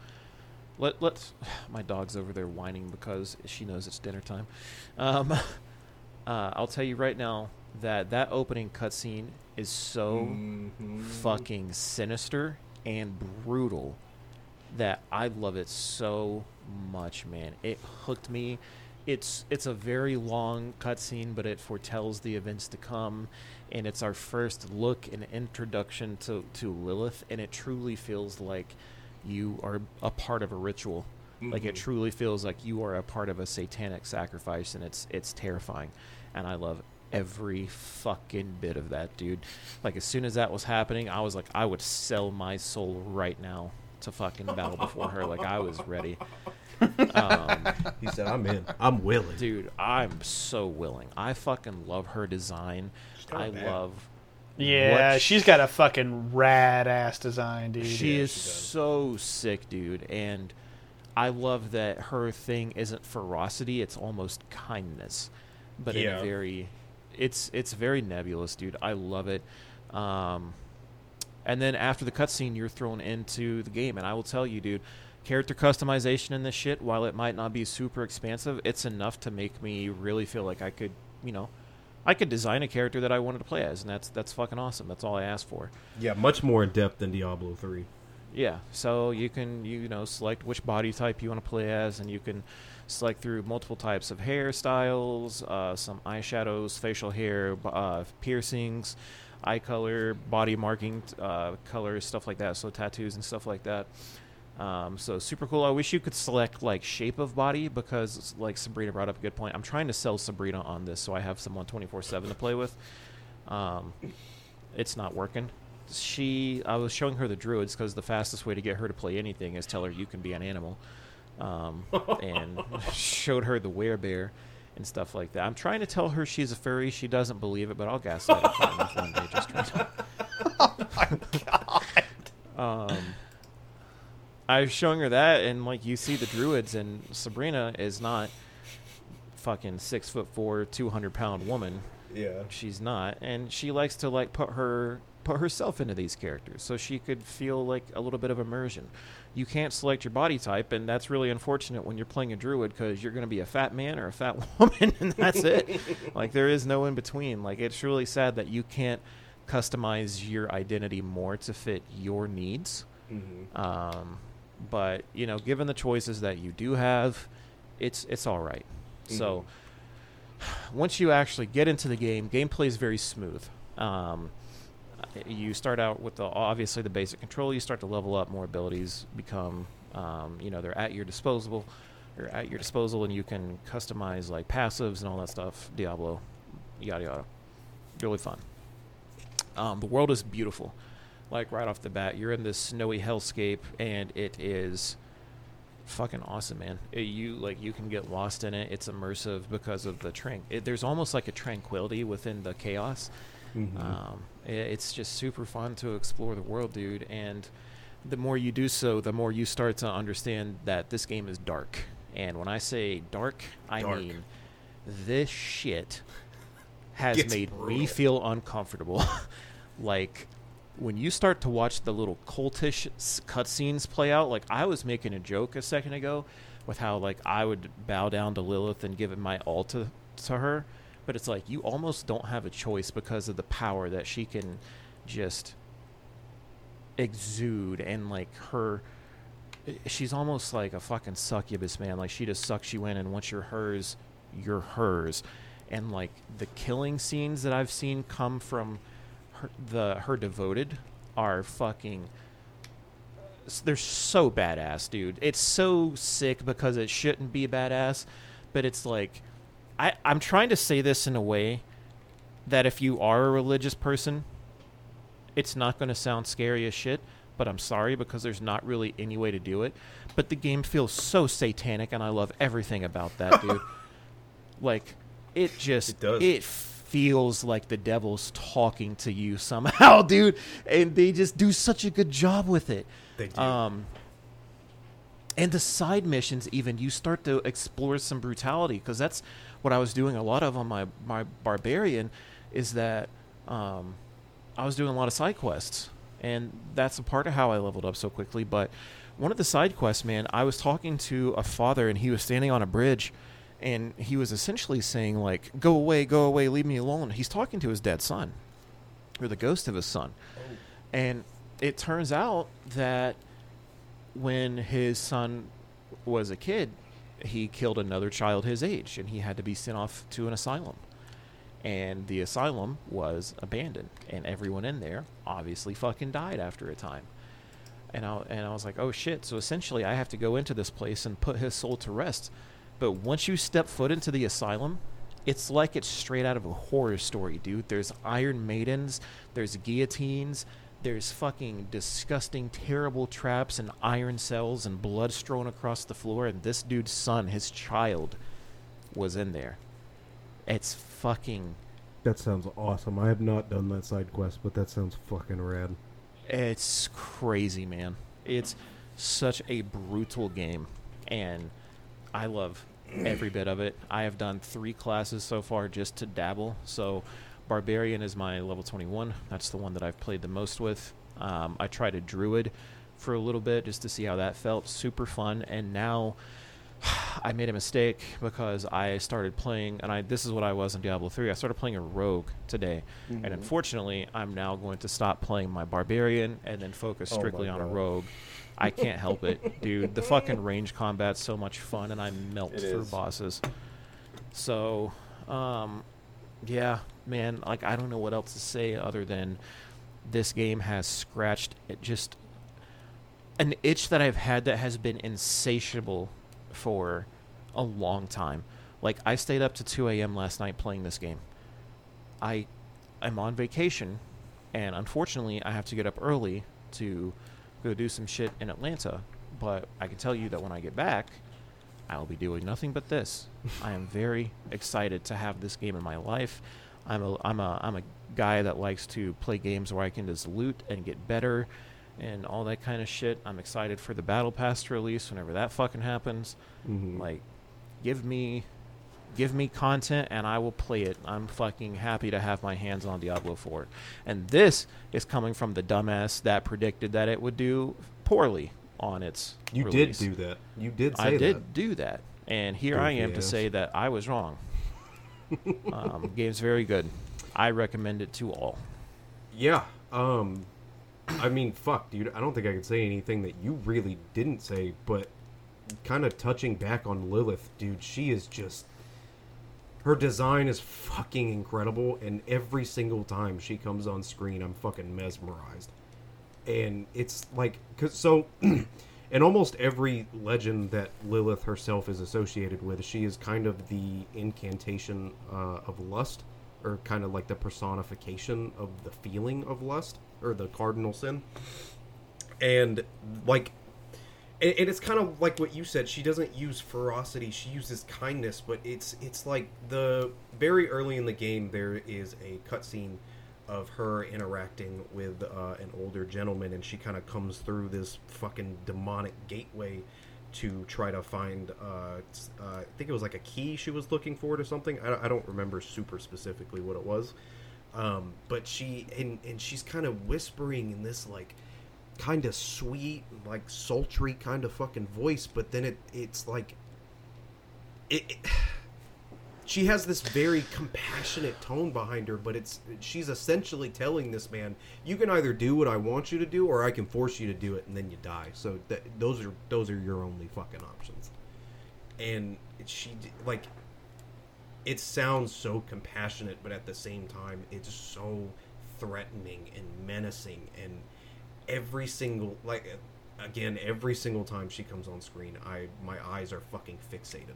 Let let's. My dog's over there whining because she knows it's dinner time. Um, uh, I'll tell you right now that that opening cutscene is so Mhm. fucking sinister and brutal that I love it so much, man. It hooked me. It's it's a very long cutscene, but it foretells the events to come, and it's our first look and introduction to to Lilith, and it truly feels like you are a part of a ritual. Like it Mhm. truly feels like you are a part of a satanic sacrifice, and it's it's terrifying, and I love every fucking bit of that, dude. Like as soon as that was happening, I was like, I would sell my soul right now to fucking battle before her. Like I was ready. Um, He said, "I'm in. I'm willing." dude, I'm so willing. I fucking love her design. I bad. love. Yeah, what she's got a fucking rad ass design, dude. She Yeah, is she so sick, dude, and I love that her thing isn't ferocity; it's almost kindness, but in a very, it's it's very nebulous, dude. I love it. Um, and then after the cutscene, you're thrown into the game, and I will tell you, dude, character customization in this shit, while it might not be super expansive, it's enough to make me really feel like I could, you know. I could design a character that I wanted to play as, and that's that's fucking awesome. That's all I asked for. Yeah, much more in depth than Diablo three. Yeah, so you can you know select which body type you want to play as, and you can select through multiple types of hairstyles, uh, some eyeshadows, facial hair, uh, piercings, eye color, body marking uh, colors, stuff like that. So tattoos and stuff like that. Um, so super cool. I wish you could select like shape of body because like Sabrina brought up a good point. I'm trying to sell Sabrina on this so I have someone 24/7 to play with. Um, it's not working. She, I was showing her the druids because the fastest way to get her to play anything is tell her you can be an animal, um, and showed her the werebear and stuff like that. I'm trying to tell her she's a furry. She doesn't believe it, but I'll gaslight her one day. Just try to. Um, I was showing her that, and like you see the druids, and Sabrina is not fucking six foot four, two hundred pound woman. Yeah. She's not, and she likes to like put her put herself into these characters so she could feel like a little bit of immersion. You can't select your body type, and that's really unfortunate when you're playing a druid because you're going to be a fat man or a fat woman, and that's it. like there is no in between. Like it's really sad that you can't customize your identity more to fit your needs. Mm-hmm. Um, but you know, given the choices that you do have, it's it's all right. So once you actually get into the game, gameplay is very smooth. Um, you start out with the obviously the basic control. You start to level up, more abilities become, um, you know, they're at your disposal. They're at your disposal, and you can customize like passives and all that stuff. Diablo, yada yada, really fun. Um, the world is beautiful. Like right off the bat, you're in this snowy hellscape, and it is fucking awesome, man. It- you like you can get lost in it. It's immersive because of the trank. It, there's almost like a tranquility within the chaos. Mm-hmm. Um, i it's just super fun to explore the world, dude. And the more you do so, the more you start to understand that this game is dark. And when I say dark, I Dark. mean this shit has Gets made me feel uncomfortable. like when you start to watch the little cultish cutscenes play out, like I was making a joke a second ago with how like I would bow down to Lilith and give my all to to her, but it's like you almost don't have a choice because of the power that she can just exude and like her eh, she's almost like a fucking succubus man. Like she just sucks you in and once you're hers you're hers. And like the killing scenes that i've seen come from her, the her devoted are fucking they're so badass dude it's so sick because it shouldn't be badass but it's like i i'm trying to say this in a way that if you are a religious person it's not going to sound scary as shit, but I'm sorry because there's not really any way to do it. But the game feels so satanic, and I love everything about that, dude. like, it just It does. it feels like the devil's talking to you somehow, dude. And they just do such a good job with it. They do. Um, and the side missions, even you start to explore some brutality because that's what I was doing a lot of on my my barbarian, is that um, I was doing a lot of side quests, and that's a part of how I leveled up so quickly. But one of the side quests, man, I was talking to a father, and he was standing on a bridge, and he was essentially saying like, "Go away, go away, leave me alone." He's talking to his dead son, or the ghost of his son, oh. and it turns out that when his son was a kid, he killed another child his age, and he had to be sent off to an asylum. And the asylum was abandoned, and everyone in there obviously fucking died after a time. And I and I was like, oh shit! So essentially, I have to go into this place and put his soul to rest. But once you step foot into the asylum, it's like it's straight out of a horror story, dude. There's iron maidens, there's guillotines, There's fucking disgusting, terrible traps and iron cells and blood strewn across the floor, and this dude's son, his child, was in there. It's fucking. That sounds awesome. I have not done that side quest, but that sounds fucking rad. It's crazy, man. It's such a brutal game, and I love every bit of it. I have done three classes so far just to dabble. So, Barbarian is my level 21. That's the one that I've played the most with. Um, I tried a Druid for a little bit just to see how that felt. Super fun. And now I made a mistake because I started playing, and I this is what I was in Diablo 3. I started playing a rogue today, and unfortunately, I'm now going to stop playing my barbarian and then focus Oh strictly on a rogue. I can't help it, dude. The fucking range combat's so much fun, and I melt It through is. bosses. So, um, yeah, man. Like I don't know what else to say other than this game has scratched it just an itch that I've had that has been insatiable for a long time. Like I stayed up to 2 a.m. last night playing this game. I am on vacation, and unfortunately, I have to get up early to go do some shit in Atlanta. But I can tell you that when I get back, I'll be doing nothing but this. I am very excited to have this game in my life. I'm a I'm a I'm a guy that likes to play games where I can just loot and get better and all that kind of shit. I'm excited for the battle pass to release whenever that fucking happens. Mhm. Like give me give me content and I will play it. I'm fucking happy to have my hands on Diablo 4. And this is coming from the dumbass that predicted that it would do poorly on its You release. did do that. You did say I did that. do that, and here I am Goofy to say that I was wrong. um, game's very good. I recommend it to all. Yeah. Um I mean, fuck, dude. I don't think I could say anything that you really didn't say, but kind of touching back on Lilith, dude, she is just her design is fucking incredible and every single time she comes on screen, I'm fucking mesmerized. And it's like cuz so in almost every legend that Lilith herself is associated with, she is kind of the incantation uh, of lust, or kind of like the personification of the feeling of lust, or the cardinal sin. And like, and, and it's kind of like what you said. She doesn't use ferocity; she uses kindness. But it's it's like the very early in the game, there is a cutscene of her interacting with uh, an older gentleman, and she kind of comes through this fucking demonic gateway to try to find. Uh, uh, I think it was like a key she was looking for or something. I, I don't remember super specifically what it was, um, but she and and she's kind of whispering in this like kind of sweet, like sultry kind of fucking voice, but then it it's like it, it she has this very compassionate tone behind her, but it's she's essentially telling this man, you can either do what I want you to do, or I can force you to do it, and then you die. So that, those are those are your only fucking options. And she like, it sounds so compassionate, but at the same time, it's so threatening and menacing. And every single like, again, every single time she comes on screen, I my eyes are fucking fixated.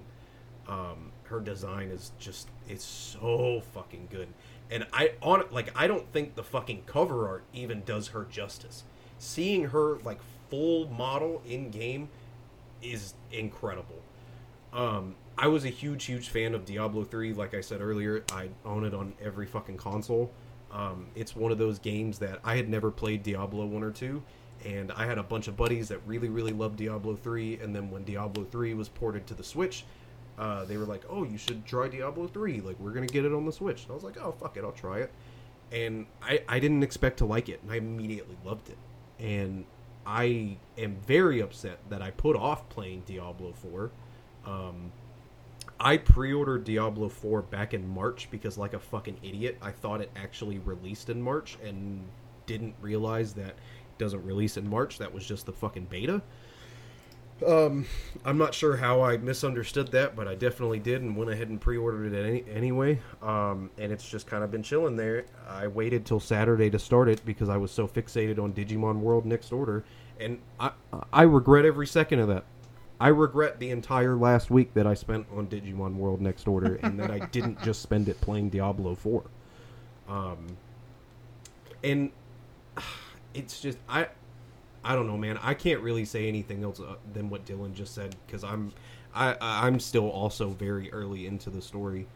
Um, her design is just it's so fucking good. And i on like i don't think the fucking cover art even does her justice. Seeing her like full model in game is incredible. Um i was a huge huge fan of diablo 3 like i said earlier i own it on every fucking console um it's one of those games that i had never played diablo 1 or 2 and i had a bunch of buddies that really really loved diablo 3 and then when diablo 3 was ported to the switch uh, they were like, "Oh, you should try Diablo 3. Like, we're gonna get it on the Switch." And I was like, "Oh, fuck it, I'll try it." And I, I didn't expect to like it, and I immediately loved it. And I am very upset that I put off playing Diablo 4. Um, I pre-ordered Diablo 4 back in March because, like a fucking idiot, I thought it actually released in March and didn't realize that it doesn't release in March. That was just the fucking beta. Um, I'm not sure how I misunderstood that, but I definitely did and went ahead and pre-ordered it any, anyway. Um, and it's just kind of been chilling there. I waited till Saturday to start it because I was so fixated on Digimon World Next Order, and I I regret every second of that. I regret the entire last week that I spent on Digimon World Next Order and that I didn't just spend it playing Diablo 4. Um, and it's just I I don't know, man. I can't really say anything else uh, than what Dylan just said because I'm I I'm still also very early into the story,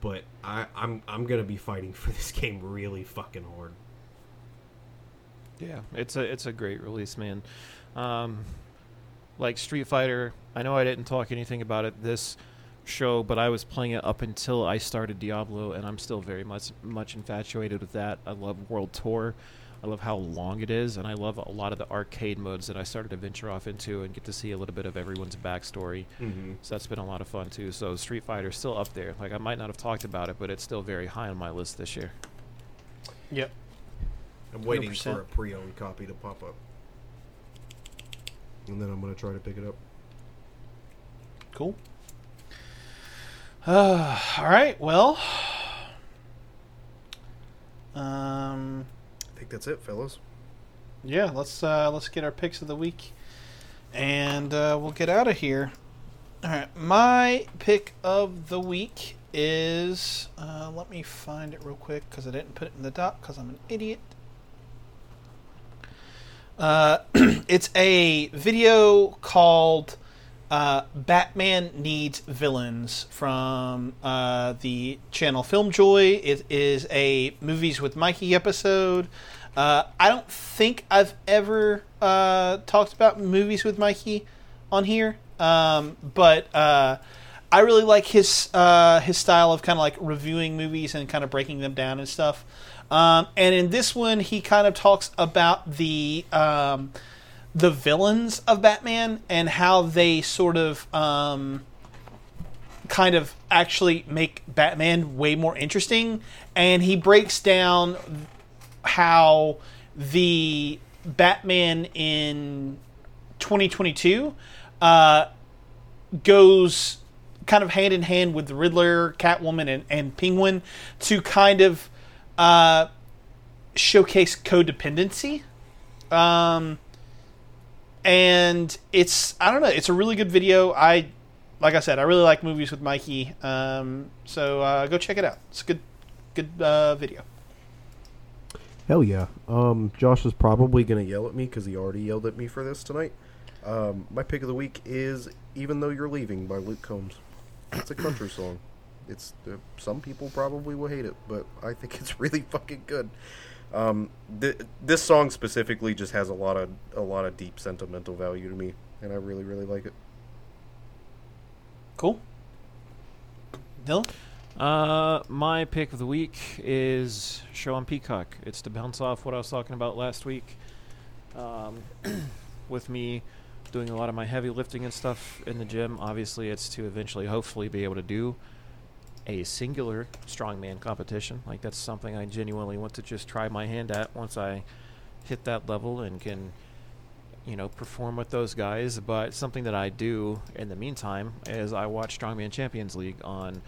but I I'm I'm gonna be fighting for this game really fucking hard. Yeah, it's a it's a great release, man. Um, like Street Fighter, I know I didn't talk anything about it this show, but I was playing it up until I started Diablo, and I'm still very much much infatuated with that. I love World Tour. I love how long it is, and I love a lot of the arcade modes that I started to venture off into and get to see a little bit of everyone's backstory. Mm-hmm. So that's been a lot of fun too. So Street Fighter's still up there. Like I might not have talked about it, but it's still very high on my list this year. Yep. I'm waiting 100%. for a pre-owned copy to pop up, and then I'm gonna try to pick it up. Cool. Uh, all right. Well. Um. I think that's it, fellas. Yeah. Let's uh, let's get our picks of the week, and uh, we'll get out of here. All right. My pick of the week is. Uh, let me find it real quick because I didn't put it in the doc because I'm an idiot. Uh, it's a video called uh, Batman Needs Villains from uh, the channel Film Joy. It is a Movies with Mikey episode. Uh, I don't think I've ever uh, talked about Movies with Mikey on here, um, but I really like his his style of kind of like reviewing movies and kind of breaking them down and stuff. Um, and in this one, he kind of talks about the um, the villains of Batman and how they sort of um, kind of actually make Batman way more interesting. And he breaks down how the Batman in 2022 uh, goes kind of hand in hand with the Riddler, Catwoman, and, and Penguin to kind of uh, showcase codependency. Um, and it's I don't know, it's a really good video. I like I said, I really like movies with Mikey. Um, so uh, go check it out. It's a good good uh, video. Hell yeah. Um, Josh is probably going to yell at me because he already yelled at me for this tonight. Um, my pick of the week is Even Though You're Leaving by Luke Combs. It's a country song. It's uh, Some people probably will hate it, but I think it's really fucking good. Um, th- this song specifically just has a lot of a lot of deep sentimental value to me, and I really really like it. Cool. Dylan? Uh, my pick of the week is show on Peacock. It's to bounce off what I was talking about last week. Um, with me doing a lot of my heavy lifting and stuff in the gym, obviously it's to eventually, hopefully, be able to do a singular strongman competition. Like that's something I genuinely want to just try my hand at once I hit that level and can, you know, perform with those guys. But something that I do in the meantime is I watch Strongman Champions League on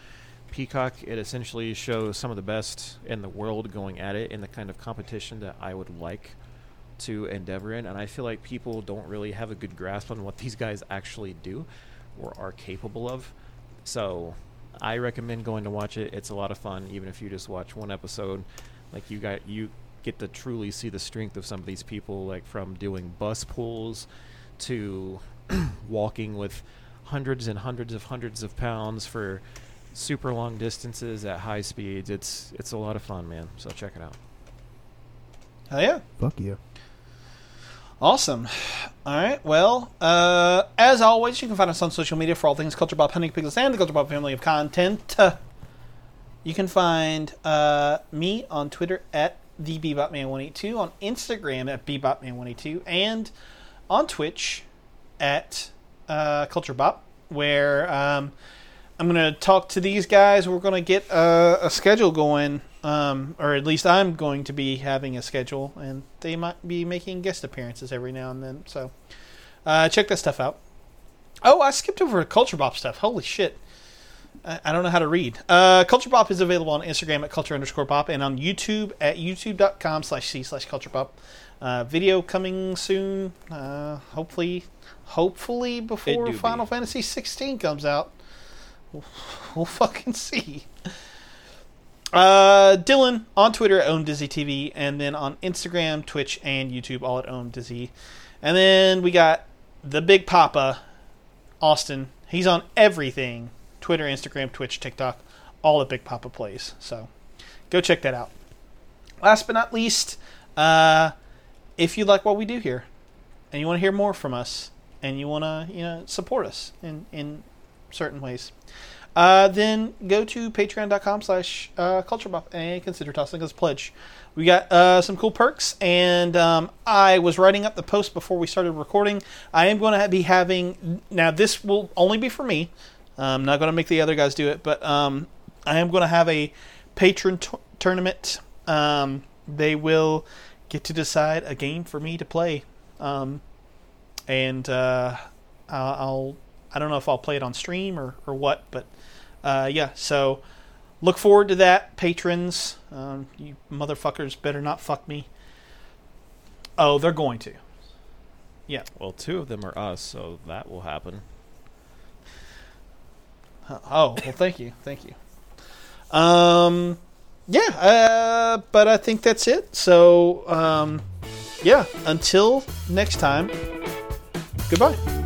Peacock. It essentially shows some of the best in the world going at it in the kind of competition that I would like to endeavor in. And I feel like people don't really have a good grasp on what these guys actually do or are capable of. So I recommend going to watch it. It's a lot of fun, even if you just watch one episode. Like you got you get to truly see the strength of some of these people, like from doing bus pulls to walking with hundreds and hundreds of hundreds of pounds for super long distances at high speeds. It's it's a lot of fun, man. So check it out. Hell yeah. Fuck yeah. Awesome. All right. Well, uh, as always, you can find us on social media for all things Culture Bop Hunting Pixels and the Culture Bop family of content. Uh, you can find uh, me on Twitter at the BebopMan182, on Instagram at BebopMan182, and on Twitch at uh, Culture Bop, where um, I'm going to talk to these guys. We're going to get a, a schedule going, um, or at least I'm going to be having a schedule, and they might be making guest appearances every now and then. So uh, check that stuff out. Oh, I skipped over Culture Bop stuff. Holy shit. I, I don't know how to read. Uh, Culture Bop is available on Instagram at culture underscore bop and on YouTube at youtube.com slash c slash culture bop. Uh, video coming soon. Uh, hopefully, hopefully before do be. Final Fantasy 16 comes out. We'll, we'll fucking see. Uh, Dylan on Twitter at OM Dizzy TV, and then on Instagram, Twitch, and YouTube, all at Own Dizzy. And then we got the Big Papa, Austin. He's on everything Twitter, Instagram, Twitch, TikTok, all at Big Papa Plays. So go check that out. Last but not least, uh, if you like what we do here and you want to hear more from us and you want to you know support us in, in certain ways, uh, then go to patreon.com slash uh, culturebop and consider tossing us a pledge. We got uh, some cool perks, and um, I was writing up the post before we started recording. I am going to be having now. This will only be for me. I'm not going to make the other guys do it, but um, I am going to have a patron t- tournament. Um, they will get to decide a game for me to play, um, and uh, I'll I don't know if I'll play it on stream or, or what, but uh, yeah. So look forward to that, patrons. Um, you motherfuckers better not fuck me. Oh, they're going to. Yeah. Well, two of them are us, so that will happen. Uh, Oh, well, thank you, thank you. Um, yeah, uh, but I think that's it. So, um, yeah, until next time, goodbye.